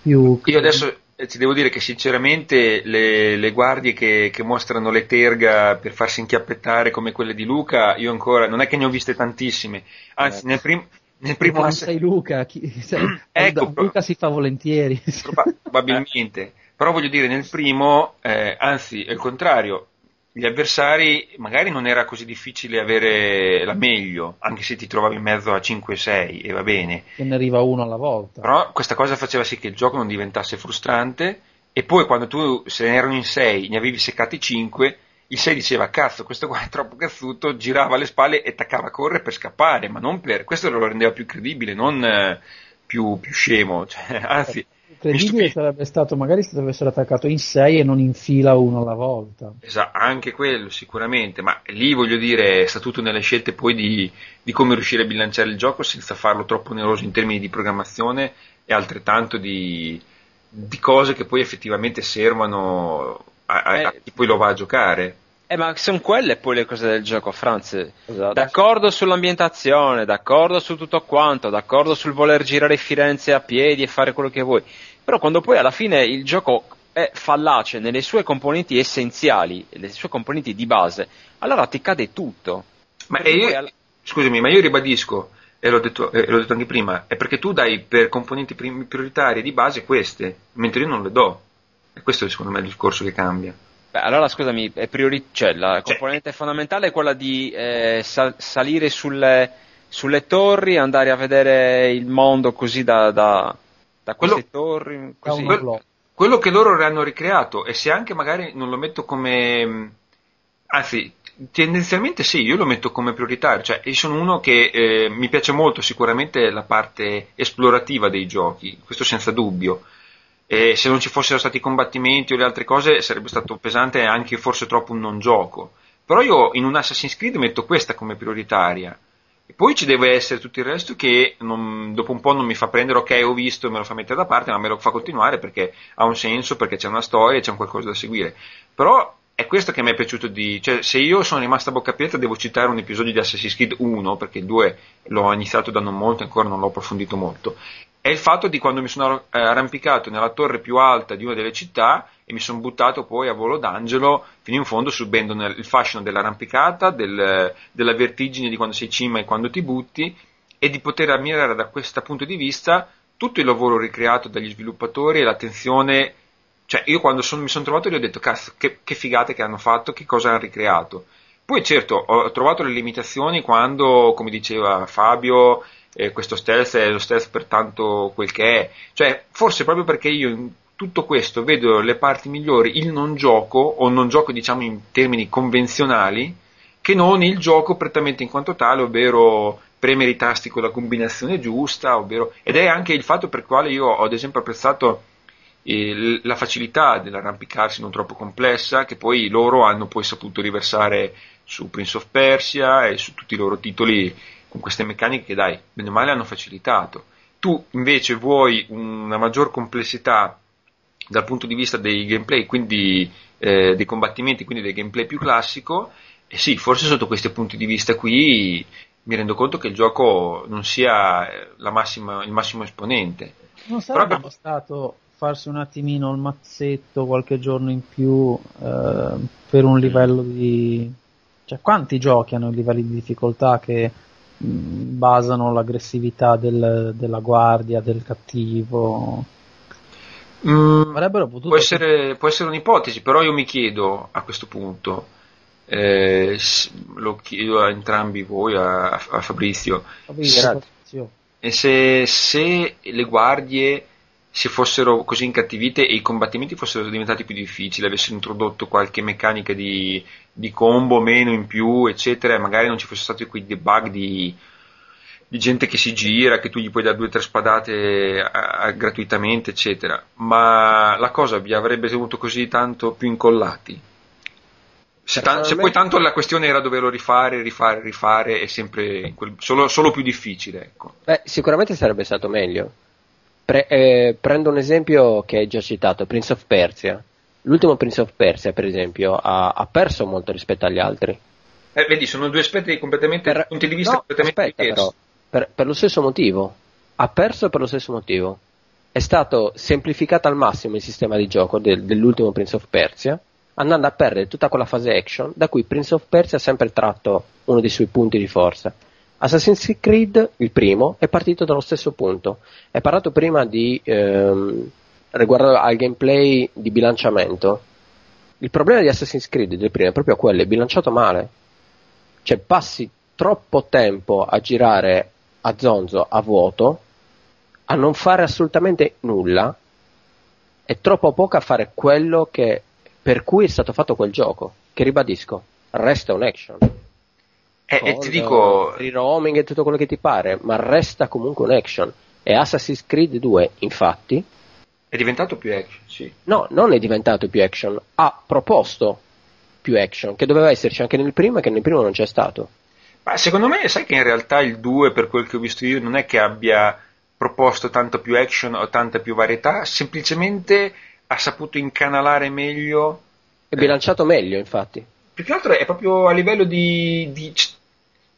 più Io adesso eh, ti devo dire che sinceramente le, le guardie che, che mostrano le terga per farsi inchiappettare come quelle di Luca, io ancora, non è che ne ho viste tantissime, anzi nel, prim- nel primo ass- sei Luca, chi- cioè, Ecco, Luca si fa volentieri. proba- probabilmente, però voglio dire nel primo, eh, anzi è il contrario, gli avversari magari non era così difficile avere la meglio, anche se ti trovavi in mezzo a 5-6 e va bene, che ne arriva uno alla volta. Però questa cosa faceva sì che il gioco non diventasse frustrante e poi quando tu se ne erano in 6 ne avevi seccati 5 il 6 diceva cazzo questo qua è troppo cazzuto girava le spalle e attaccava a correre per scappare ma non per questo lo rendeva più credibile non eh, più, più scemo cioè, anzi Credibile stupì. sarebbe stato magari se avessero attaccato in 6 e non in fila uno alla volta. Esa- anche quello sicuramente, ma lì voglio dire sta tutto nelle scelte poi di, di come riuscire a bilanciare il gioco senza farlo troppo oneroso in termini di programmazione e altrettanto di, di cose che poi effettivamente servono a, a- a Eh. chi poi lo va a giocare. Eh, ma sono quelle poi le cose del gioco, Franz. Esatto. D'accordo sull'ambientazione, d'accordo su tutto quanto, d'accordo sul voler girare Firenze a piedi e fare quello che vuoi. Però quando poi alla fine il gioco è fallace nelle sue componenti essenziali, le sue componenti di base, allora ti cade tutto. Ma e io- alla- scusami, ma io ribadisco, e l'ho detto, eh, l'ho detto anche prima, è perché tu dai per componenti prim- prioritarie di base queste, mentre io non le do. E questo è secondo me il discorso che cambia. Beh, allora scusami, è priori- cioè, la Cioè- componente fondamentale è quella di eh, sal- salire sulle, sulle torri, andare a vedere il mondo così da, da, da queste Quello- torri. Così. un Quel- blocco. quello che loro hanno ricreato, e se anche magari non lo metto come. Anzi, tendenzialmente sì, io lo metto come prioritario. Cioè, io sono uno che eh, mi piace molto sicuramente la parte esplorativa dei giochi, questo senza dubbio. E se non ci fossero stati i combattimenti o le altre cose sarebbe stato pesante e anche forse troppo un non gioco. Però io in un Assassin's Creed metto questa come prioritaria. E poi ci deve essere tutto il resto che non- dopo un po' non mi fa prendere, ok, ho visto e me lo fa mettere da parte, ma me lo fa continuare perché ha un senso, perché c'è una storia, c'è un qualcosa da seguire. Però è questo che mi è piaciuto di... Cioè, se io sono rimasto a bocca aperta devo citare un episodio di Assassin's Creed 1, perché il 2 l'ho iniziato da non molto e ancora non l'ho approfondito molto. È il fatto di quando mi sono eh, arrampicato nella torre più alta di una delle città e mi sono buttato poi a volo d'angelo fino in fondo subendo nel- il fascino dell'arrampicata, del- della vertigine di quando sei cima e quando ti butti e di poter ammirare da questo punto di vista tutto il lavoro ricreato dagli sviluppatori e l'attenzione cioè io quando son- mi sono trovato lì ho detto cazzo che, che figate che hanno fatto che cosa hanno ricreato? Poi certo ho trovato le limitazioni quando come diceva Fabio eh, questo stealth è lo stealth per tanto quel che è. Cioè forse proprio perché io in tutto questo vedo le parti migliori il non gioco o non gioco diciamo in termini convenzionali che non il gioco prettamente in quanto tale, ovvero premere i tasti con la combinazione giusta, ovvero, ed è anche il fatto per quale io ho ad esempio apprezzato la facilità dell'arrampicarsi non troppo complessa, che poi loro hanno poi saputo riversare su Prince of Persia e su tutti i loro titoli con queste meccaniche che dai, bene o male hanno facilitato. Tu invece vuoi una maggior complessità dal punto di vista dei gameplay, quindi eh, dei combattimenti, quindi del gameplay più classico, e sì, forse sotto questi punti di vista qui mi rendo conto che il gioco non sia eh, la massima- il massimo esponente. Non sarebbe Però- bastato farsi un attimino il mazzetto qualche giorno in più eh, per un livello di... Cioè, quanti giochi hanno i livelli di difficoltà che basano l'aggressività del- della guardia, del cattivo? Mm, Avrebbero potuto... può, essere, può essere un'ipotesi, però io mi chiedo a questo punto, eh, lo chiedo a entrambi voi, a, a Fabrizio, Fabrizio. E se, se le guardie si fossero così incattivite e i combattimenti fossero diventati più difficili, avessero introdotto qualche meccanica di, di combo meno in più, eccetera, e magari non ci fossero stati quei debug di, di gente che si gira, che tu gli puoi dare due o tre spadate a- a- gratuitamente, eccetera. Ma la cosa vi avrebbe tenuto così tanto più incollati? Se, ta- se poi tanto la questione era doverlo rifare, rifare, rifare, è sempre quel- solo, solo più difficile, ecco. Beh, sicuramente sarebbe stato meglio. Pre- eh, prendo un esempio che hai già citato, Prince of Persia. L'ultimo Prince of Persia, per esempio, ha, ha perso molto rispetto agli altri. Eh, vedi, sono due aspetti completamente, Per- punti di vista no, completamente aspetta, diversi. però, per, per lo stesso motivo. Ha perso per lo stesso motivo. È stato semplificato al massimo il sistema di gioco del- dell'ultimo Prince of Persia, andando a perdere tutta quella fase action da cui Prince of Persia ha sempre tratto uno dei suoi punti di forza. Assassin's Creed, il primo, è partito dallo stesso punto. Hai parlato prima di ehm, riguardo al gameplay di bilanciamento. Il problema di Assassin's Creed del primo è proprio quello, è bilanciato male. Cioè passi troppo tempo a girare a zonzo, a vuoto, a non fare assolutamente nulla e troppo poco a fare quello che, per cui è stato fatto quel gioco, che ribadisco, resta un action. Eh, e Con, ti dico, free roaming e tutto quello che ti pare, ma resta comunque un action. E Assassin's Creed 2, infatti, è diventato più action, sì. no, non è diventato più action, ha proposto più action, che doveva esserci anche nel primo e che nel primo non c'è stato. Ma secondo me, sai che in realtà il 2, per quel che ho visto io, non è che abbia proposto tanto più action o tanta più varietà, semplicemente ha saputo incanalare meglio. È bilanciato meglio, infatti. Più che altro è proprio a livello di, di-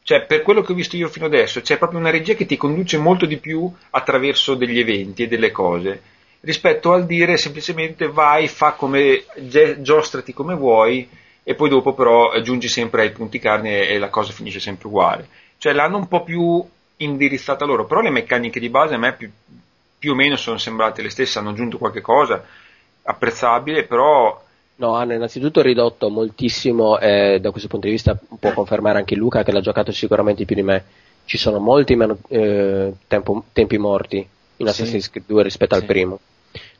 cioè per quello che ho visto io fino adesso, c'è proprio una regia che ti conduce molto di più attraverso degli eventi e delle cose, rispetto al dire semplicemente vai, fa come, giostrati come vuoi, e poi dopo però giungi sempre ai punti carne e la cosa finisce sempre uguale. Cioè l'hanno un po' più indirizzata loro, però le meccaniche di base a me più, più o meno sono sembrate le stesse, hanno aggiunto qualche cosa apprezzabile, però No, hanno innanzitutto ridotto moltissimo, eh, da questo punto di vista può confermare anche Luca che l'ha giocato sicuramente più di me, ci sono molti meno eh, tempo, tempi morti in Assassin's Sì. Creed 2 rispetto al Sì. primo.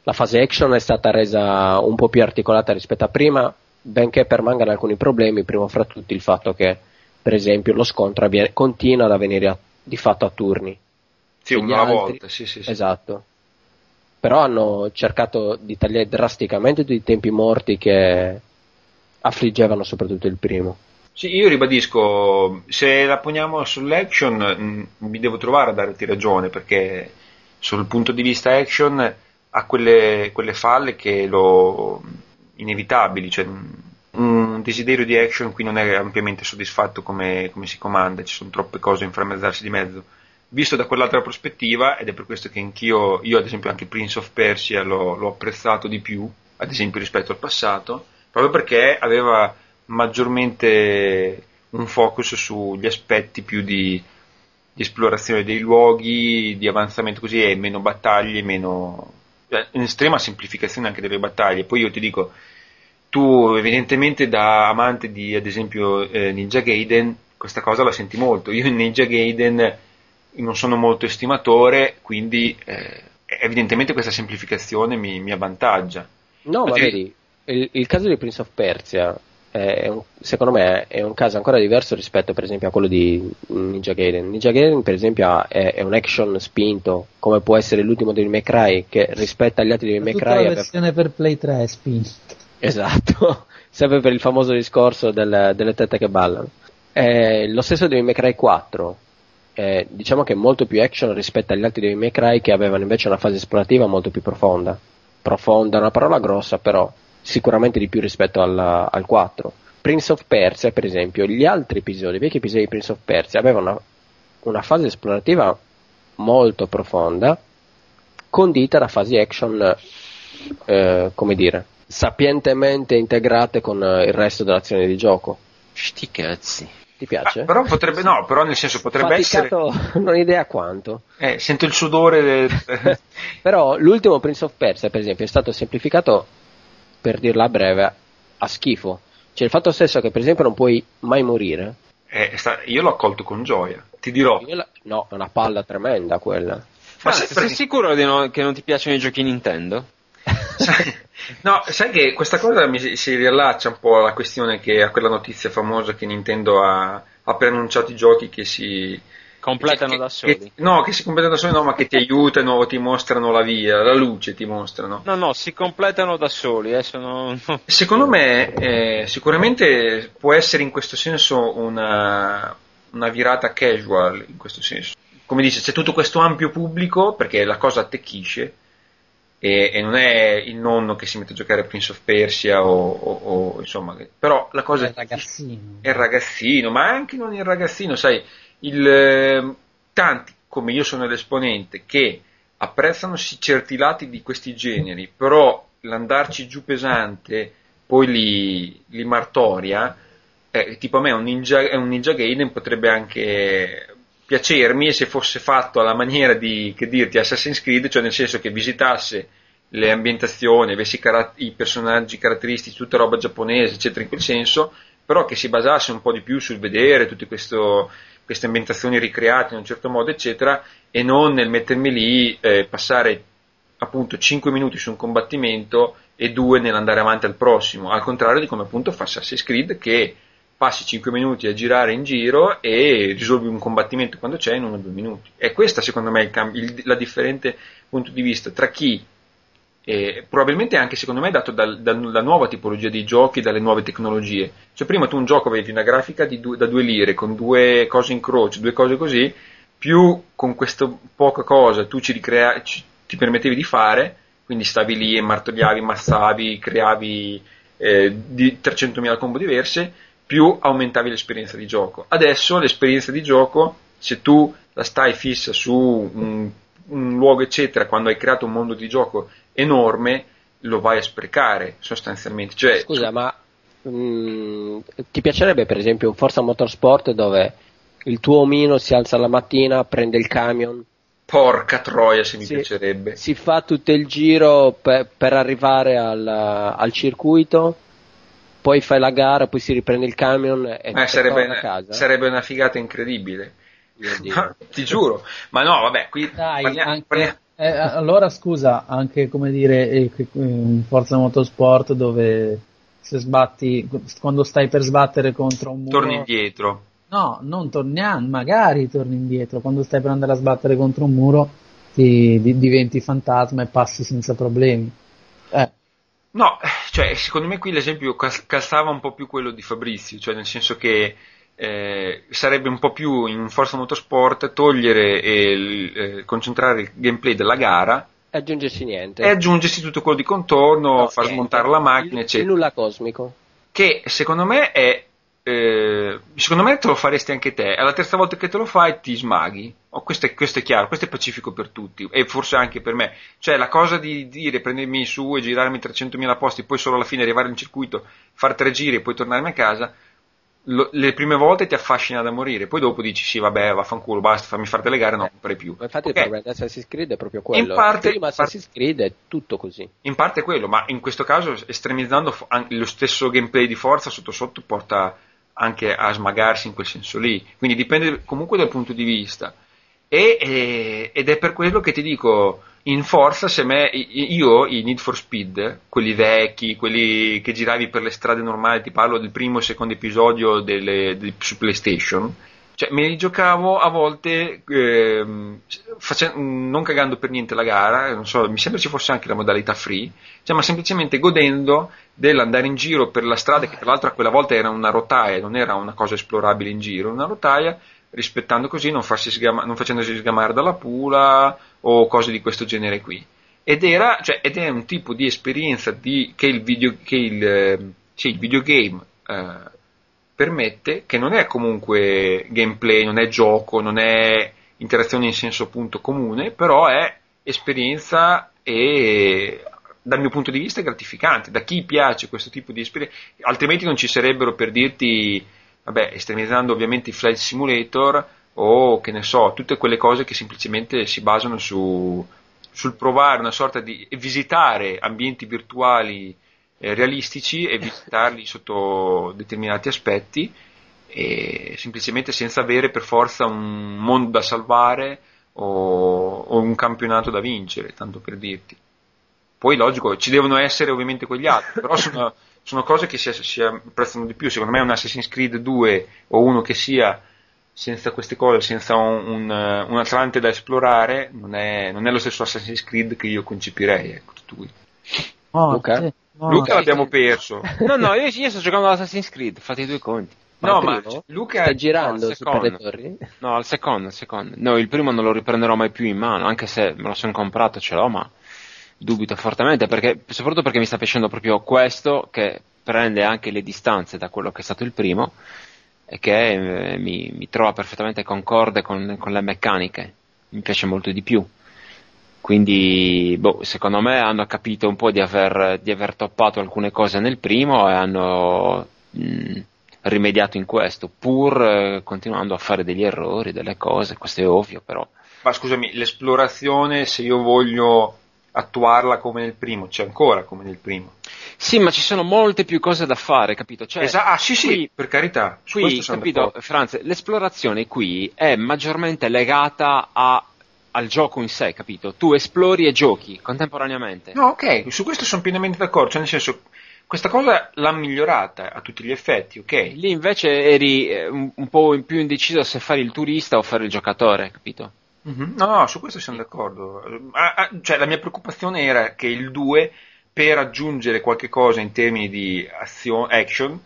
La fase action è stata resa un po' più articolata rispetto a prima, benché permangano alcuni problemi, primo fra tutti il fatto che, per esempio, lo scontro avviene- continua ad avvenire a- di fatto a turni. Sì, alla altri- volta, sì, sì, sì. Esatto. Però hanno cercato di tagliare drasticamente tutti i tempi morti che affliggevano soprattutto il primo. Sì, io ribadisco, se la poniamo sull'action mh, mi devo trovare a darti ragione perché sul punto di vista action ha quelle, quelle falle che lo inevitabili, cioè mh, un desiderio di action qui non è ampiamente soddisfatto come, come si comanda, ci sono troppe cose a inframmezzarsi di mezzo. Visto da quell'altra prospettiva, ed è per questo che anch'io, io ad esempio anche Prince of Persia l'ho, l'ho apprezzato di più, ad esempio rispetto al passato, proprio perché aveva maggiormente un focus sugli aspetti più di, di esplorazione dei luoghi, di avanzamento così e meno battaglie, meno cioè, in estrema semplificazione anche delle battaglie. Poi io ti dico, tu evidentemente da amante di ad esempio eh, Ninja Gaiden questa cosa la senti molto. Io in Ninja Gaiden non sono molto estimatore, quindi eh, evidentemente questa semplificazione mi, mi avvantaggia. No, ma Potevi- vedi, il, il caso di Prince of Persia è un- secondo me è un caso ancora diverso rispetto per esempio a quello di Ninja Gaiden. Ninja Gaiden per esempio è, è un action spinto, come può essere l'ultimo di May Cry, che rispetto agli altri di May Cry la aveva- versione per Play 3 è spinta. Esatto, sempre per il famoso discorso del- delle tette che ballano. Eh, lo stesso di May Cry 4, diciamo che molto più action rispetto agli altri di May Cry che avevano invece una fase esplorativa molto più profonda. Profonda è una parola grossa, però sicuramente di più rispetto alla- al 4. Prince of Persia, per esempio, gli altri episodi, i vecchi episodi di Prince of Persia avevano una, una fase esplorativa molto profonda, condita da fasi action, eh, come dire, sapientemente integrate con eh, il resto dell'azione di gioco. Sti cazzi. Ti piace? Ah, però potrebbe, no, però nel senso potrebbe essere. Faticato, non ho idea quanto. Eh, sento il sudore. del- Però l'ultimo Prince of Persia, per esempio, è stato semplificato, per dirla a breve, a schifo. Cioè il fatto stesso che, per esempio, non puoi mai morire. eh, sta- io l'ho accolto con gioia. Ti dirò. Io la- No, è una palla tremenda quella. Ma Ma sai- sei sicuro di no- che non ti piacciono i giochi Nintendo? Sai, no, sai che questa cosa mi si, si riallaccia un po' alla questione che a quella notizia famosa che Nintendo ha, ha preannunciato i giochi che si Completano che- da soli. che- no, che si completano da soli, no, ma che ti aiutano o ti mostrano la via, la luce ti mostrano. No, no, si completano da soli, eh, sono... Secondo me, eh, sicuramente può essere in questo senso una, una virata casual, in questo senso. Come dice, c'è tutto questo ampio pubblico perché la cosa attecchisce e, e non è il nonno che si mette a giocare a Prince of Persia o, o- o, insomma, però la cosa È il ragazzino. è il ragazzino, ma anche non il ragazzino, sai, il, tanti come io sono l'esponente che apprezzano certi lati di questi generi, però l'andarci giù pesante poi li, li martoria, eh, tipo a me un ninja, un ninja Gaiden potrebbe anche piacermi se fosse fatto alla maniera di, che dirti, Assassin's Creed, cioè nel senso che visitasse le ambientazioni, avessi cara- i personaggi caratteristici, tutta roba giapponese, eccetera, in quel senso, però che si basasse un po' di più sul vedere tutte queste ambientazioni ricreate in un certo modo, eccetera, e non nel mettermi lì, eh, passare appunto 5 minuti su un combattimento e 2 nell'andare avanti al prossimo, al contrario di come appunto fa Assassin's Creed che passi 5 minuti a girare in giro e risolvi un combattimento quando c'è in 1-2 minuti. E questa secondo me è il cam- il- la differente punto di vista tra chi eh, probabilmente anche secondo me è dato dal- dalla nuova tipologia di giochi, dalle nuove tecnologie. Cioè prima tu un gioco avevi una grafica due- da due lire con due cose in croce, due cose così, più con questa poca cosa tu ci ricrea- ci- ti permettevi di fare, quindi stavi lì e martoriavi, massavi, creavi eh, di 300.000 combo diverse, più aumentavi l'esperienza di gioco. Adesso l'esperienza di gioco, se tu la stai fissa su un, un luogo eccetera, quando hai creato un mondo di gioco enorme, lo vai a sprecare sostanzialmente. Cioè, Scusa, ma mm, ti piacerebbe per esempio un Forza Motorsport dove il tuo omino si alza la mattina, prende il camion, porca troia se mi Sì. piacerebbe. si fa tutto il giro per, per arrivare al, al circuito, poi fai la gara, poi si riprende il camion e Eh, torna sarebbe, a casa? sarebbe una figata incredibile. Ti giuro. Ma no, vabbè, qui Dai, parliamo- anche- parliamo- eh, allora scusa, anche come dire, eh, che- in Forza Motorsport dove se sbatti, quando stai per sbattere contro un muro... torni indietro. No, non torniamo, magari torni indietro. Quando stai per andare a sbattere contro un muro ti, di- diventi fantasma e passi senza problemi. Eh, No, cioè, secondo me qui l'esempio cal- calzava un po' più quello di Fabrizio, cioè nel senso che eh, sarebbe un po' più in Forza Motorsport togliere e eh, concentrare il gameplay della gara E aggiungerci niente. e aggiungersi tutto quello di contorno, No, far niente. smontare la macchina, Il- eccetera. Il nulla cosmico. Che secondo me è. Eh, secondo me te lo faresti anche te. È la terza volta che te lo fai ti smaghi. Oh, questo, è, questo è chiaro, questo è pacifico per tutti e forse anche per me. Cioè la cosa di dire prendermi su e girarmi 300.000 posti, poi solo alla fine arrivare in circuito, fare tre giri e poi tornarmi a casa. lo- le prime volte ti affascina da morire, poi dopo dici sì, vabbè, vaffanculo, basta, fammi fare delle gare, non comprare più. Ma infatti Ok, il problema di Assassin's Creed è proprio quello. parte- Prima Assassin's Creed è tutto così. In parte è quello, ma in questo caso estremizzando lo stesso gameplay di forza sotto sotto porta anche a smagarsi in quel senso lì. Quindi dipende comunque dal punto di vista. E, e- ed è per quello che ti dico, in forza, se me, io i Need for Speed, quelli vecchi, quelli che giravi per le strade normali, ti parlo del primo e secondo episodio delle- del- su PlayStation, cioè me li giocavo a volte ehm, face- non cagando per niente la gara, so, mi sembra ci fosse anche la modalità free, cioè, ma semplicemente godendo dell'andare in giro per la strada, che tra l'altro quella volta era una rotaia, non era una cosa esplorabile in giro, una rotaia, rispettando così, non, sgama- non facendosi sgamare dalla pula o cose di questo genere qui. Ed era, cioè, ed è un tipo di esperienza di- che il, video, che il, sì, il videogame eh, permette, che non è comunque gameplay, non è gioco, non è interazione in senso appunto comune, però è esperienza e dal mio punto di vista è gratificante. Da chi piace questo tipo di esperienza, altrimenti non ci sarebbero per dirti, vabbè, estremizzando ovviamente i flight simulator o che ne so, tutte quelle cose che semplicemente si basano su, sul provare una sorta di visitare ambienti virtuali eh, realistici e visitarli sotto determinati aspetti e semplicemente senza avere per forza un mondo da salvare o, o un campionato da vincere, tanto per dirti. Poi logico, ci devono essere ovviamente quegli altri, però sono, sono cose che si, si apprezzano di più. Secondo me un Assassin's Creed 2 o uno che sia senza queste cose, senza un, un, un Atlante da esplorare, non è, non è lo stesso Assassin's Creed che io concepirei. Ecco, tutto qui. morte, Luca? morte. Luca l'abbiamo perso. No, no, io, io sto giocando ad Assassin's Creed, fate i due conti. No, ma? Luca Stai girando no, le secondo. torri? No, al secondo, al secondo. No, il primo non lo riprenderò mai più in mano, anche se me lo sono comprato, ce l'ho, ma dubito fortemente, perché, soprattutto perché mi sta piacendo proprio questo, che prende anche le distanze da quello che è stato il primo, e che eh, mi, mi trova perfettamente concorde con, con le meccaniche. Mi piace molto di più. Quindi, boh, secondo me hanno capito un po' di aver, di aver toppato alcune cose nel primo e hanno mh, rimediato in questo, pur eh, continuando a fare degli errori, delle cose, questo è ovvio, però. Ma scusami, l'esplorazione, se io voglio attuarla come nel primo, c'è ancora come nel primo. Sì, ma ci sono molte più cose da fare, capito? Cioè, Esa- ah, sì, sì, qui- per carità. Qui, capito. Franz, l'esplorazione qui è maggiormente legata a- al gioco in sé, capito? Tu esplori e giochi contemporaneamente. No, ok, su questo sono pienamente d'accordo. Cioè, nel senso, questa cosa l'ha migliorata a tutti gli effetti, ok? Lì invece eri eh, un, un po' in più indeciso se fare il turista o fare il giocatore, capito? Mhm. No, no, su questo siamo d'accordo. Ah, ah, cioè, la mia preoccupazione era che il 2, per aggiungere qualche cosa in termini di azione, action,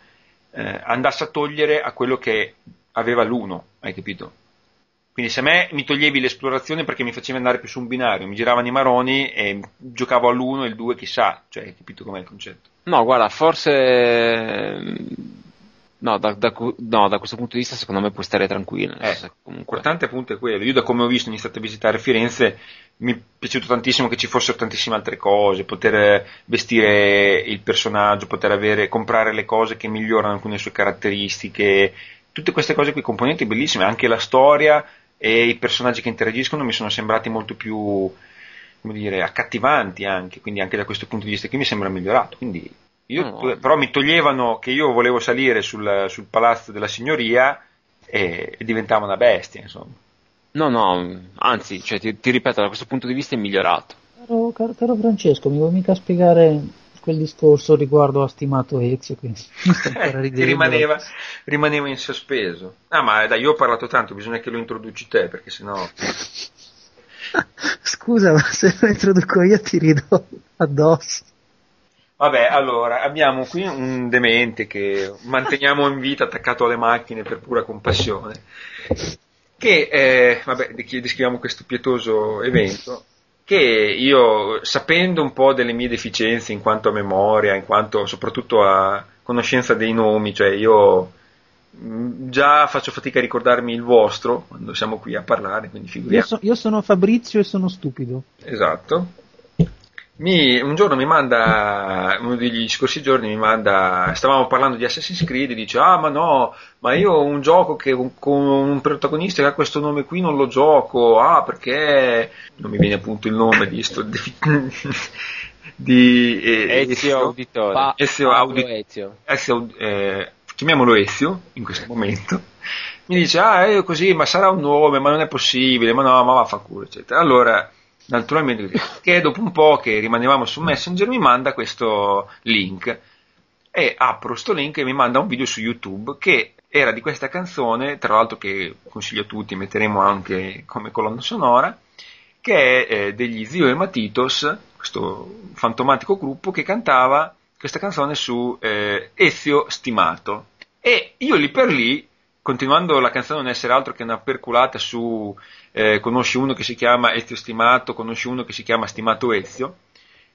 eh, andasse a togliere a quello che aveva l'1, hai capito? Quindi se a me mi toglievi l'esplorazione perché mi facevi andare più su un binario, mi giravano i maroni e giocavo all'1 e il 2 chissà, cioè hai capito com'è il concetto? No, guarda, forse... No da, da no, da questo punto di vista secondo me puoi stare tranquillo. Eh, comunque... L'importante appunto è quello. Io da come ho visto, ho iniziato a visitare Firenze, mi è piaciuto tantissimo che ci fossero tantissime altre cose, poter vestire il personaggio, poter avere, comprare le cose che migliorano alcune sue caratteristiche, tutte queste cose qui, componenti bellissime, anche la storia e i personaggi che interagiscono mi sono sembrati molto più, come dire, accattivanti anche, quindi anche da questo punto di vista qui mi sembra migliorato. Quindi io, No. però mi toglievano che io volevo salire sul, sul palazzo della signoria e, e diventava una bestia, insomma. No, no, anzi, cioè, ti, ti ripeto, da questo punto di vista è migliorato. Caro, caro, caro Francesco, mi vuoi mica spiegare quel discorso riguardo a stimato Ezio? Che ridendo. rimaneva, rimaneva in sospeso. Ah, ma dai, io ho parlato tanto, bisogna che lo introduci te, perché sennò... Scusa, ma se lo introduco io ti rido addosso. Vabbè, allora, abbiamo qui un demente che manteniamo in vita attaccato alle macchine per pura compassione, che, eh, vabbè, descriviamo questo pietoso evento, che io, sapendo un po' delle mie deficienze in quanto a memoria, in quanto soprattutto a conoscenza dei nomi, cioè io mh, già faccio fatica a ricordarmi il vostro quando siamo qui a parlare, quindi Io, figuriamo. so- io sono Fabrizio e sono stupido. Esatto. Mi- un giorno mi manda, uno degli scorsi giorni mi manda, stavamo parlando di Assassin's Creed e dice, ah ma no, ma io ho un gioco che con, un protagonista che ha questo nome qui non lo gioco, ah perché, non mi viene appunto il nome di sto, di, di eh, Ezio Auditore. Pa- Ezio Audi- Ezio. Ezio, eh, chiamiamolo Ezio in questo momento, mi dice, ah, io così, ma sarà un nome, ma non è possibile, ma no, ma vaffanculo, eccetera. Allora, naturalmente, che dopo un po' che rimanevamo su Messenger mi manda questo link e apro sto link e mi manda un video su YouTube che era di questa canzone, tra l'altro che consiglio a tutti, metteremo anche come colonna sonora, che è eh, degli Zio e Matitos, questo fantomatico gruppo che cantava questa canzone su eh, Ezio Stimato. E io lì per lì, continuando la canzone non essere altro che una perculata su eh, conosci uno che si chiama Ezio Stimato, conosci uno che si chiama Stimato Ezio,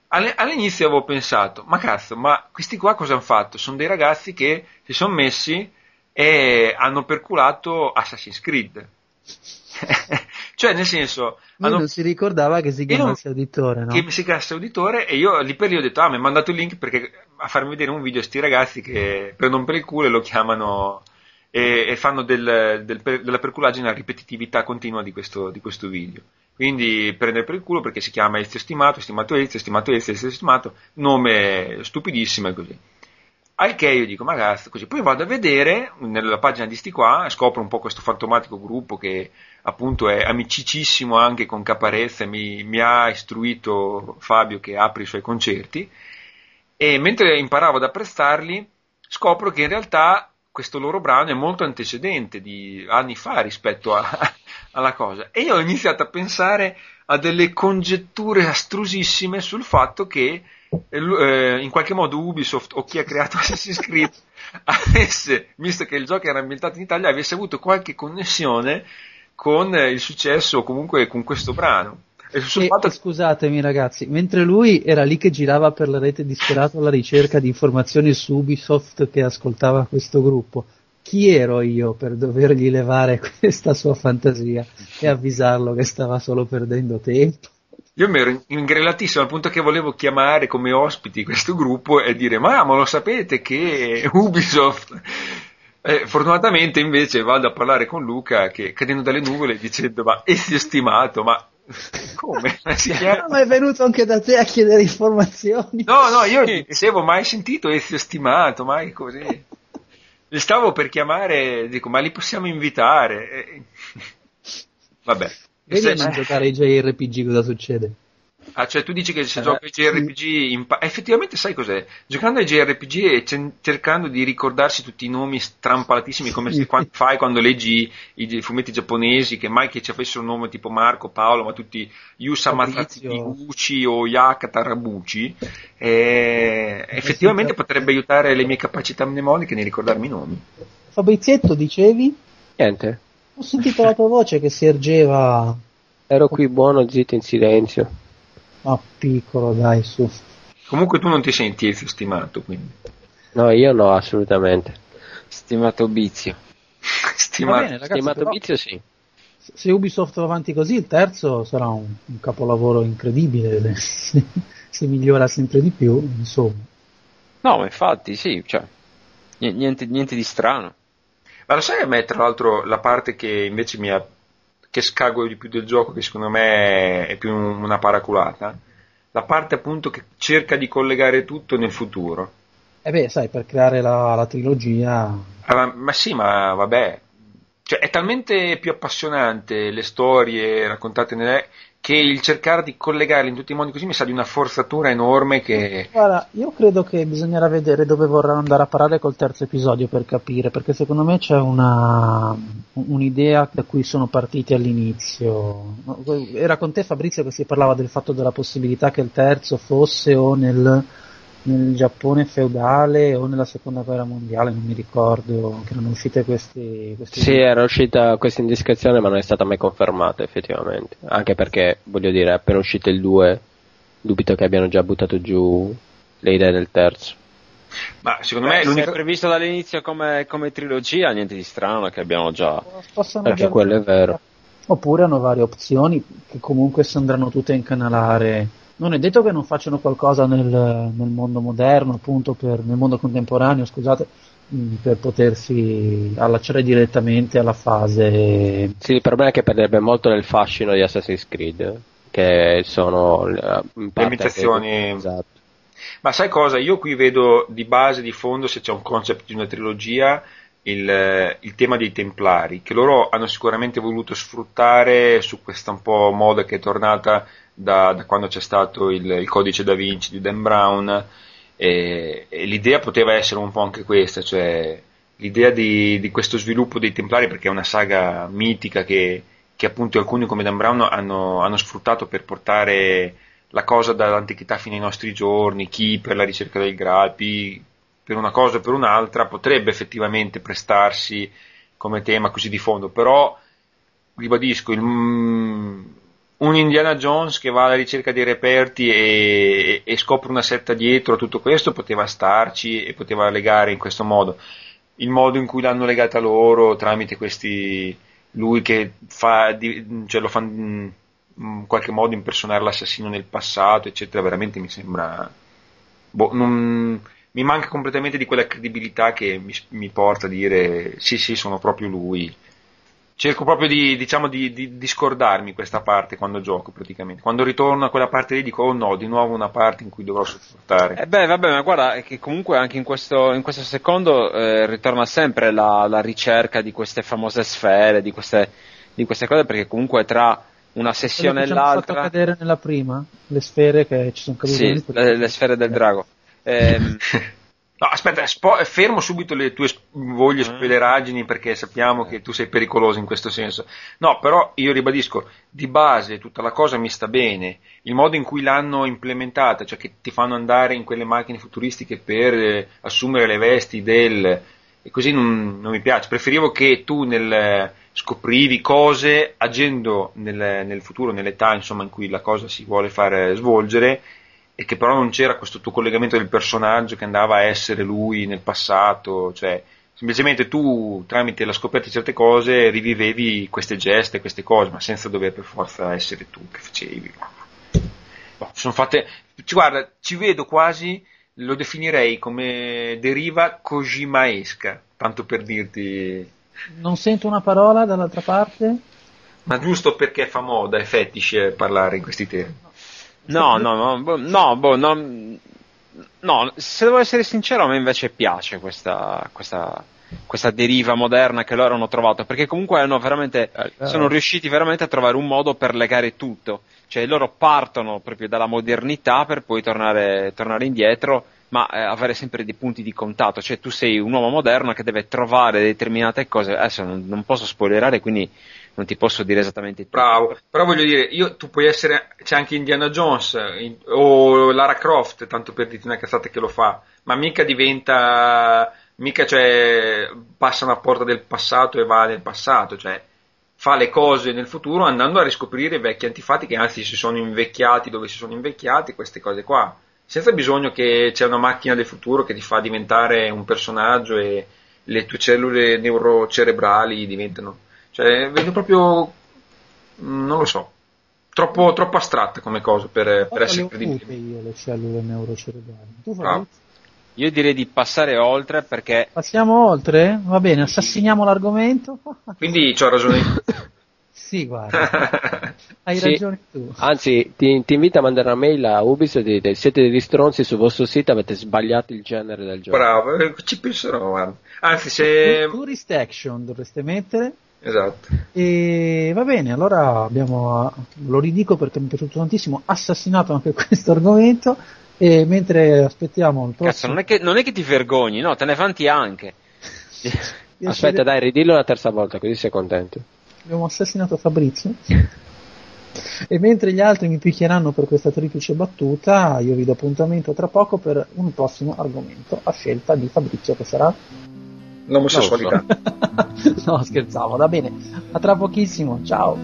alle- all'inizio avevo pensato, ma cazzo, ma questi qua cosa hanno fatto? Sono dei ragazzi che si sono messi e hanno perculato Assassin's Creed. cioè, nel senso, Lui hanno non si ricordava che si Io chiamasse Auditore, no? che si chiamasse uditore e io lì per lì ho detto ah mi ha mandato il link perché a farmi vedere un video a sti ragazzi che prendono per il culo e lo chiamano e, e fanno del- del della perculaggine a ripetitività continua di questo, di questo video quindi prendere per il culo perché si chiama Ezio Stimato, Stimato Ezio, Stimato Ezio, Ezio Stimato nome stupidissimo e così al che io dico, ma cazzo, così. Poi vado a vedere nella pagina di sti qua, scopro un po' questo fantomatico gruppo che appunto è amicicissimo anche con Caparezza, mi, mi ha istruito Fabio che apre i suoi concerti. E mentre imparavo ad apprezzarli, scopro che in realtà questo loro brano è molto antecedente di anni fa rispetto a- alla cosa. E io ho iniziato a pensare a delle congetture astrusissime sul fatto che eh, eh, in qualche modo Ubisoft o chi ha creato Assassin's Creed avesse, visto che il gioco era ambientato in Italia, avesse avuto qualche connessione con il successo o comunque con questo brano. E E, fatto scusatemi ragazzi, mentre lui era lì che girava per la rete disperato alla ricerca di informazioni su Ubisoft che ascoltava questo gruppo, chi ero io per dovergli levare questa sua fantasia e avvisarlo che stava solo perdendo tempo? Io mi ero ingrillatissimo al punto che volevo chiamare come ospiti questo gruppo e dire: Ma, ma lo sapete che Ubisoft. Eh, fortunatamente invece vado a parlare con Luca che cadendo dalle nuvole dicendo: Ma Ezio stimato, ma come? Ma si chiama- ma è venuto anche da te a chiedere informazioni? No, no, io non avevo mai sentito Ezio stimato, mai così. Li stavo per chiamare, dico, ma li possiamo invitare? Vabbè. Vedi Se- a giocare ai JRPG cosa succede? Ah, cioè tu dici che se Eh, giochi ai JRPG impa- effettivamente sai cos'è? Giocando ai JRPG e cen- cercando di ricordarsi tutti i nomi strampalatissimi come se quando fai quando leggi i fumetti giapponesi che mai che ci avessero un nome tipo Marco, Paolo, ma tutti Yusama Fabrizio. Tatsuki o Yaka Tarabuchi eh, effettivamente potrebbe aiutare le mie capacità mnemoniche nel ricordarmi i nomi. Fabrizietto, dicevi? Niente, Ho sentito la tua voce che si ergeva ero qui buono, zitto in silenzio. A piccolo, dai, su. Comunque tu non ti senti Ezio stimato, quindi. No, io no, assolutamente. Stimato Bizio. Stimato. bene, ragazzi, Stimato però- vizio sì. Se Ubisoft va avanti così, il terzo sarà un, un capolavoro incredibile. Se, se migliora sempre di più, insomma. No, ma infatti, sì, cioè, ni- niente, niente di strano. Ma lo sai a me, tra l'altro, la parte che invece mi ha. Che scago di più del gioco, che secondo me è più un- una paraculata? La parte appunto che cerca di collegare tutto nel futuro. E beh, sai, per creare la, la trilogia, Ah, ma, ma sì, ma vabbè. cioè, è talmente più appassionante le storie raccontate nelle, che il cercare di collegarle in tutti i modi così mi sa di una forzatura enorme che... Guarda, io credo che bisognerà vedere dove vorranno andare a parare col terzo episodio per capire, perché secondo me c'è una, un'idea da cui sono partiti all'inizio. Era con te Fabrizio che si parlava del fatto della possibilità che il terzo fosse o nel nel Giappone feudale o nella seconda guerra mondiale, non mi ricordo, che erano uscite queste... queste sì, era uscita questa indiscrezione ma non è stata mai confermata effettivamente, anche perché, voglio dire, appena uscito il 2, dubito che abbiano già buttato giù le idee del terzo. Ma secondo me è l'unico... previsto dall'inizio come, come, trilogia, niente di strano che abbiamo già... Perché quello è vero. Oppure hanno varie opzioni che comunque si andranno tutte a incanalare non è detto che non facciano qualcosa nel, nel mondo moderno, appunto, per, nel mondo contemporaneo, scusate, mm, per potersi allacciare direttamente alla fase. Sì, il problema è che perderebbe molto nel fascino di Assassin's Creed, che sono eh, in le imitazioni. Esatto. Ma sai cosa? Io qui vedo di base, di fondo, se c'è un concept di una trilogia, il, il, tema dei Templari, che loro hanno sicuramente voluto sfruttare su questa un po' moda che è tornata da, da quando c'è stato il, il, codice da Vinci di Dan Brown e, e, l'idea poteva essere un po' anche questa, cioè l'idea di, di, questo sviluppo dei Templari perché è una saga mitica che, che appunto alcuni come Dan Brown hanno, hanno, sfruttato per portare la cosa dall'antichità fino ai nostri giorni, chi per la ricerca del Graal, chi per una cosa o per un'altra potrebbe effettivamente prestarsi come tema così di fondo, però ribadisco, il, un Indiana Jones che va alla ricerca dei reperti e, e, scopre una setta dietro a tutto questo poteva starci e poteva legare in questo modo. Il modo in cui l'hanno legata loro tramite questi lui che fa, cioè lo fa in qualche modo impersonare l'assassino nel passato, eccetera, veramente mi sembra. Boh, non, mi manca completamente di quella credibilità che mi, mi porta a dire sì, sì, sono proprio lui cerco proprio di, diciamo, di, di, di, scordarmi questa parte quando gioco praticamente. Quando ritorno a quella parte lì dico oh no, di nuovo una parte in cui dovrò sopportare. Eh beh, vabbè, ma guarda che comunque anche in questo, in questo secondo eh, ritorna sempre la, la, ricerca di queste famose sfere, di queste, di queste cose, perché comunque tra una sessione e l'altra... fatto cadere nella prima, le sfere che ci sono cadute. Sì, le, le, sfere del drago. Eh, No, aspetta, spo- fermo subito le tue voglie mm. spoileraggini perché sappiamo che tu sei pericoloso in questo senso. No, però io ribadisco, di base tutta la cosa mi sta bene, il modo in cui l'hanno implementata, cioè che ti fanno andare in quelle macchine futuristiche per eh, assumere le vesti del... e così non, non mi piace, preferivo che tu nel, scoprivi cose agendo nel, nel futuro, nell'età insomma, in cui la cosa si vuole far svolgere e che però non c'era questo tuo collegamento del personaggio che andava a essere lui nel passato, cioè semplicemente tu tramite la scoperta di certe cose rivivevi queste geste, queste cose, ma senza dover per forza essere tu che facevi. Sono fatte, guarda, ci vedo quasi, lo definirei come deriva kojimaesca, tanto per dirti. Non sento una parola dall'altra parte? Ma giusto perché fa moda e fetish parlare in questi termini. No, no, no, boh, no, boh, no, no, se devo essere sincero, a me invece piace questa, questa, questa deriva moderna che loro hanno trovato, perché comunque hanno veramente, eh, sono riusciti veramente a trovare un modo per legare tutto, cioè loro partono proprio dalla modernità per poi tornare, tornare indietro, ma eh, avere sempre dei punti di contatto, cioè tu sei un uomo moderno che deve trovare determinate cose, adesso non, non posso spoilerare, quindi non ti posso dire esattamente tutto. Bravo, però voglio dire, io, tu puoi essere, c'è anche Indiana Jones in, o Lara Croft, tanto per dirti una cazzata che lo fa, ma mica diventa, mica cioè, passa una porta del passato e va nel passato, cioè fa le cose nel futuro andando a riscoprire vecchi antifatti che anzi si sono invecchiati dove si sono invecchiati, queste cose qua, senza bisogno che c'è una macchina del futuro che ti fa diventare un personaggio e le tue cellule neurocerebrali diventano cioè, vedo proprio. Mm, non lo so. Troppo, troppo astratta come cosa per, per essere credibile. io le cellule neurocerebrali. Tu ah. Io direi di passare oltre perché. Passiamo oltre? Va bene, assassiniamo l'argomento. Quindi ho ragione. sì, guarda. Hai sì. ragione tu. Anzi, ti, ti, invito a mandare una mail a Ubisoft e dite siete degli stronzi sul vostro sito, avete sbagliato il genere del gioco. Bravo, eh, ci penserò, guarda. Anzi, se. Tourist Action dovreste mettere Esatto. E va bene, allora abbiamo, lo ridico perché mi è piaciuto tantissimo, assassinato anche questo argomento. E mentre aspettiamo il prossimo. Cazzo, non è, che, non è che ti vergogni, no, te ne fanti anche. Aspetta, dai, ridillo la terza volta, così sei contento. Abbiamo assassinato Fabrizio. E mentre gli altri mi picchieranno per questa triplice battuta, io vi do appuntamento tra poco per un prossimo argomento a scelta di Fabrizio, che sarà? L'omosessualità. no, scherzavo, va bene. A tra pochissimo, ciao.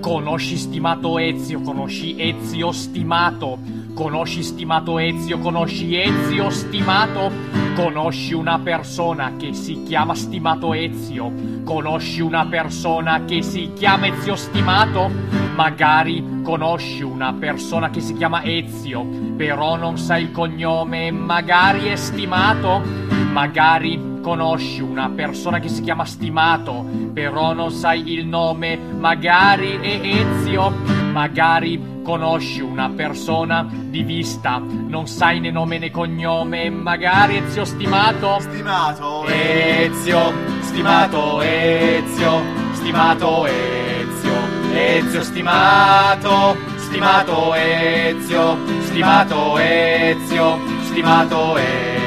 Conosci stimato Ezio, conosci Ezio stimato. Conosci stimato Ezio, conosci Ezio stimato. Conosci una persona che si chiama stimato Ezio. Conosci una persona che si chiama Ezio stimato. Magari conosci una persona che si chiama Ezio, però non sai il cognome, magari è stimato. Magari conosci una persona che si chiama Stimato, però non sai il nome, magari è Ezio, magari conosci una persona di vista, non sai né nome né cognome, magari Ezio Stimato. Stimato Ezio, stimato Ezio, stimato Ezio, Ezio stimato, stimato Ezio, stimato Ezio, stimato Ezio,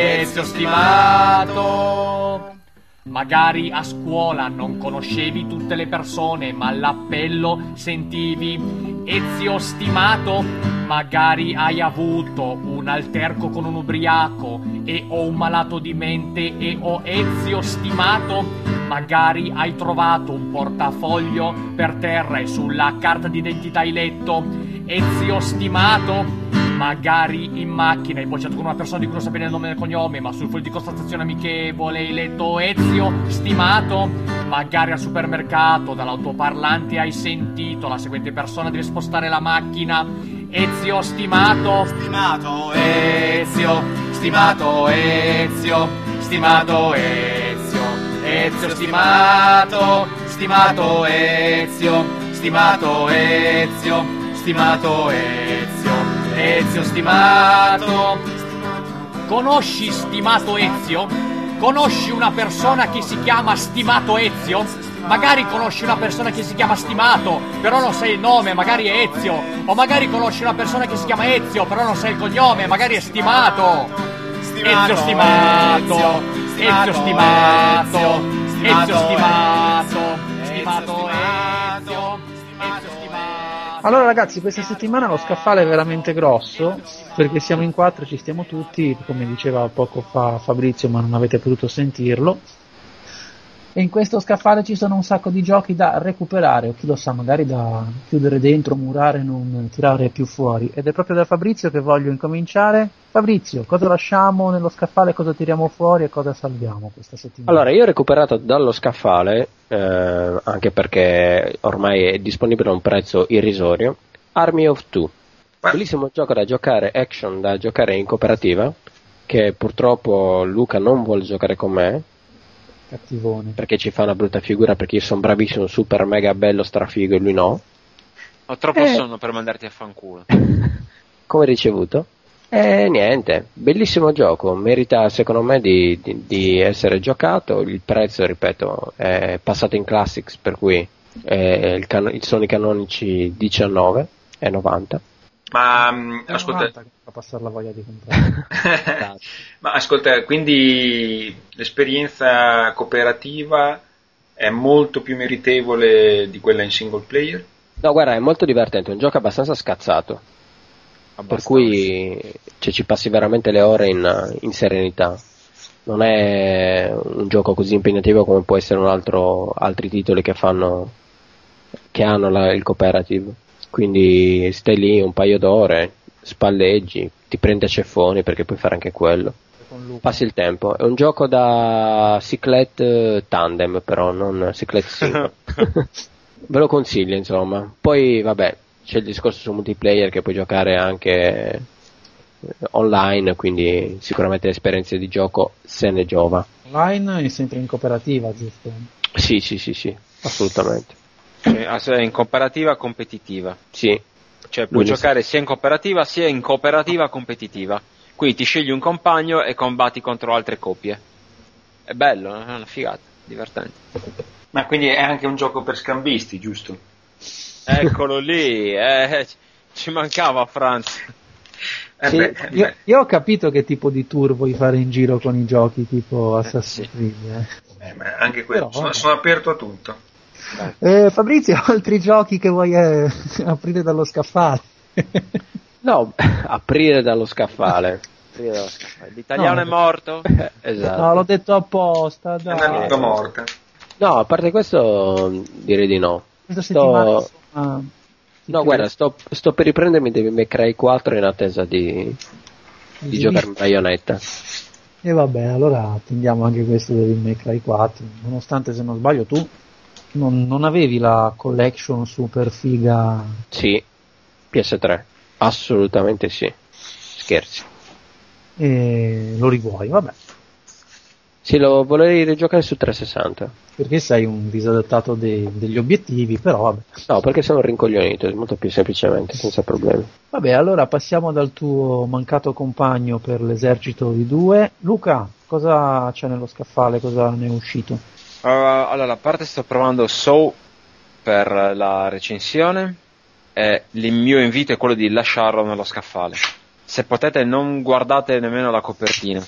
Ezio stimato. Magari a scuola non conoscevi tutte le persone, ma all'appello sentivi Ezio stimato. Magari hai avuto un alterco con un ubriaco e ho un malato di mente e ho Ezio stimato. Magari hai trovato un portafoglio per terra e sulla carta d'identità hai letto Ezio stimato. Magari in macchina hai bocciato con una persona di cui non sapevi il nome e il cognome, ma sul foglio di constatazione amichevole hai letto Ezio stimato. Magari al supermercato dall'autoparlante hai sentito la seguente persona deve spostare la macchina. Ezio stimato. Stimato Ezio, stimato Ezio, stimato Ezio, Ezio stimato, stimato Ezio, stimato Ezio, stimato Ezio stimato. Conosci stimato Ezio? Conosci una persona che si chiama stimato Ezio? Magari conosci una persona che si chiama stimato, però non sai il nome, magari è Ezio. O magari conosci una persona che si chiama Ezio, però non sai il cognome, magari è stimato. Ezio stimato, Ezio stimato, Ezio stimato, stimato Ezio, Ezio stimato. Allora ragazzi, questa settimana lo scaffale è veramente grosso, perché siamo in quattro, ci stiamo tutti, come diceva poco fa Fabrizio, ma non avete potuto sentirlo. E in questo scaffale ci sono un sacco di giochi da recuperare, o chi lo sa, magari da chiudere dentro, murare, non tirare più fuori. Ed è proprio da Fabrizio che voglio incominciare. Fabrizio, cosa lasciamo nello scaffale, cosa tiriamo fuori e cosa salviamo questa settimana? Allora, io ho recuperato dallo scaffale, eh, anche perché ormai è disponibile a un prezzo irrisorio, Army of Two. Bellissimo gioco da giocare, action da giocare in cooperativa, che purtroppo Luca non vuole giocare con me, Cattivone. perché ci fa una brutta figura, perché io sono bravissimo, super mega bello, strafigo e lui no. Ho troppo Eh. sonno per mandarti a fanculo. Come ricevuto? E niente, bellissimo gioco, merita secondo me di, di- di essere giocato, il prezzo, ripeto, è passato in Classics, per cui eh, il can- sono i canonici 19 e 90. Ma mh, È ascolta, 90 che fa passare la voglia di comprare. ma ascolta, quindi l'esperienza cooperativa è molto più meritevole di quella in single player? No, guarda, è molto divertente, è un gioco abbastanza scazzato, per Abbastanza. cui cioè, ci passi veramente le ore in, in serenità. Non è un gioco così impegnativo come può essere un altro, altri titoli che fanno, che hanno la- il cooperative. Quindi stai lì un paio d'ore, spalleggi, ti prendi a ceffoni perché puoi fare anche quello. Passi il tempo. È un gioco da cyclette tandem, però non cyclette single. Ve lo consiglio, insomma. Poi, vabbè, c'è il discorso su multiplayer che puoi giocare anche eh, online, quindi sicuramente l'esperienza di gioco se ne giova. Online è sempre in cooperativa, giusto? Sì, sì, sì, sì, assolutamente. Ass- in cooperativa competitiva. Sì, Cioè puoi Lui ne giocare sia in cooperativa sia in cooperativa competitiva. Quindi ti scegli un compagno e combatti contro altre coppie. è bello, è una figata, divertente. Ma quindi è anche un gioco per scambisti, giusto? Eccolo lì, eh, ci mancava Franz. Eh Sì, beh, eh io, beh. io ho capito che tipo di tour vuoi fare in giro con i giochi tipo Assassin's sì. Creed. eh. Eh, ma anche quello. Però, sono, sono aperto a tutto. Eh, Fabrizio, altri giochi che vuoi eh, aprire dallo scaffale? No, aprire dallo scaffale. Aprire dallo scaffale. L'italiano No. è morto? esatto. No, l'ho detto apposta, È una dai. morta. No, a parte questo direi di no. Questa Sto- settimana No, guarda, sto, sto per riprendermi Devil May Cry 4 in attesa di, di giocare in baionetta. E vabbè, allora attendiamo anche questo Devil May Cry 4, nonostante se non sbaglio tu non, non avevi la collection super figa. Sì, PS3. Assolutamente sì. Scherzi. E lo rivuoi, vabbè, Sì, lo volevo rigiocare su 360. perché sei un disadattato dei- degli obiettivi, però vabbè. No, perché sono rincoglionito, molto più semplicemente, senza problemi. Vabbè, allora passiamo dal tuo mancato compagno per l'esercito di due. Luca, cosa c'è nello scaffale, cosa ne è uscito? Uh, allora, a parte sto provando Soul per la recensione e il mio invito è quello di lasciarlo nello scaffale. Se potete non guardate nemmeno la copertina.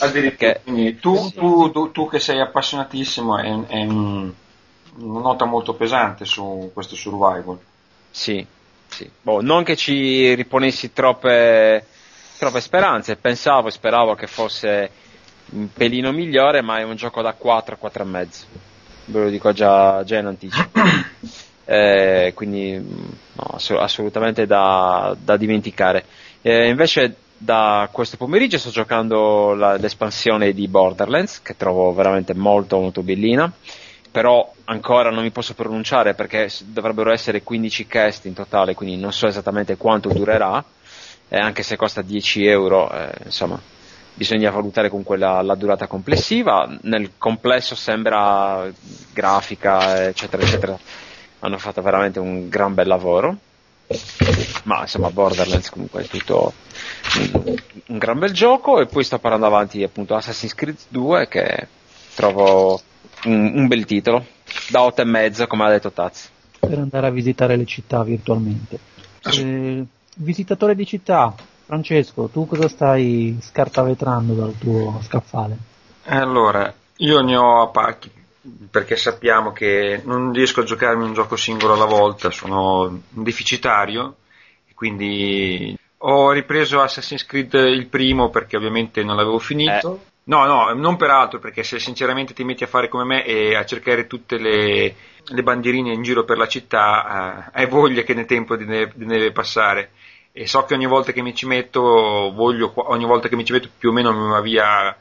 Addirittura. Perché- Quindi tu, tu, tu- tu che sei appassionatissimo è, è un- una nota molto pesante su questo survival. Sì, sì. Boh, non che ci riponessi troppe, troppe speranze, pensavo e speravo che fosse un pelino migliore, ma è un gioco da 4, 4 e mezzo. Ve lo dico già, già in anticipo. Eh, quindi no, ass- assolutamente da, da dimenticare. Eh, invece da questo pomeriggio sto giocando la- l'espansione di Borderlands, che trovo veramente molto molto bellina però ancora non mi posso pronunciare perché dovrebbero essere 15 cast in totale, quindi non so esattamente quanto durerà, e anche se costa 10 euro, eh, insomma, bisogna valutare comunque la, la durata complessiva. Nel complesso sembra grafica, eccetera, eccetera, hanno fatto veramente un gran bel lavoro. Ma insomma, Borderlands comunque è tutto un, un gran bel gioco. E poi sto parlando avanti appunto Assassin's Creed 2 che trovo un, un bel titolo da 8 e mezzo, come ha detto Taz. per andare a visitare le città virtualmente. Eh, visitatore di città, Francesco, tu cosa stai scartavetrando dal tuo scaffale? Allora, io ne ho a pacchi perché sappiamo che non riesco a giocarmi un gioco singolo alla volta, sono un deficitario, e quindi ho ripreso Assassin's Creed il primo perché ovviamente non l'avevo finito. No, no, non per altro, perché se sinceramente ti metti a fare come me e a cercare tutte le, le bandierine in giro per la città, eh, hai voglia che nel tempo ne deve passare. E so che ogni volta che mi ci metto, voglio, ogni volta che mi ci metto più o meno mi va via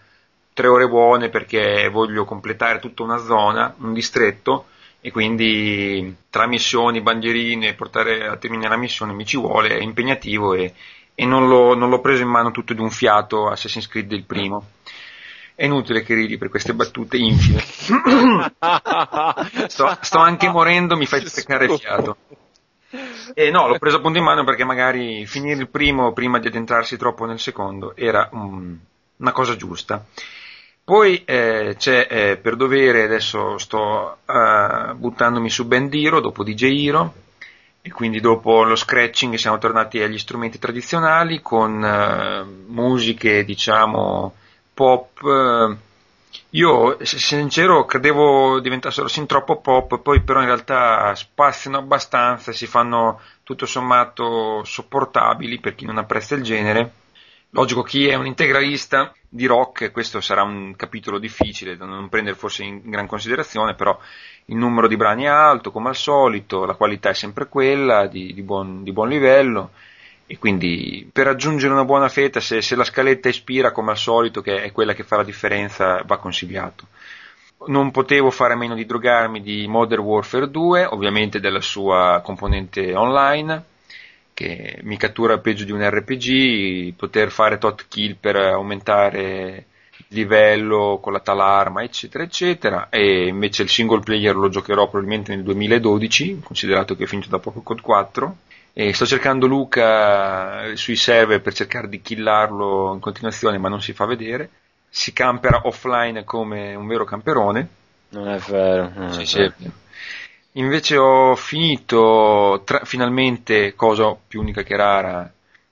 tre ore buone perché voglio completare tutta una zona, un distretto, e quindi tra missioni, bandierine, portare a terminare la missione mi ci vuole, è impegnativo e, e non, l'ho, non l'ho preso in mano tutto di un fiato Assassin's Creed il primo. È inutile che ridi per queste battute infide. sto, sto anche morendo, mi fai speccare il fiato. E no, l'ho preso appunto in mano perché magari finire il primo prima di addentrarsi troppo nel secondo era un- una cosa giusta. Poi eh, c'è eh, per dovere, adesso sto eh, buttandomi su Bandiro dopo DJ Hero e quindi dopo lo scratching siamo tornati agli strumenti tradizionali con eh, musiche diciamo pop. Io, sincero, credevo diventassero sin troppo pop, poi però in realtà spaziano abbastanza si fanno tutto sommato sopportabili per chi non apprezza il genere. Logico, chi è un integralista di rock, questo sarà un capitolo difficile da non prendere forse in gran considerazione, però il numero di brani è alto, come al solito, la qualità è sempre quella, di, di buon, di buon livello, e quindi per raggiungere una buona fetta, se, se la scaletta ispira come al solito, che è quella che fa la differenza, va consigliato. Non potevo fare a meno di drogarmi di Modern Warfare 2, ovviamente della sua componente online, che mi cattura peggio di un RPG, poter fare tot kill per aumentare il livello con la tal arma, eccetera, eccetera. E invece il single player lo giocherò probabilmente nel 2012, considerato che ho finito da poco Code 4. E sto cercando Luca sui server per cercare di killarlo in continuazione, ma non si fa vedere. si campera offline come un vero camperone. Non è vero. Non Sì, è vero. Invece ho finito tra- finalmente, cosa più unica che rara,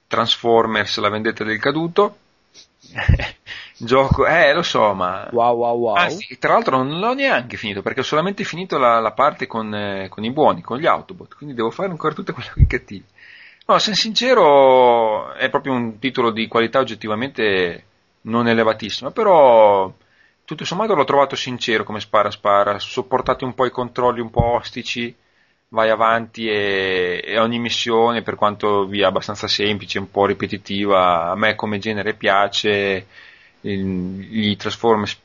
Transformers La vendetta del caduto. Gioco, eh, lo so, ma. Wow, wow, wow. Anzi, tra l'altro non l'ho neanche finito perché ho solamente finito la, la parte con, eh, con i buoni, con gli Autobot, quindi devo fare ancora tutte quelle con i cattivi. No, se sincero, è proprio un titolo di qualità oggettivamente non elevatissima, però tutto sommato l'ho trovato sincero come spara spara, sopportate un po' i controlli un po' ostici, vai avanti e, e ogni missione, per quanto via abbastanza semplice, un po' ripetitiva, a me come genere piace, gli Transformers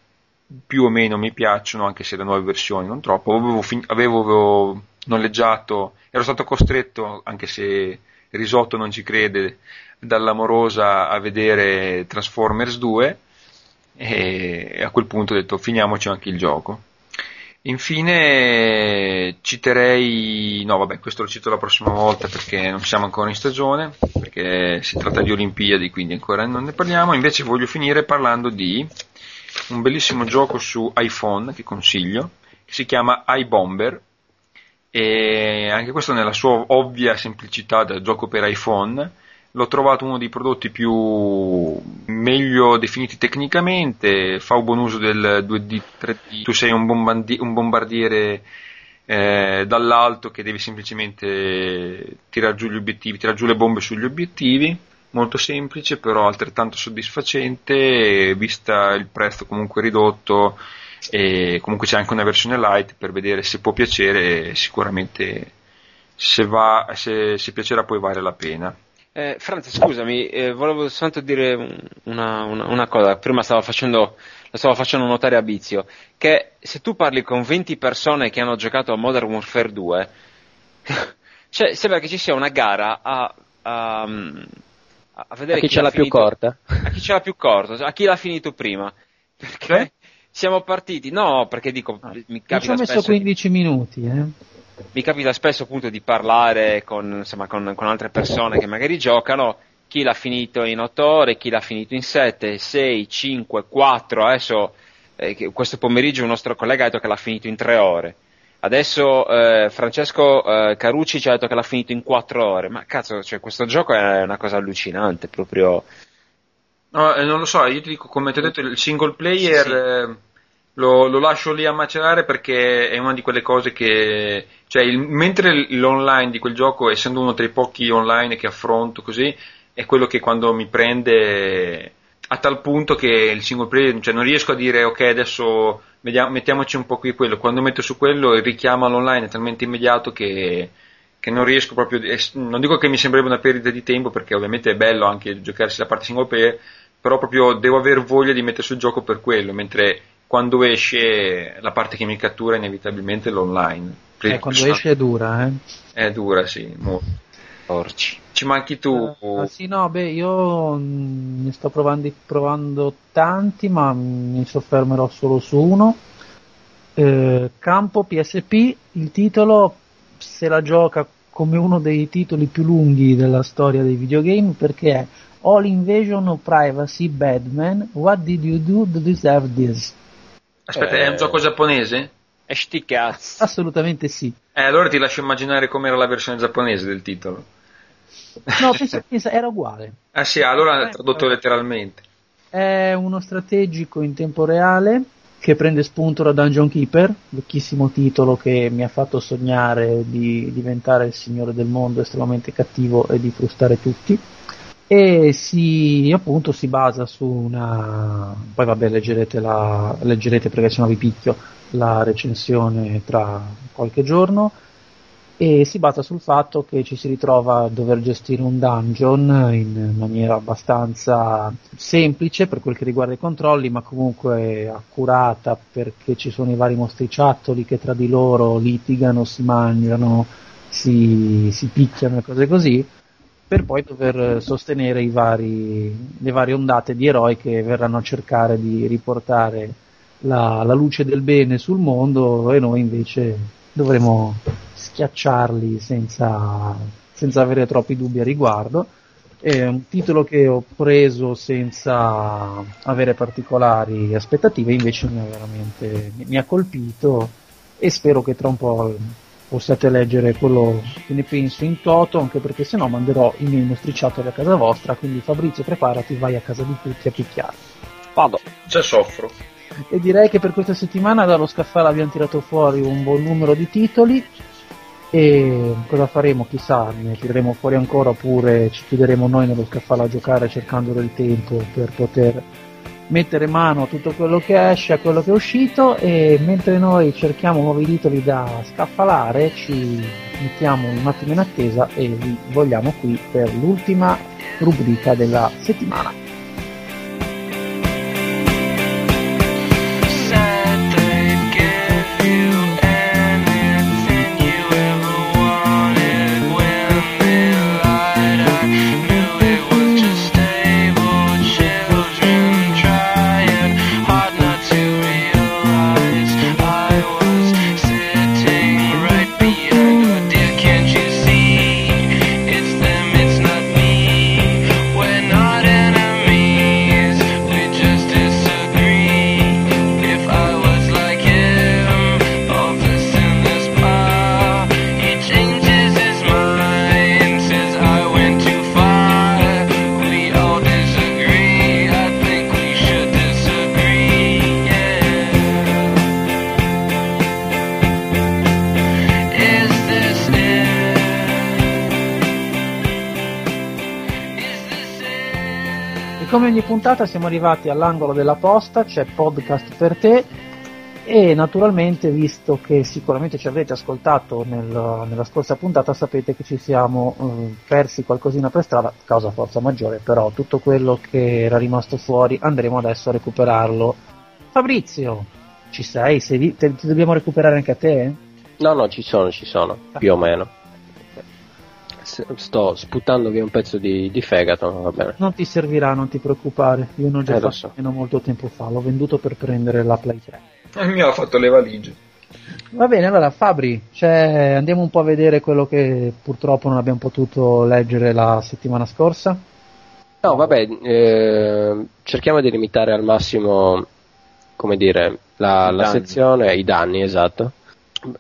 più o meno mi piacciono, anche se le nuove versioni non troppo. Avevo, fin- avevo noleggiato, ero stato costretto, anche se Risotto non ci crede, dall'amorosa a vedere Transformers 2 e a quel punto ho detto finiamoci anche il gioco. Infine citerei, no vabbè questo lo cito la prossima volta perché non siamo ancora in stagione, perché si tratta di Olimpiadi quindi ancora non ne parliamo, invece voglio finire parlando di un bellissimo gioco su iPhone che consiglio, che si chiama iBomber. E anche questo nella sua ovvia semplicità del gioco per iPhone l'ho trovato uno dei prodotti più meglio definiti tecnicamente, fa un buon uso del 2D, 3D, tu sei un, bombandi- un bombardiere eh, dall'alto che devi semplicemente tirare giù gli obiettivi, tirare giù le bombe sugli obiettivi, molto semplice però altrettanto soddisfacente, vista il prezzo comunque ridotto e comunque c'è anche una versione light per vedere se può piacere, sicuramente se, va, se, se piacerà poi vale la pena. Eh, Franz, scusami, eh, volevo soltanto dire un- una, una- una cosa. Prima stavo facendo, lo stavo facendo notare a Bizio, che se tu parli con 20 persone che hanno giocato a Modern Warfare 2, cioè, sembra che ci sia una gara a, a, a vedere A chi ce l'ha più corta? A chi ce l'ha più corto, a chi l'ha finito prima. Perché siamo partiti, no, perché dico, mi Io ci capita ho messo spesso di- 15 minuti, eh. Mi capita spesso appunto di parlare con, insomma, con, con altre persone che magari giocano, chi l'ha finito in 8 ore, chi l'ha finito in 7, 6, 5, 4, adesso eh, questo pomeriggio un nostro collega ha detto che l'ha finito in 3 ore. Adesso eh, Francesco eh, Carucci ci ha detto che l'ha finito in 4 ore, ma cazzo, cioè, questo gioco è una cosa allucinante, proprio... No, eh, non lo so, io ti dico, come ti ho detto, il single player Sì. eh, lo, lo lascio lì a macerare perché è una di quelle cose che, cioè, il- mentre l'online di quel gioco, essendo uno tra i pochi online che affronto così, è quello che quando mi prende a tal punto che il single player, cioè non riesco a dire ok adesso vediamo- mettiamoci un po' qui quello, quando metto su quello il richiamo all'online è talmente immediato che, che non riesco proprio, non dico che mi sembrerebbe una perdita di tempo perché ovviamente è bello anche giocarsi la parte single player, però proprio devo aver voglia di mettere sul gioco per quello, mentre quando esce la parte che mi cattura inevitabilmente è l'online. Eh, quando esce è dura, eh. È dura, sì, molto. Orci. Ci manchi tu. Ah, sì, no, beh, io mm, ne sto provando, provando tanti, ma mi soffermerò solo su uno. Eh, campo PSP, il titolo se la gioca come uno dei titoli più lunghi della storia dei videogame perché è All Invasion of Privacy Badman, What did you do to deserve this? Aspetta, è un Eh. gioco giapponese? E sti cazzi. Assolutamente sì. Eh, allora ti lascio immaginare com'era la versione giapponese del titolo. No, pensa, pensa, era uguale. Ah sì, allora Eh, tradotto vabbè. letteralmente. È uno strategico in tempo reale che prende spunto da Dungeon Keeper, vecchissimo titolo che mi ha fatto sognare di diventare il signore del mondo estremamente cattivo e di frustare tutti. E si appunto si basa su una poi vabbè leggerete la leggerete perché sennò vi picchio la recensione tra qualche giorno. E si basa sul fatto che ci si ritrova a dover gestire un dungeon in maniera abbastanza semplice per quel che riguarda i controlli, ma comunque accurata perché ci sono i vari mostriciattoli che tra di loro litigano, si mangiano, si, si picchiano e cose così, per poi dover sostenere i vari, le varie ondate di eroi che verranno a cercare di riportare la, la luce del bene sul mondo e noi invece dovremo schiacciarli senza, senza avere troppi dubbi a riguardo. È un titolo che ho preso senza avere particolari aspettative, invece mi ha mi ha colpito e spero che tra un po' possiate leggere quello che ne penso in toto, anche perché sennò manderò i miei mostriciatori a casa vostra, quindi Fabrizio preparati, vai a casa di tutti a picchiare. Vado. Già soffro. E direi che per questa settimana dallo scaffale abbiamo tirato fuori un buon numero di titoli e cosa faremo chissà, ne tireremo fuori ancora oppure ci chiuderemo noi nello scaffale a giocare cercando del tempo per poter mettere mano a tutto quello che esce, a quello che è uscito e mentre noi cerchiamo nuovi titoli da scaffalare ci mettiamo un attimo in attesa e vi vogliamo qui per l'ultima rubrica della settimana. Puntata siamo arrivati all'angolo della posta, c'è podcast per te e naturalmente visto che sicuramente ci avrete ascoltato nel, nella scorsa puntata sapete che ci siamo eh, persi qualcosina per strada, causa forza maggiore, però tutto quello che era rimasto fuori andremo adesso a recuperarlo. Fabrizio, ci sei? sei ti dobbiamo recuperare anche a te? No, no, ci sono, ci sono, più o meno sto sputando via un pezzo di, di, fegato, va bene. Non ti servirà, non ti preoccupare. Io non ho già eh, fatto so. molto tempo fa, l'ho venduto per prendere la Play 3. E mi ha fatto le valigie. Va bene, allora Fabri, cioè, andiamo un po' a vedere quello che purtroppo non abbiamo potuto leggere la settimana scorsa. No, vabbè, eh, cerchiamo di limitare al massimo, come dire, la, la sezione, i danni, esatto.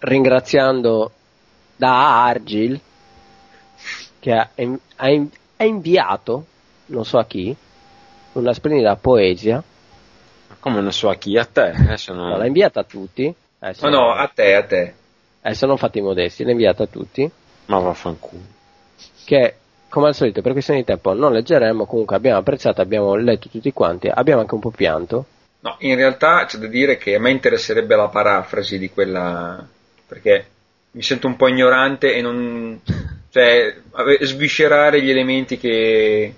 Ringraziando da Argil, che ha, ha, inviato, non so a chi, una splendida poesia. Come non so a chi? A te? Non... no, l'ha inviata a tutti. Adesso no, no, a te, a te. Adesso non fate i modesti, l'ha inviata a tutti. Ma vaffanculo. Che, come al solito, per questione di tempo non leggeremo, comunque abbiamo apprezzato, abbiamo letto tutti quanti, abbiamo anche un po' pianto. No, in realtà c'è da dire che a me interesserebbe la parafrasi di quella... perché mi sento un po' ignorante e non cioè sviscerare gli elementi che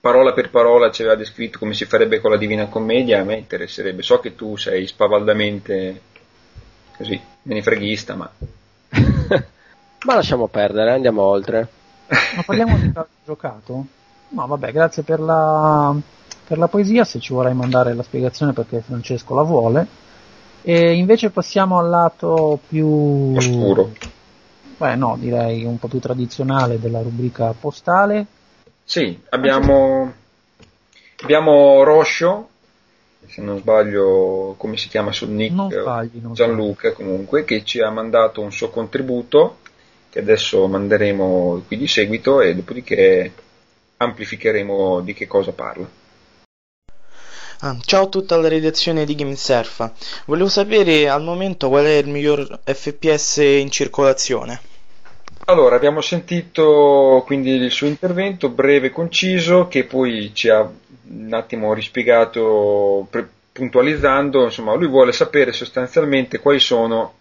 parola per parola ci aveva descritto come si farebbe con la Divina Commedia a me interesserebbe. So che tu sei spavaldamente così menefreghista ma ma lasciamo perdere andiamo oltre. Ma parliamo di giocato? no vabbè grazie per la, per la poesia se ci vorrai mandare la spiegazione perché Francesco la vuole. E invece passiamo al lato più oscuro Beh, no, direi un po' più tradizionale della rubrica postale. Sì, abbiamo, abbiamo Roscio, se non sbaglio come si chiama sul nick, non sbagli, non Gianluca comunque, che ci ha mandato un suo contributo che adesso manderemo qui di seguito e dopodiché amplificheremo di che cosa parla. Ah, ciao a tutta la redazione di GameSurf. Volevo sapere al momento qual è il miglior FPS in circolazione. Allora, abbiamo sentito quindi il suo intervento breve e conciso che poi ci ha un attimo rispiegato pre- puntualizzando, insomma, lui vuole sapere sostanzialmente quali sono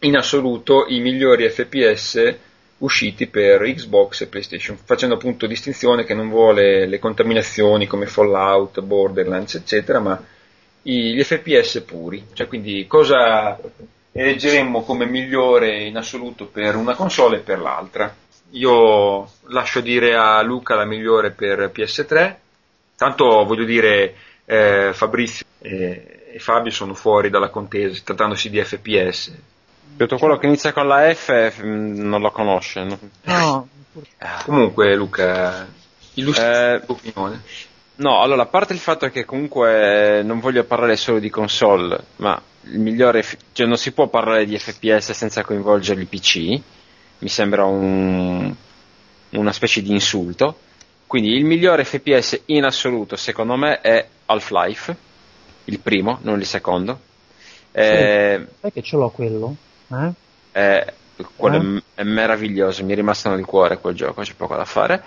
in assoluto i migliori FPS usciti per Xbox e PlayStation, facendo appunto distinzione che non vuole le contaminazioni come Fallout, Borderlands, eccetera, ma gli FPS puri, cioè quindi cosa eleggeremmo come migliore in assoluto per una console e per l'altra. Io lascio dire a Luca la migliore per PS3, tanto voglio dire eh, Fabrizio e, e Fabio sono fuori dalla contesa, trattandosi di FPS tutto quello che inizia con la F mm, non lo conosce. No? no. Comunque, Luca, Illustri Eh, la tua opinione. No, allora, a parte il fatto che comunque eh, non voglio parlare solo di console, ma il migliore, cioè non si può parlare di FPS senza coinvolgere il PC, mi sembra un- una specie di insulto. Quindi il migliore FPS in assoluto, secondo me, è Half-Life, il primo, non il secondo. Eh, Sai che ce l'ho quello? Eh? è, Eh? m- è meraviglioso, mi è rimasto nel cuore quel gioco, c'è poco da fare.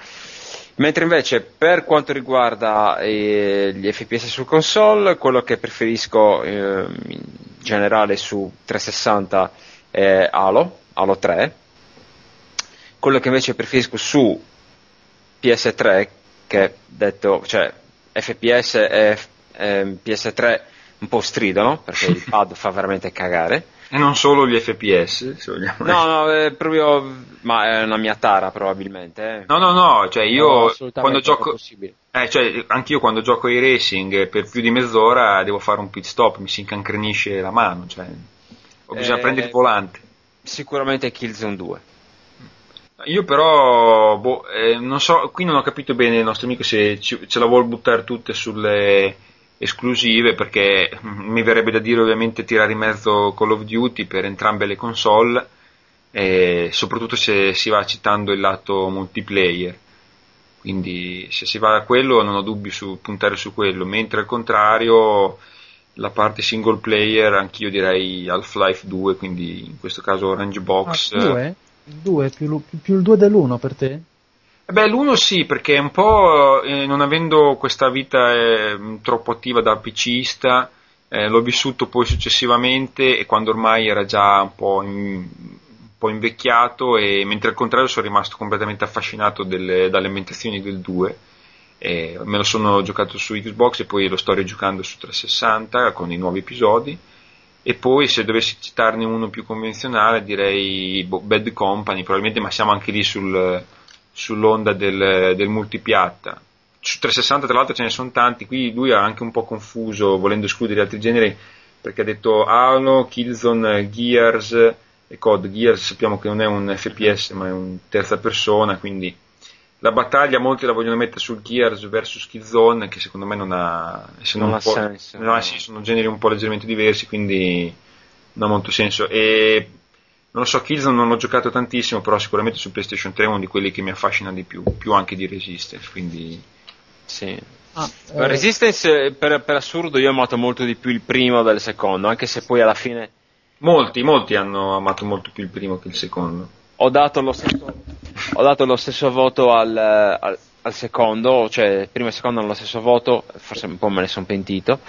Mentre invece per quanto riguarda eh, gli FPS su console, quello che preferisco eh, in generale su 360 è Halo, Halo 3. Quello che invece preferisco su PS3, che detto, cioè FPS e ehm, PS3 un po' stridono, perché il pad fa veramente cagare. E non solo gli FPS, se vogliamo. No, no, è proprio. Ma è una mia tara, probabilmente. eh. No, no, no, cioè io No, quando gioco, eh, cioè, anch'io quando gioco ai racing per più di mezz'ora devo fare un pit stop, mi si incancrenisce la mano, cioè, ho bisogno Eh, prendere il volante. Sicuramente Killzone 2. Io però, boh, eh, non so, qui non ho capito bene il nostro amico se ci- ce la vuol buttare tutte sulle esclusive, perché mi verrebbe da dire ovviamente tirare in mezzo Call of Duty per entrambe le console, e soprattutto se si va citando il lato multiplayer. Quindi se si va a quello non ho dubbi su puntare su quello, mentre al contrario la parte single player anch'io direi Half-Life 2, quindi in questo caso Orange Box. Ah, due? Il 2 più, lu- più- più il 2 dell'1 per te? Eh Beh, l'uno sì, perché un po' eh, non avendo questa vita eh, troppo attiva da PCista, eh, l'ho vissuto poi successivamente e quando ormai era già un po', in- un po' invecchiato, e, mentre al contrario sono rimasto completamente affascinato delle- dalle ambientazioni del 2. E me lo sono giocato su Xbox e poi lo sto rigiocando su 360 con i nuovi episodi. E poi se dovessi citarne uno più convenzionale direi boh, Bad Company, probabilmente, ma siamo anche lì sul, sull'onda del, del multipiatta. Su 360 tra l'altro ce ne sono tanti, qui lui ha anche un po' confuso volendo escludere altri generi perché ha detto Halo, Killzone, Gears e COD. Gears sappiamo che non è un FPS ma è un terza persona, quindi la battaglia molti la vogliono mettere sul Gears versus Killzone che secondo me non ha, essendo Non un ha senso. no, sì, sono generi un po' leggermente diversi quindi non ha molto senso e non lo so, Killzone non l'ho giocato tantissimo, però sicuramente su PlayStation 3 è uno di quelli che mi affascina di più, più anche di Resistance, quindi Sì. Ah, eh, Resistance, per, per assurdo, io ho amato molto di più il primo del secondo, anche se poi alla fine molti, molti hanno amato molto più il primo che il secondo. ho dato lo stesso, ho dato lo stesso voto al, al- al secondo, cioè il primo e il secondo hanno lo stesso voto, forse un po' me ne sono pentito,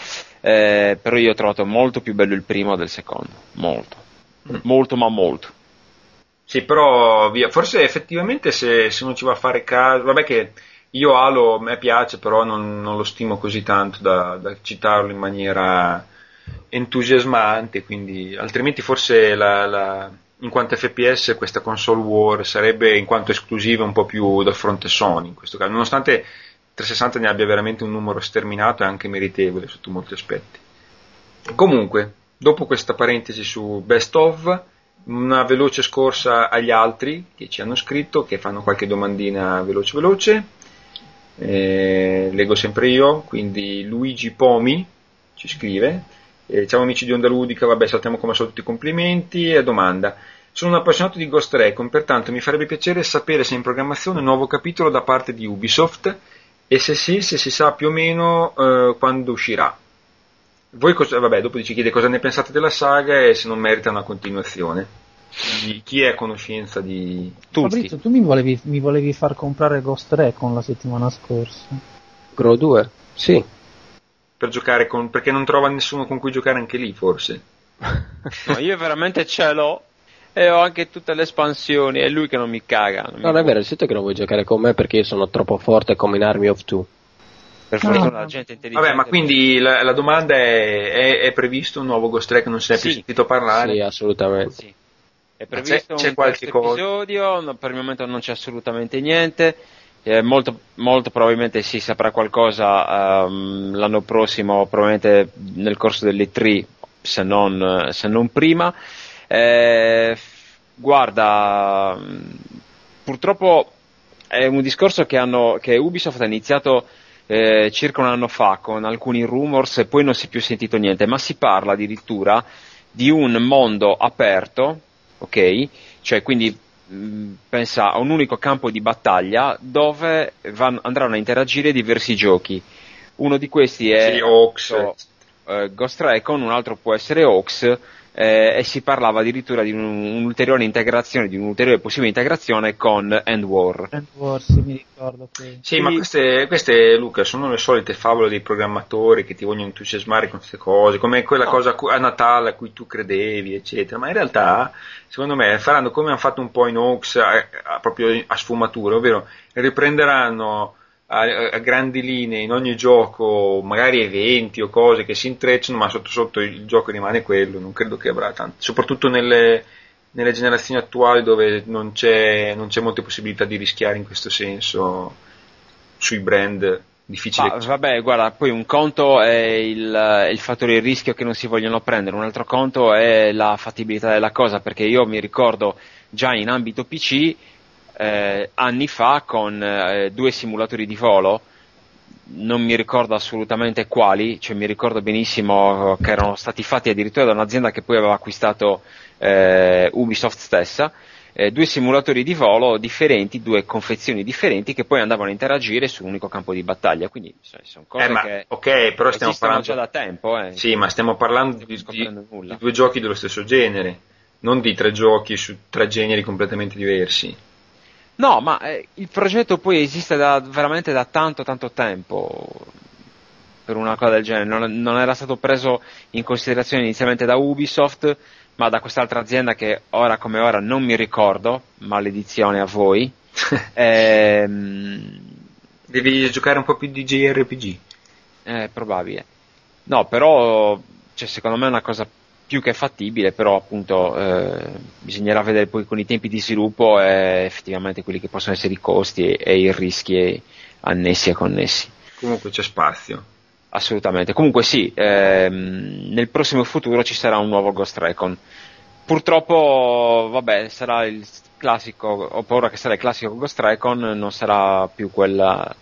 eh, però io ho trovato molto più bello il primo del secondo, molto. Molto ma molto. Sì, però via, forse effettivamente se, se uno ci va a fare caso, vabbè che io Halo a me piace, però non, non lo stimo così tanto da, da citarlo in maniera entusiasmante, quindi altrimenti forse la, la- in quanto FPS questa console war sarebbe in quanto esclusiva un po' più dal fronte Sony in questo caso, nonostante 360 ne abbia veramente un numero sterminato e anche meritevole sotto molti aspetti. Comunque, dopo questa parentesi su Best of, una veloce scorsa agli altri che ci hanno scritto, che fanno qualche domandina veloce veloce. Eh, leggo sempre io, quindi Luigi Pomi ci scrive. Eh, ciao amici di Onda Ludica, vabbè saltiamo come al solito i complimenti e domanda. Sono un appassionato di Ghost Recon, pertanto mi farebbe piacere sapere se è in programmazione un nuovo capitolo da parte di Ubisoft e se sì, se si sa più o meno eh, quando uscirà. Voi cosa, vabbè, dopo ci chiede cosa ne pensate della saga e se non merita una continuazione. Di chi è a conoscenza di Tutti. Fabrizio, tu mi volevi, mi volevi far comprare Ghost Recon la settimana scorsa. Grow 2? Sì. per giocare con perché non trova nessuno con cui giocare anche lì, forse. No, io veramente ce l'ho e ho anche tutte le espansioni, è lui che non mi caga. non mi Non è vero, il sito che non vuoi giocare con me perché io sono troppo forte come in Army of Two. Per fortuna la gente intelligente. Vabbè, ma quindi la, la domanda è, è, è previsto un nuovo Ghost Recon, non se ne è più Sì. sentito parlare? Sì, assolutamente. Sì. È previsto c'è un qualche episodio, no, per il momento non c'è assolutamente niente. Eh, molto, molto probabilmente si saprà qualcosa ehm, l'anno prossimo, probabilmente nel corso dell'E3, se non, se non prima. Eh, guarda, mh, purtroppo è un discorso che, hanno, che Ubisoft ha iniziato eh, circa un anno fa con alcuni rumors e poi non si è più sentito niente, ma si parla addirittura di un mondo aperto, ok? Cioè quindi mh, pensa a un unico campo di battaglia dove van, andranno a interagire diversi giochi. Uno di questi è Sì, Ox. eh, Ghost Recon, un altro può essere Ox eh, e si parlava addirittura di un- un'ulteriore integrazione, di un'ulteriore possibile integrazione con End War. End Wars, mi ricordo che... Sì, ma queste, queste, Luca, sono le solite favole dei programmatori che ti vogliono entusiasmare con queste cose, come quella cosa a, Natale a cui tu credevi, eccetera. Ma in realtà, secondo me, faranno come hanno fatto un po' in Oaks, a- a- proprio a sfumature, ovvero riprenderanno a, a grandi linee in ogni gioco, magari eventi o cose che si intrecciano, ma sotto sotto il gioco rimane quello. Non credo che avrà tanto, soprattutto nelle, nelle generazioni attuali dove non c'è, non c'è molte possibilità di rischiare in questo senso sui brand difficile. Ma, vabbè, guarda, poi un conto è il, il fattore di rischio che non si vogliono prendere, un altro conto è la fattibilità della cosa, perché io mi ricordo già in ambito PC eh, anni fa con eh, due simulatori di volo, non mi ricordo assolutamente quali, cioè mi ricordo benissimo che erano stati fatti addirittura da un'azienda che poi aveva acquistato eh, Ubisoft stessa, eh, due simulatori di volo differenti, due confezioni differenti che poi andavano a interagire su un unico campo di battaglia, quindi cioè, sono cose Eh, ma, che ok, però stiamo parlando già da tempo. Eh. Sì, ma stiamo parlando di, di- di due giochi dello stesso genere, non di tre giochi su tre generi completamente diversi. No, ma eh, il progetto poi esiste da, veramente da tanto tanto tempo per una cosa del genere, non, non era stato preso in considerazione inizialmente da Ubisoft, ma da quest'altra azienda che ora come ora non mi ricordo, maledizione a voi. Ehm, Devi giocare un po' più di JRPG. È probabile. No, però, cioè, secondo me è una cosa più che fattibile, però appunto eh, bisognerà vedere poi con i tempi di sviluppo e effettivamente quelli che possono essere i costi e, e i rischi annessi e connessi. Comunque c'è spazio. Assolutamente. Comunque sì, ehm, nel prossimo futuro ci sarà un nuovo Ghost Recon. Purtroppo, vabbè, sarà il classico, ho paura che sarà il classico Ghost Recon, non sarà più quel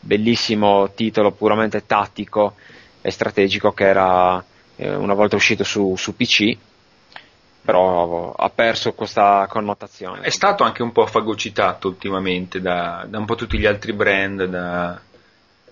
bellissimo titolo puramente tattico e strategico che era eh, una volta uscito su, su PC, però ha perso questa connotazione. È stato anche un po' fagocitato ultimamente da, da un po' tutti gli altri brand, da-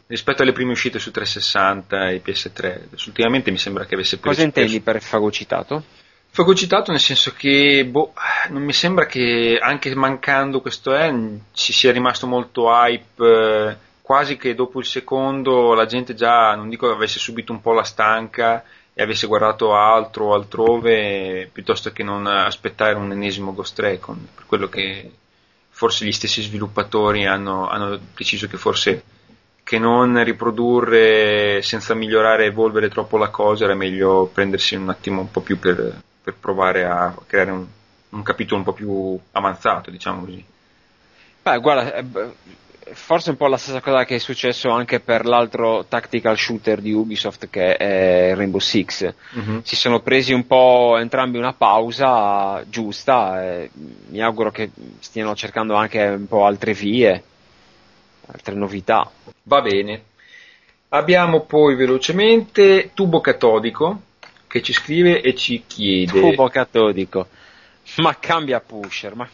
rispetto alle prime uscite su 360 e PS3. Adesso, Ultimamente mi sembra che avesse preso Cosa intendi per fagocitato? Fagocitato nel senso che boh, non mi sembra che anche mancando questo è ci sia rimasto molto hype, eh, quasi che dopo il secondo la gente già, non dico avesse subito un po' la stanca e avesse guardato altro o altrove piuttosto che non aspettare un ennesimo Ghost Recon, per quello che forse gli stessi sviluppatori hanno, hanno deciso che forse che non riprodurre senza migliorare e evolvere troppo la cosa era meglio prendersi un attimo un po' più per, per provare a creare un, un capitolo un po' più avanzato, diciamo così. Beh, guarda, eh, forse un po' la stessa cosa che è successo anche per l'altro tactical shooter di Ubisoft che è Rainbow Six. Mhm. Si sono presi un po' entrambi una pausa giusta mi auguro che stiano cercando anche un po' altre vie, altre novità. Va bene. Abbiamo poi velocemente Tubo Catodico che ci scrive e ci chiede Tubo catodico. Ma cambia pusher, ma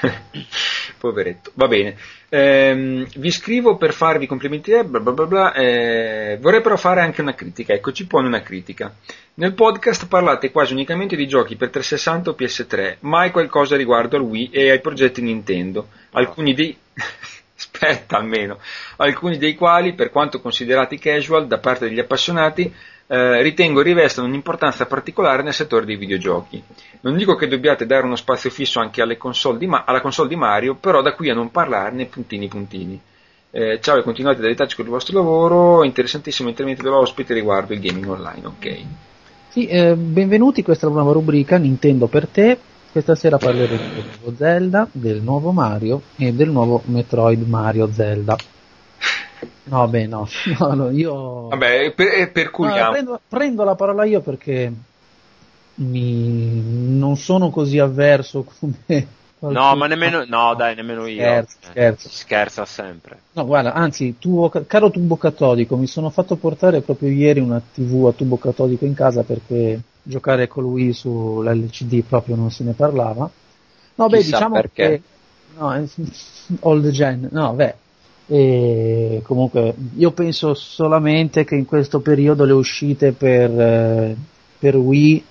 Poveretto, va bene. Ehm, vi scrivo per farvi complimenti, eh, bla bla bla bla, eh, vorrei però fare anche una critica, ecco, ci pone una critica. Nel podcast parlate quasi unicamente di giochi per 360 o PS3, mai qualcosa riguardo al Wii e ai progetti Nintendo. Alcuni dei... Aspetta almeno. Alcuni dei quali, per quanto considerati casual da parte degli appassionati, eh, ritengo rivestano un'importanza particolare nel settore dei videogiochi. Non dico che dobbiate dare uno spazio fisso anche console Ma- alla console di Mario, però da qui a non parlarne puntini puntini. Eh, ciao e continuate a deleitarci con il vostro lavoro, interessantissimo intervento dell'ospite riguardo il gaming online, ok. Sì, eh, benvenuti, questa è la nuova rubrica Nintendo per te. Questa sera parleremo del nuovo Zelda, del nuovo Mario e del nuovo Metroid Mario Zelda. No, beh, no, no, io Vabbè, per, eh, per cui No, prendo, prendo la parola io perché mi... non sono così avverso come No, ma nemmeno, no dai, nemmeno io. Scherzo, Eh, scherzo. scherza sempre. No, guarda, anzi, tubo, caro tubo catodico, mi sono fatto portare proprio ieri una TV a tubo catodico in casa perché giocare con lui sull'LCD proprio non se ne parlava. No, beh, Chissà diciamo perché. che no, è old gen, no, beh. E comunque io penso solamente che in questo periodo le uscite per, eh, per Wii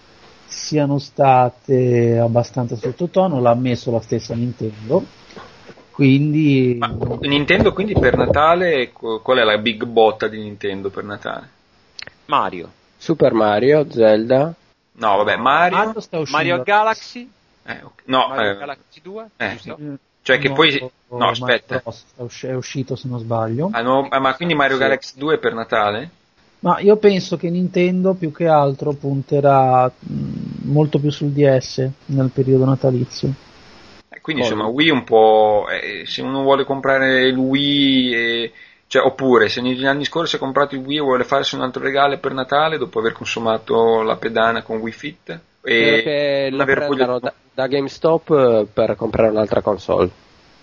siano state abbastanza sottotono, l'ha ammesso la stessa Nintendo. Quindi Ma Nintendo quindi per Natale, qu- qual è la big botta di Nintendo per Natale? Mario. Super Mario, Zelda, No, vabbè, Mario... Mario Galaxy? eh, ok. No, Mario eh, Galaxy 2? eh, giusto? Cioè che poi... No, Mario aspetta. Bros. È uscito se non sbaglio. Ah, no, ah, ma quindi Mario Sì. Galaxy 2 per Natale? Ma io penso che Nintendo più che altro punterà molto più sul DS nel periodo natalizio. Eh, Quindi Cosa? insomma Wii un po'... eh, se uno vuole comprare il Wii... e- cioè, oppure se negli anni scorsi ha comprato il Wii e vuole farsi un altro regalo per Natale dopo aver consumato la pedana con Wii Fit spero e che non aver voglia- da, GameStop eh, per comprare un'altra console.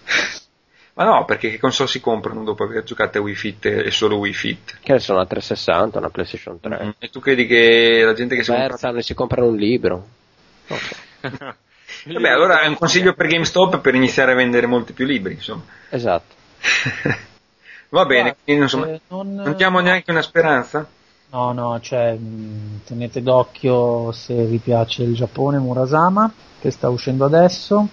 Ma no, perché che console si comprano dopo aver giocato a Wii Fit e solo Wii Fit? Che ne so, una 360, una PlayStation 3. Mm. E tu credi che la gente che si compra... E si comprano un libro. Vabbè, allora è un consiglio per GameStop per iniziare a vendere molti più libri, insomma. Esatto. Va bene, Guarda, quindi insomma, eh, non, non diamo neanche una speranza? No, no, cioè, mh, tenete d'occhio se vi piace il Giappone, Murasama, che sta uscendo adesso.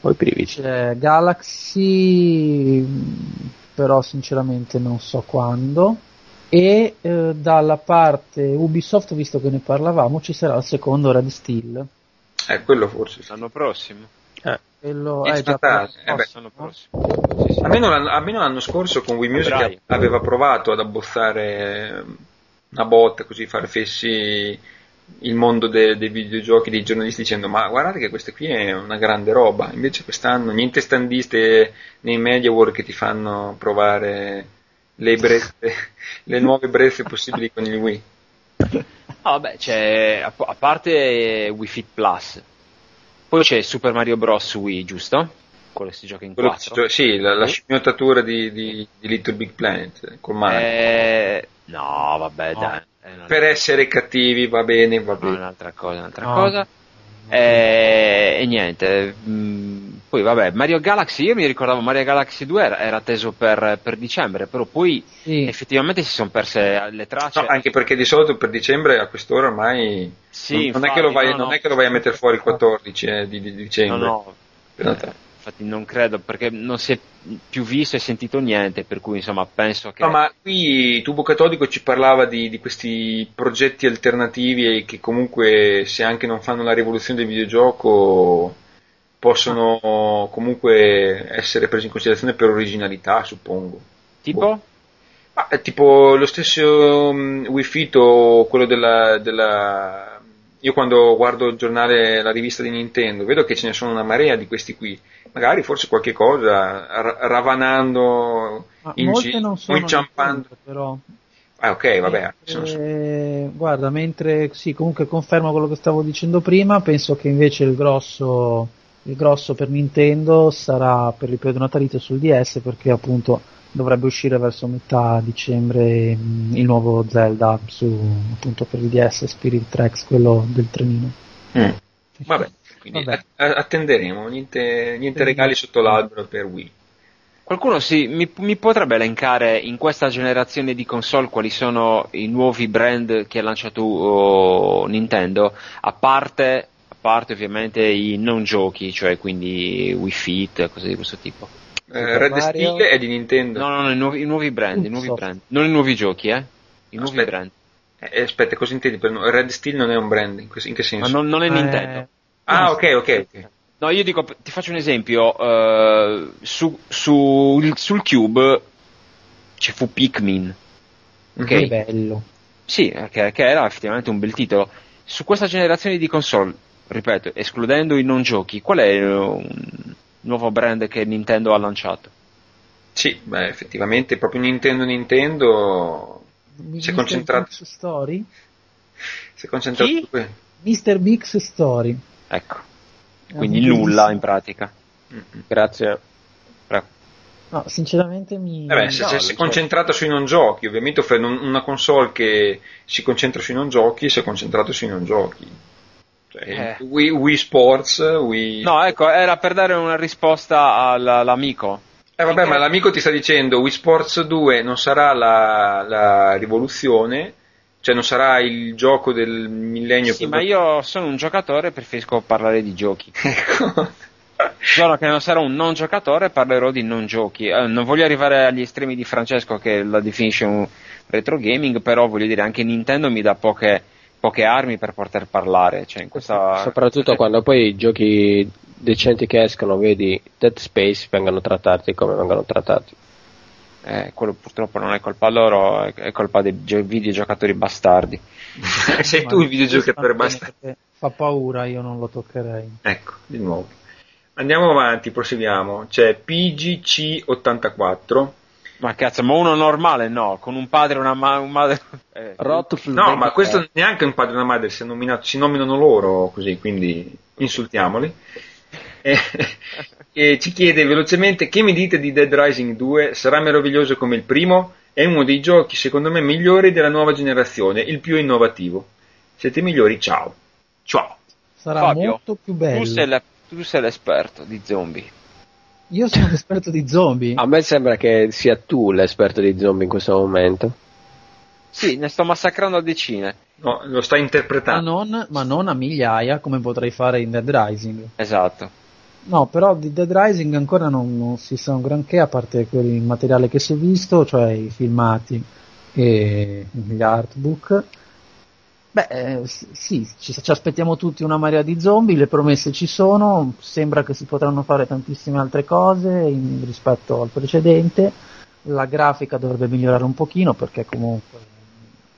Poi brividi. C'è Galaxy, mh, però sinceramente non so quando. E eh, dalla parte Ubisoft, visto che ne parlavamo, ci sarà il secondo Red Steel. Eh, quello forse. L'anno prossimo. Quello È già eh beh. L'anno prossimo. Sì, sì. Almeno l'anno, almeno l'anno scorso con Wii Music aveva provato ad abbozzare una botta, così far fessi il mondo de- dei videogiochi, dei giornalisti dicendo ma guardate che questa qui è una grande roba, invece quest'anno niente standiste nei media world che ti fanno provare le, brezze, le nuove brezze possibili con il Wii. Ah, vabbè, c'è a, a parte Wii Fit Plus, poi c'è Super Mario Bros. Wii, giusto? Quello che si gioca in Quello che si 4. gio- sì, la, la scimmiottatura di, di- di Little Big Planet con Mario. Eh, no, vabbè, No. dai. è Per essere cattivi va bene, va no, bene. un'altra cosa, un'altra No. cosa. Eh, e niente, mm, poi vabbè, Mario Galaxy, io mi ricordavo Mario Galaxy 2 era, era atteso per, per dicembre, però poi Sì. effettivamente si sono perse le tracce. No, anche perché di solito per dicembre a quest'ora ormai Sì, non, non è infatti, che lo vai, no, non no. è che lo vai a mettere fuori il 14 eh, di, di No, dicembre. no, Natale. eh, infatti non credo perché non si è più visto e sentito niente, per cui insomma penso che... No, ma qui Tubo Catodico ci parlava di, di questi progetti alternativi e che comunque se anche non fanno la rivoluzione del videogioco possono comunque essere presi in considerazione per originalità, suppongo. Tipo? Ma tipo lo stesso um, Wii Fit o quello della, della... Io quando guardo il giornale, la rivista di Nintendo, vedo che ce ne sono una marea di questi qui. Magari forse qualche cosa, ra- ravanando, in gi- sono inciampando. Però. Ah, ok, vabbè. Eh, guarda, mentre sì, comunque confermo quello che stavo dicendo prima, penso che invece il grosso, il grosso per Nintendo sarà per il periodo natalizio sul DS perché appunto dovrebbe uscire verso metà dicembre mh, il nuovo Zelda su appunto per il DS Spirit Tracks, quello del trenino. Mm. Vabbè, quindi Vabbè. a- attenderemo, niente, niente regali sotto l'albero per Wii. Qualcuno sì, mi, mi potrebbe elencare in questa generazione di console quali sono i nuovi brand che ha lanciato oh, Nintendo, a parte, a parte ovviamente i non giochi, cioè quindi Wii Fit, cose di questo tipo. Eh, Red Mario. Steel è di Nintendo. No, no, no, i nuovi, i nuovi brand, i nuovi brand, non i nuovi giochi, eh? I nuovi Aspetta. brand. Eh, aspetta, cosa intendi? per Red Steel non è un brand, in, che Ma senso? non, non è Eh, Nintendo. Ah, no, ok, ok. ok. No, io dico, ti faccio un esempio, eh, su, su- sul Cube ci fu Pikmin, ok? Che bello. Sì, che, che era effettivamente un bel titolo. Su questa generazione di console, ripeto, escludendo i non giochi, qual è eh, un nuovo brand che Nintendo ha lanciato? Sì, beh, effettivamente proprio Nintendo Nintendo si è concentrato, Big's Story? si è concentrato Chi? su que- Mr. Big's Story. Ecco. quindi nulla in pratica. Grazie. Prego. No, sinceramente mi... Eh beh, se, No, se sei c'è. concentrato sui non giochi, ovviamente una console che si concentra sui non giochi, si è concentrato sui non giochi. Cioè, Eh. Wii, Wii Sports, Wii... No, ecco, era per dare una risposta al- all'amico. Eh vabbè, ma l'amico ti sta dicendo Wii Sports 2 non sarà la, la rivoluzione, cioè non sarà il gioco del millennio. Sì, per- ma io sono un giocatore e preferisco parlare di giochi. Ecco. Giorno che non sarò un non giocatore parlerò di non giochi. Eh, non voglio arrivare agli estremi di Francesco che la definisce un retro gaming, però voglio dire anche Nintendo mi dà poche, poche armi per poter parlare. Cioè in questa... Soprattutto quando poi i giochi decenti che escono, vedi Dead Space, vengono trattati come vengono trattati. Eh, quello purtroppo non è colpa loro, è, colpa dei gio- videogiocatori bastardi. Sei Ma tu il videogiocatore bene basta. perché Fa paura, io non lo toccherei. Ecco, di nuovo. Andiamo avanti, proseguiamo. C'è PGC84. Ma cazzo, ma uno normale no, con un padre e una ma- un madre. Eh, No, ma 23. questo neanche un padre e una madre si, è nominato- si nominano loro così, quindi insultiamoli. E, e ci chiede velocemente che mi dite di Dead Rising 2? Sarà meraviglioso come il primo? È uno dei giochi secondo me migliori della nuova generazione, il più innovativo. Siete migliori, ciao. Ciao. Sarà Fabio, molto più bello. tu, sei la- tu sei l'esperto di zombie. Io sono esperto di zombie. A me sembra che sia tu l'esperto di zombie in questo momento. Sì, ne sto massacrando a decine. No, lo stai Ma interpretando. non, ma non a migliaia come potrei fare in Dead Rising. Esatto. No, però di Dead Rising ancora non, non si sa un granché, a parte il materiale che si è visto, cioè i filmati e gli artbook. Beh, eh, sì, ci, ci aspettiamo tutti una marea di zombie, le promesse ci sono, sembra che si potranno fare tantissime altre cose in- rispetto al precedente. La grafica dovrebbe migliorare un pochino perché comunque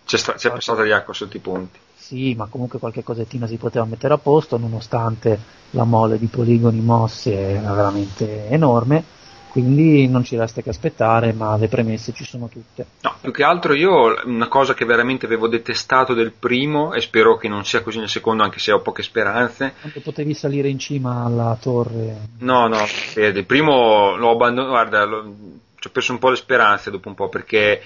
C'è, sta- c'è passata di acqua sotto i ponti. Sì, ma comunque qualche cosettina si poteva mettere a posto, nonostante la mole di poligoni mossi è veramente enorme. Quindi non ci resta che aspettare, ma le premesse ci sono tutte. No, più che altro io una cosa che veramente avevo detestato del primo e spero che non sia così nel secondo anche se ho poche speranze. Quando potevi salire in cima alla torre, No, no, eh, del primo l'ho abbandonato, guarda, l'ho- ci ho perso un po' le speranze dopo un po' perché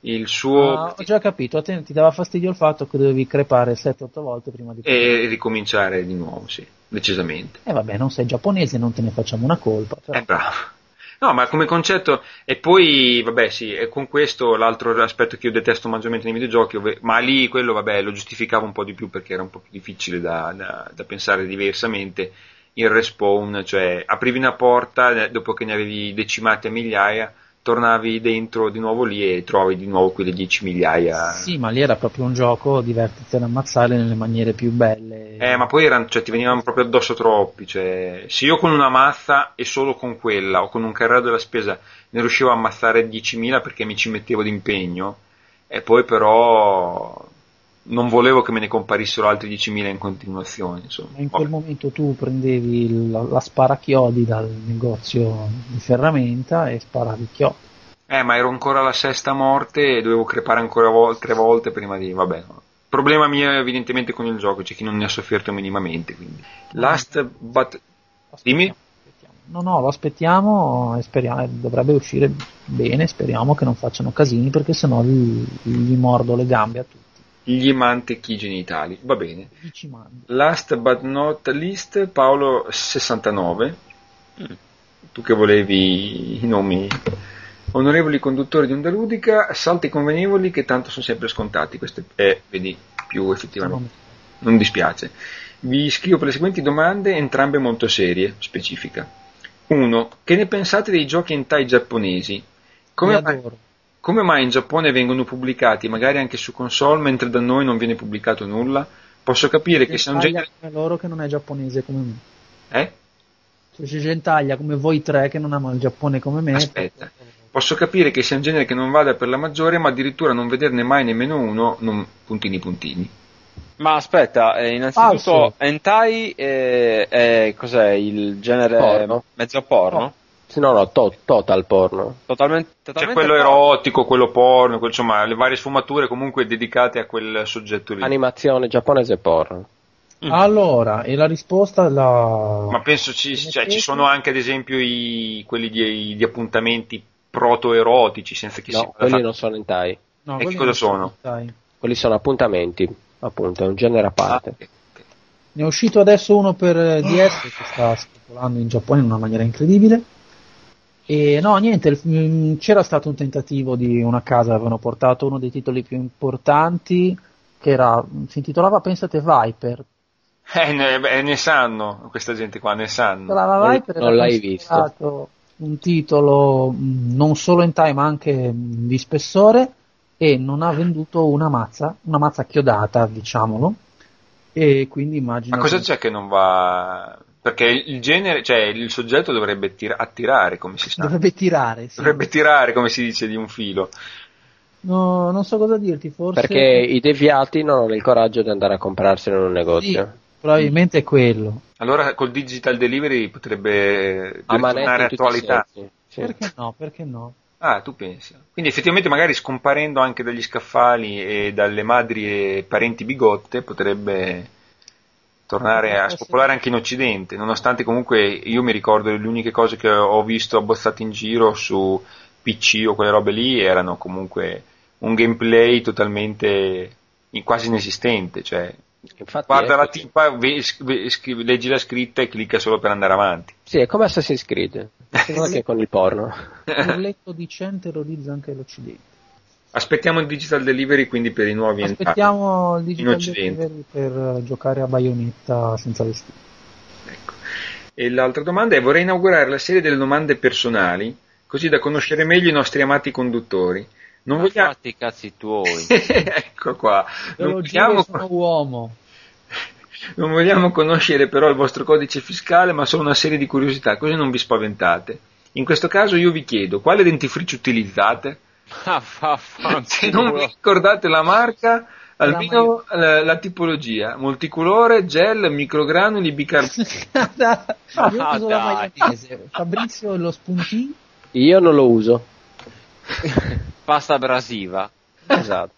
il suo... Ah, ho già capito, te ti dava fastidio il fatto che dovevi crepare 7-8 volte prima di... E ricominciare di nuovo, sì, decisamente. E vabbè, non sei giapponese, non te ne facciamo una colpa. però- È bravo. No, ma come concetto, e poi, vabbè, sì, e con questo l'altro aspetto che io detesto maggiormente nei videogiochi, ove- ma lì quello, vabbè, lo giustificavo un po' di più perché era un po' più difficile da, da- da pensare diversamente. Il respawn, cioè aprivi una porta, eh, dopo che ne avevi decimate a migliaia, tornavi dentro di nuovo lì e trovavi di nuovo quelle 10 migliaia. Sì, ma lì era proprio un gioco, divertiti ad ammazzare nelle maniere più belle. Eh, ma poi erano, cioè, ti venivano proprio addosso troppi. Cioè, se io con una mazza e solo con quella o con un carrello della spesa ne riuscivo a ammazzare 10.000 perché mi ci mettevo d'impegno, e poi però non volevo che me ne comparissero altri 10.000 in continuazione. Insomma. Ma in quel momento tu prendevi la, la sparachiodi dal negozio di ferramenta e sparavi chiodi. Eh, ma ero ancora alla sesta morte e dovevo crepare ancora vol- tre volte prima di. Vabbè. Problema mio evidentemente con il gioco, c'è chi non ne ha sofferto minimamente. Quindi. Last but. Dimmi. Aspettiamo. No, no, lo aspettiamo e speriamo, eh, dovrebbe uscire bene, speriamo che non facciano casini perché sennò gli, gli mordo le gambe a tutti. Gli mantechi genitali. Va bene. Last but not least, Paolo 69. Tu che volevi i nomi. Onorevoli conduttori di Onda Ludica, salti convenevoli che tanto sono sempre scontati. Questo è, vedi, più effettivamente. Non dispiace. Vi scrivo per le seguenti domande, entrambe molto serie, specifica. 1. Che ne pensate dei giochi hentai giapponesi? Come. Come mai in Giappone vengono pubblicati, magari anche su console, mentre da noi non viene pubblicato nulla? Posso capire che sia un genere... come loro che non è giapponese come me. Eh? Cioè, c'è Gentaglia come voi tre che non ama il Giappone come me. Aspetta. Posso capire che sia un genere che non vada per la maggiore, ma addirittura non vederne mai nemmeno uno, non puntini puntini. Ma aspetta, eh, innanzitutto Falso. hentai è, è- cos'è il genere Porno. mezzo porno? Sì, no, no, to- total porno. Totalmente, C'è totalmente quello porno. erotico, quello porno, quel- insomma, le varie sfumature comunque dedicate a quel soggetto lì. Animazione giapponese porno. Mm. Allora, e la risposta la... Ma penso ci, cioè, ci sono anche ad esempio i, quelli di, di appuntamenti proto-erotici senza che No, sia quelli non sono hentai. No, E che cosa sono? dai. Quelli sono appuntamenti, appunto, è un genere a parte. Ah, Ne è uscito adesso uno per eh, DS che sta spopolando in Giappone in una maniera incredibile. E no, niente, il- mm, c'era stato un tentativo di una casa, avevano portato uno dei titoli più importanti, che era, si intitolava, pensate, Viper. Eh, ne, beh, ne sanno, questa gente qua ne sanno. La Non- Viper non l'hai considerato un titolo mh, non solo in time ma anche di spessore e non ha venduto una mazza, una mazza chiodata, diciamolo. E quindi immagino Ma cosa che- c'è che non va... Perché il genere, cioè il soggetto dovrebbe tira- attirare, come si sa. dovrebbe tirare, sì. Dovrebbe tirare, come si dice, di un filo. No, non so cosa dirti, forse Perché i deviati non hanno il coraggio di andare a comprarselo in un negozio. probabilmente è quello. Allora col digital delivery potrebbe i attualità. sì. Perché no? Perché no? Ah, tu pensi. Quindi effettivamente magari scomparendo anche dagli scaffali e dalle madri e parenti bigotte potrebbe tornare a spopolare anche in Occidente, nonostante comunque io mi ricordo le uniche cose che ho visto abbozzate in giro su PC o quelle robe lì erano comunque un gameplay totalmente in- quasi inesistente, cioè Infatti guarda è la così. tipa, ve- sc- scrivi- leggi la scritta e clicca solo per andare avanti. Sì, è come Assassin's Creed, solo che con il porno. Il letto di Cen terrorizza anche l'Occidente. Aspettiamo il digital delivery quindi per i nuovi entrati. Aspettiamo il digital delivery per giocare a baionetta senza vestito. Ecco. E l'altra domanda è: vorrei inaugurare la serie delle domande personali, così da conoscere meglio i nostri amati conduttori. Non Ma vogliamo. fatti i cazzi tuoi. ecco qua. Non vogliamo, sono uomo. non vogliamo conoscere però il vostro codice fiscale, ma solo una serie di curiosità, così non vi spaventate. In questo caso io vi chiedo quale dentifricio utilizzate? Ah, Se non vi ricordate la marca, almeno la, la tipologia: multicolore, gel, microgranuli, bicarbonati. Io Ah, uso la dai. maionese. Fabrizio lo spuntino. Io non lo uso. Pasta abrasiva. Esatto.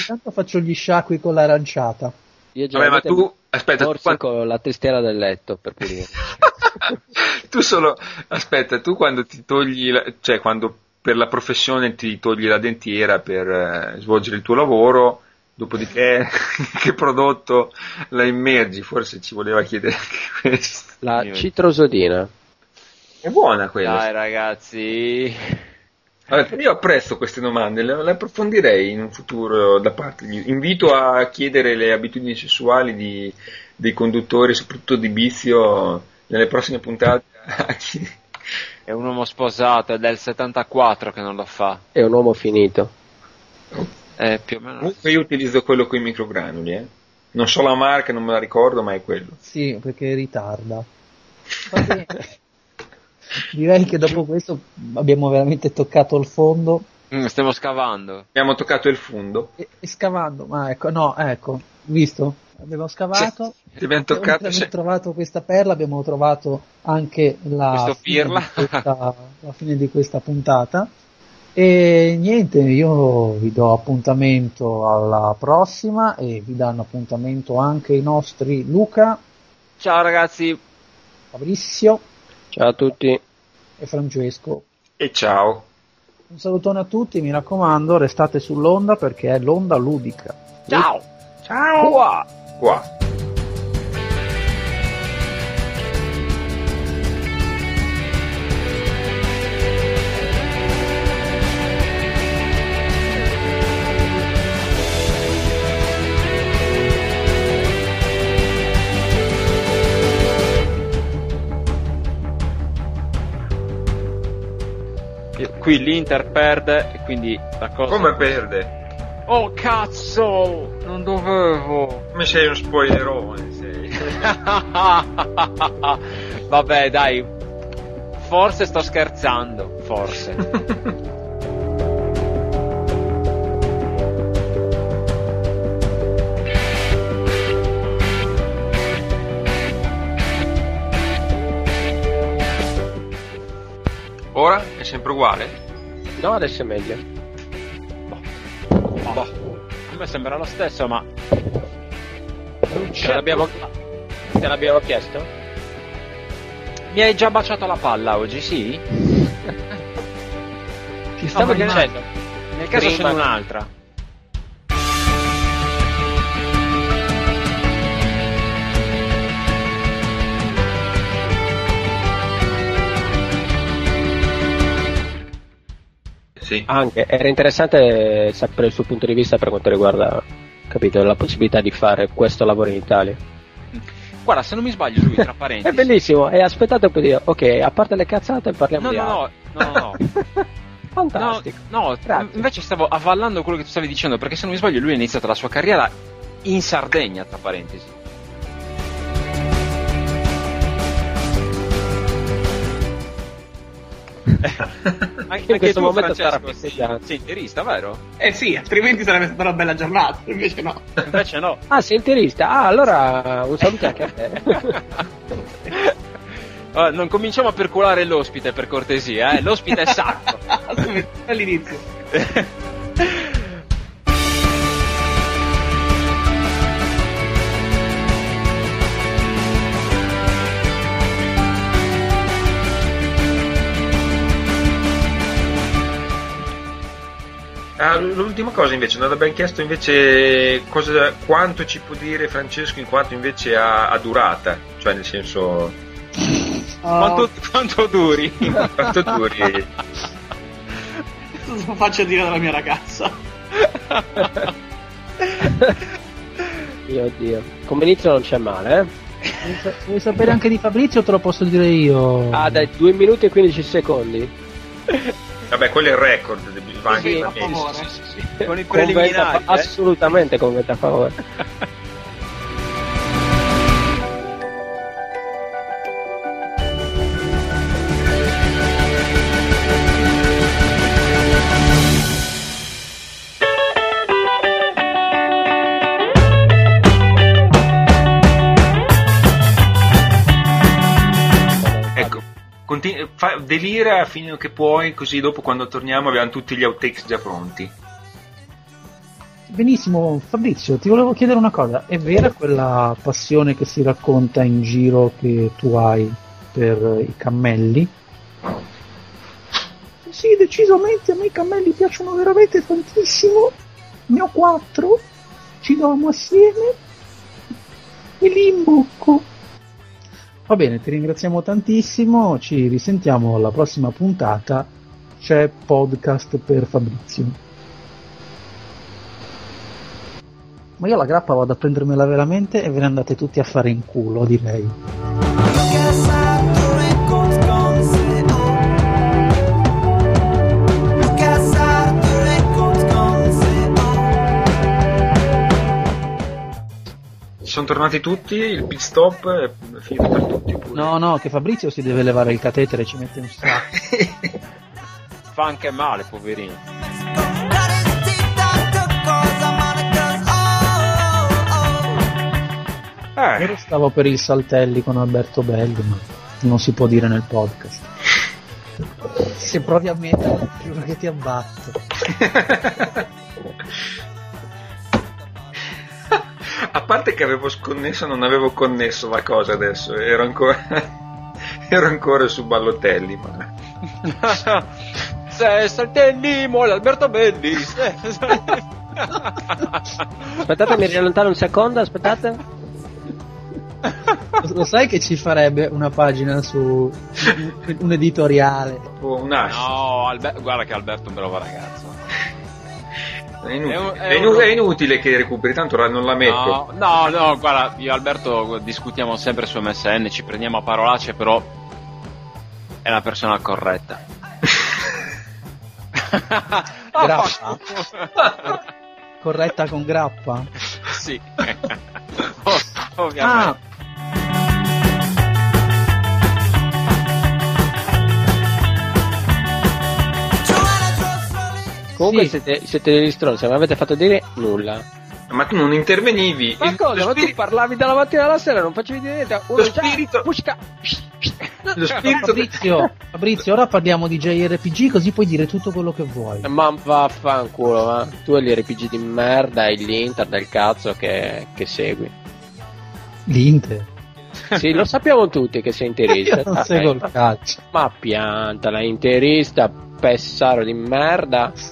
Intanto faccio gli sciacqui con l'aranciata. Io Vabbè, ma tu, aspetta, tu, forse quando- con la testiera del letto per pulire. tu solo, aspetta, tu quando ti togli, la- cioè quando per la professione ti togli la dentiera per eh, svolgere il tuo lavoro, dopodiché che prodotto la immergi? Forse ci voleva chiedere anche questo. La citrosodina. È buona quella. Dai ragazzi. Vabbè, io apprezzo queste domande, le, le approfondirei in un futuro da parte di... Invito a chiedere le abitudini sessuali di- dei conduttori, soprattutto di Bizio, nelle prossime puntate. a chi- È un uomo sposato, è del 74 che non lo fa. È un uomo finito. Eh, più o meno. Comunque io utilizzo quello con i microgranuli, eh. Non so la marca, non me la ricordo, ma è quello. Sì, perché ritarda. Va bene. Direi che dopo questo abbiamo veramente toccato il fondo. Mm, stiamo scavando. Abbiamo toccato il fondo. E, e scavando, ma ecco, no, ecco, visto? Abbiamo scavato. Ti abbiamo toccato. aver trovato questa perla, abbiamo trovato anche la fine, questa, la fine di questa puntata. E niente, io vi do appuntamento alla prossima e vi danno appuntamento anche i nostri Luca, Ciao ragazzi. Fabrizio Ciao a tutti. e Francesco. E ciao. Un salutone a tutti, mi raccomando, restate sull'onda perché è l'onda ludica. Ciao. Ciao. Qua. Qua. Qui l'Inter perde e quindi la cosa... Come perde? Oh cazzo! Non dovevo. Come sei un spoilerone, sei. Vabbè, dai. Forse sto scherzando, forse. Ora è sempre uguale? No, adesso è meglio. Boh. A me sembra lo stesso, ma Te l'abbiamo, te l'abbiamo chiesto? Mi hai già baciato la palla oggi, sì? Ti stavo perché- dicendo. Nel caso ce Prima- n'è un'altra. Sì. Anche, era interessante sapere il suo punto di vista per quanto riguarda, capito, la possibilità di fare questo lavoro in Italia. Guarda, se non mi sbaglio, lui, tra È parentesi. bellissimo, e aspettate un po' di... Ok, a parte le cazzate parliamo No, di no, no, no, no, no. Fantastico. No, no, invece stavo avvallando quello che tu stavi dicendo, perché se non mi sbaglio lui ha iniziato la sua carriera in Sardegna, tra parentesi. Anche, In questo tu, momento Francesco, sei, sei interista, vero? Eh sì, altrimenti sarebbe stata una bella giornata, invece no. Invece no. Ah, sei interista? Ah, allora un saluto anche a te. Ah, non cominciamo a percolare l'ospite per cortesia, eh? L'ospite è sacro. Subito, all'inizio. Ah, l'ultima cosa invece, non abbiamo chiesto invece cosa, quanto ci può dire Francesco in quanto invece ha, ha durata, cioè nel senso Quanto, quanto duri? quanto duri. Cosa faccio dire dalla mia ragazza? Dio, Dio. Come inizio non c'è male, eh? Vuoi sa- Vuoi sapere anche di Fabrizio o te lo posso dire io? Ah, dai, 2 minuti e 15 secondi. Vabbè, quello è il record, Sì, me. favore. Con i Conventa, preliminari, eh? assolutamente conventa a favore. fa- delira fino che puoi, così dopo quando torniamo abbiamo tutti gli outtakes già pronti. Benissimo, Fabrizio, ti volevo chiedere una cosa. È vera quella passione che si racconta in giro che tu hai per i cammelli? Sì, decisamente a me i cammelli piacciono veramente tantissimo. Ne ho quattro, ci dormo assieme e li imbocco. Va bene, ti ringraziamo tantissimo, ci risentiamo alla prossima puntata. C'è podcast per Fabrizio. Ma io la grappa vado a prendermela veramente e ve ne andate tutti a fare in culo, direi. Sono tornati tutti, il pit stop è finito per tutti. Pure. No, no, che Fabrizio si deve levare il catetere, ci mette un sacco. Fa anche male, poverino. Eh, Io stavo per il Saltelli con Alberto Belli, ma non si può dire nel podcast. Se provi a metterlo, giuro che ti abbatto. a parte che avevo sconnesso, non avevo connesso la cosa adesso, ero ancora, ero ancora su Ballotelli, ma... Se saltelli, muore Alberto Belli. Aspettate, mi riallontano un secondo, aspettate. Lo- sai che ci farebbe una pagina su un, editoriale? Un hash. No, Albe- guarda che Alberto è un bravo ragazzo. È, inutile. È un- è inu- un- è inutile che recuperi, tanto ora non la metto. No, no, no, guarda, io e Alberto discutiamo sempre su MSN, ci prendiamo a parolacce, però è la persona corretta. Grappa? Corretta con grappa? sì. Ov- Ovviamente. Ah, Comunque Sì. siete, siete degli stronzi, non mi avete fatto dire nulla. Ma tu non intervenivi. Ma Il- cosa? Ma tu spiri- parlavi dalla mattina alla sera, non facevi dire niente. Uno Lo già- spirito- Pushka. lo spirito Fabrizio, Fabrizio, ora parliamo di JRPG così puoi dire tutto quello che vuoi. Ma vaffanculo, ma tu e gli RPG di merda e l'Inter del cazzo che, che segui. L'Inter. Sì, lo sappiamo tutti che sei interista. Io non Dai, seguo il ma- calcio. Ma piantala, interista, pessaro di merda.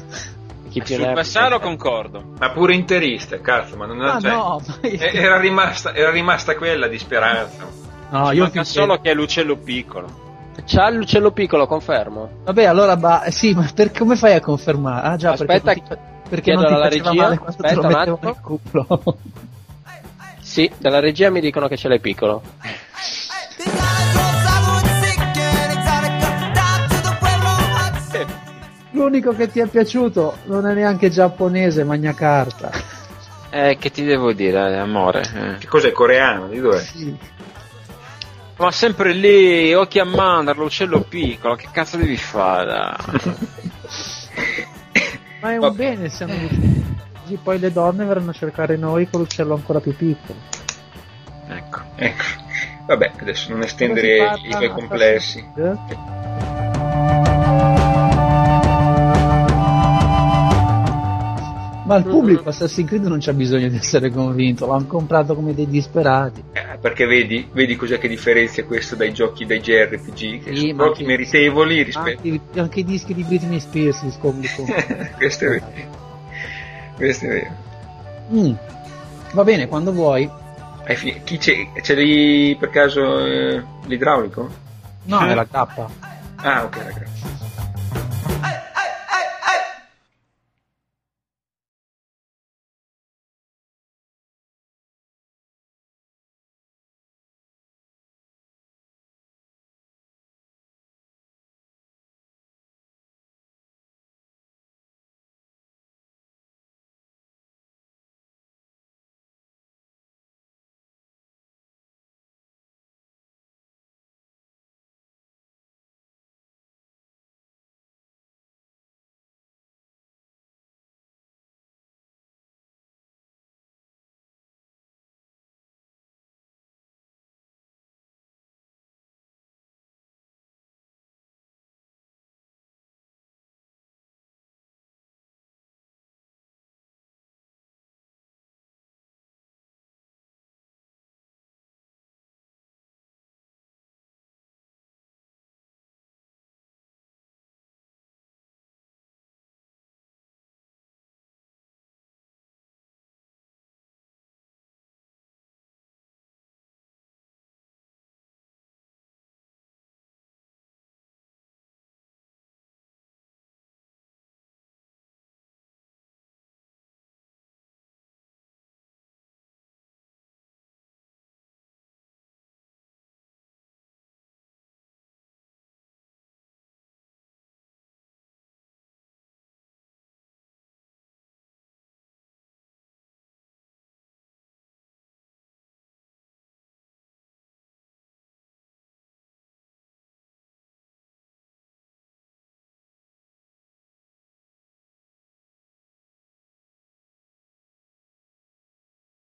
Chi più ne Sul Passaro concordo. Ma pure interista, cazzo, ma non Ah cioè, no, ma io- era, rimasta, era rimasta quella di speranza. no, Ci io manca solo che è l'uccello piccolo. C'ha l'uccello piccolo, confermo. Vabbè, allora ba- eh, sì, ma per come fai a confermare? Ah già, Aspetta, perché, non ti- perché non ti alla regia. male quando te lo Aspetta un mettevo attimo. nel culo. Sì, dalla regia mi dicono che ce l'hai piccolo. L'unico che ti è piaciuto non è neanche giapponese, magna carta. Eh, che ti devo dire, amore? eh. Che cos'è, coreano? Di dov'è? Sì. Ma sempre lì, occhi a mandorlo, uccello piccolo, che cazzo devi fare? Ma è un Vabbè. bene hanno Così poi le donne verranno a cercare noi con l'uccello ancora più piccolo. ecco. Ecco. Vabbè, adesso non estendere i tuoi complessi. Assassin's Ma il pubblico Assassin's Creed non c'ha bisogno di essere convinto, l'hanno comprato come dei disperati. Eh, perché vedi, vedi cos'è che differenzia questo dai giochi, dai JRPG, che Sì, sono giochi meritevoli rispetto... Anche, anche i dischi di Britney Spears li scopri tu. questo è vero. Questo è vero. Mm. Va bene, quando vuoi. Hai fi- chi c'è? Ce l'hai per caso eh, l'idraulico? No, è la K. Ah, ok, ragazzi.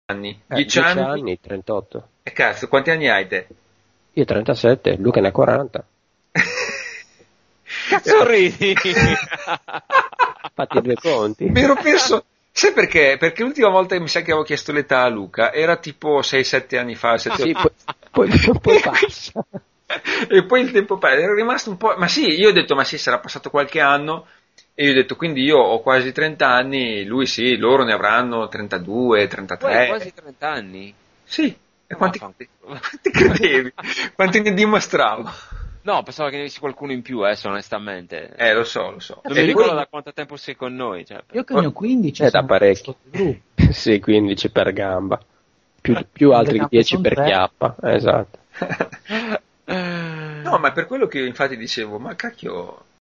Anni. Eh, 10 10 anni? anni, 38. E cazzo, quanti anni hai te? Io 37, Luca ne ha 40. Cazzo ridi? Fatti due conti. Mi ero perso. Sai perché? Perché l'ultima volta che mi sa che avevo chiesto l'età a Luca era tipo 6-7 anni fa. 7, Sì, poi, poi, poi passa. e poi il tempo passa. Ero rimasto un po'. Ma sì, io ho detto, ma sì, sarà passato qualche anno. E io ho detto, quindi io ho quasi 30 anni, lui sì, loro ne avranno 32, 33. Tu hai quasi 30 anni? Sì. E quanti, Vaffanculo. quanti credevi? quanti ne dimostravo? No, pensavo che ne avessi qualcuno in più, adesso, onestamente. Eh, lo so, lo so. non E mi ricordo poi- da quanto tempo sei con noi. Cioè, Io che ne ho 15 È da sono parecchi. sotto il gruppo. Sì, 15 per gamba. Più, più altri gambe 10 son per tre. chiappa. Esatto. No, ma è per quello che io infatti dicevo, ma cacchio,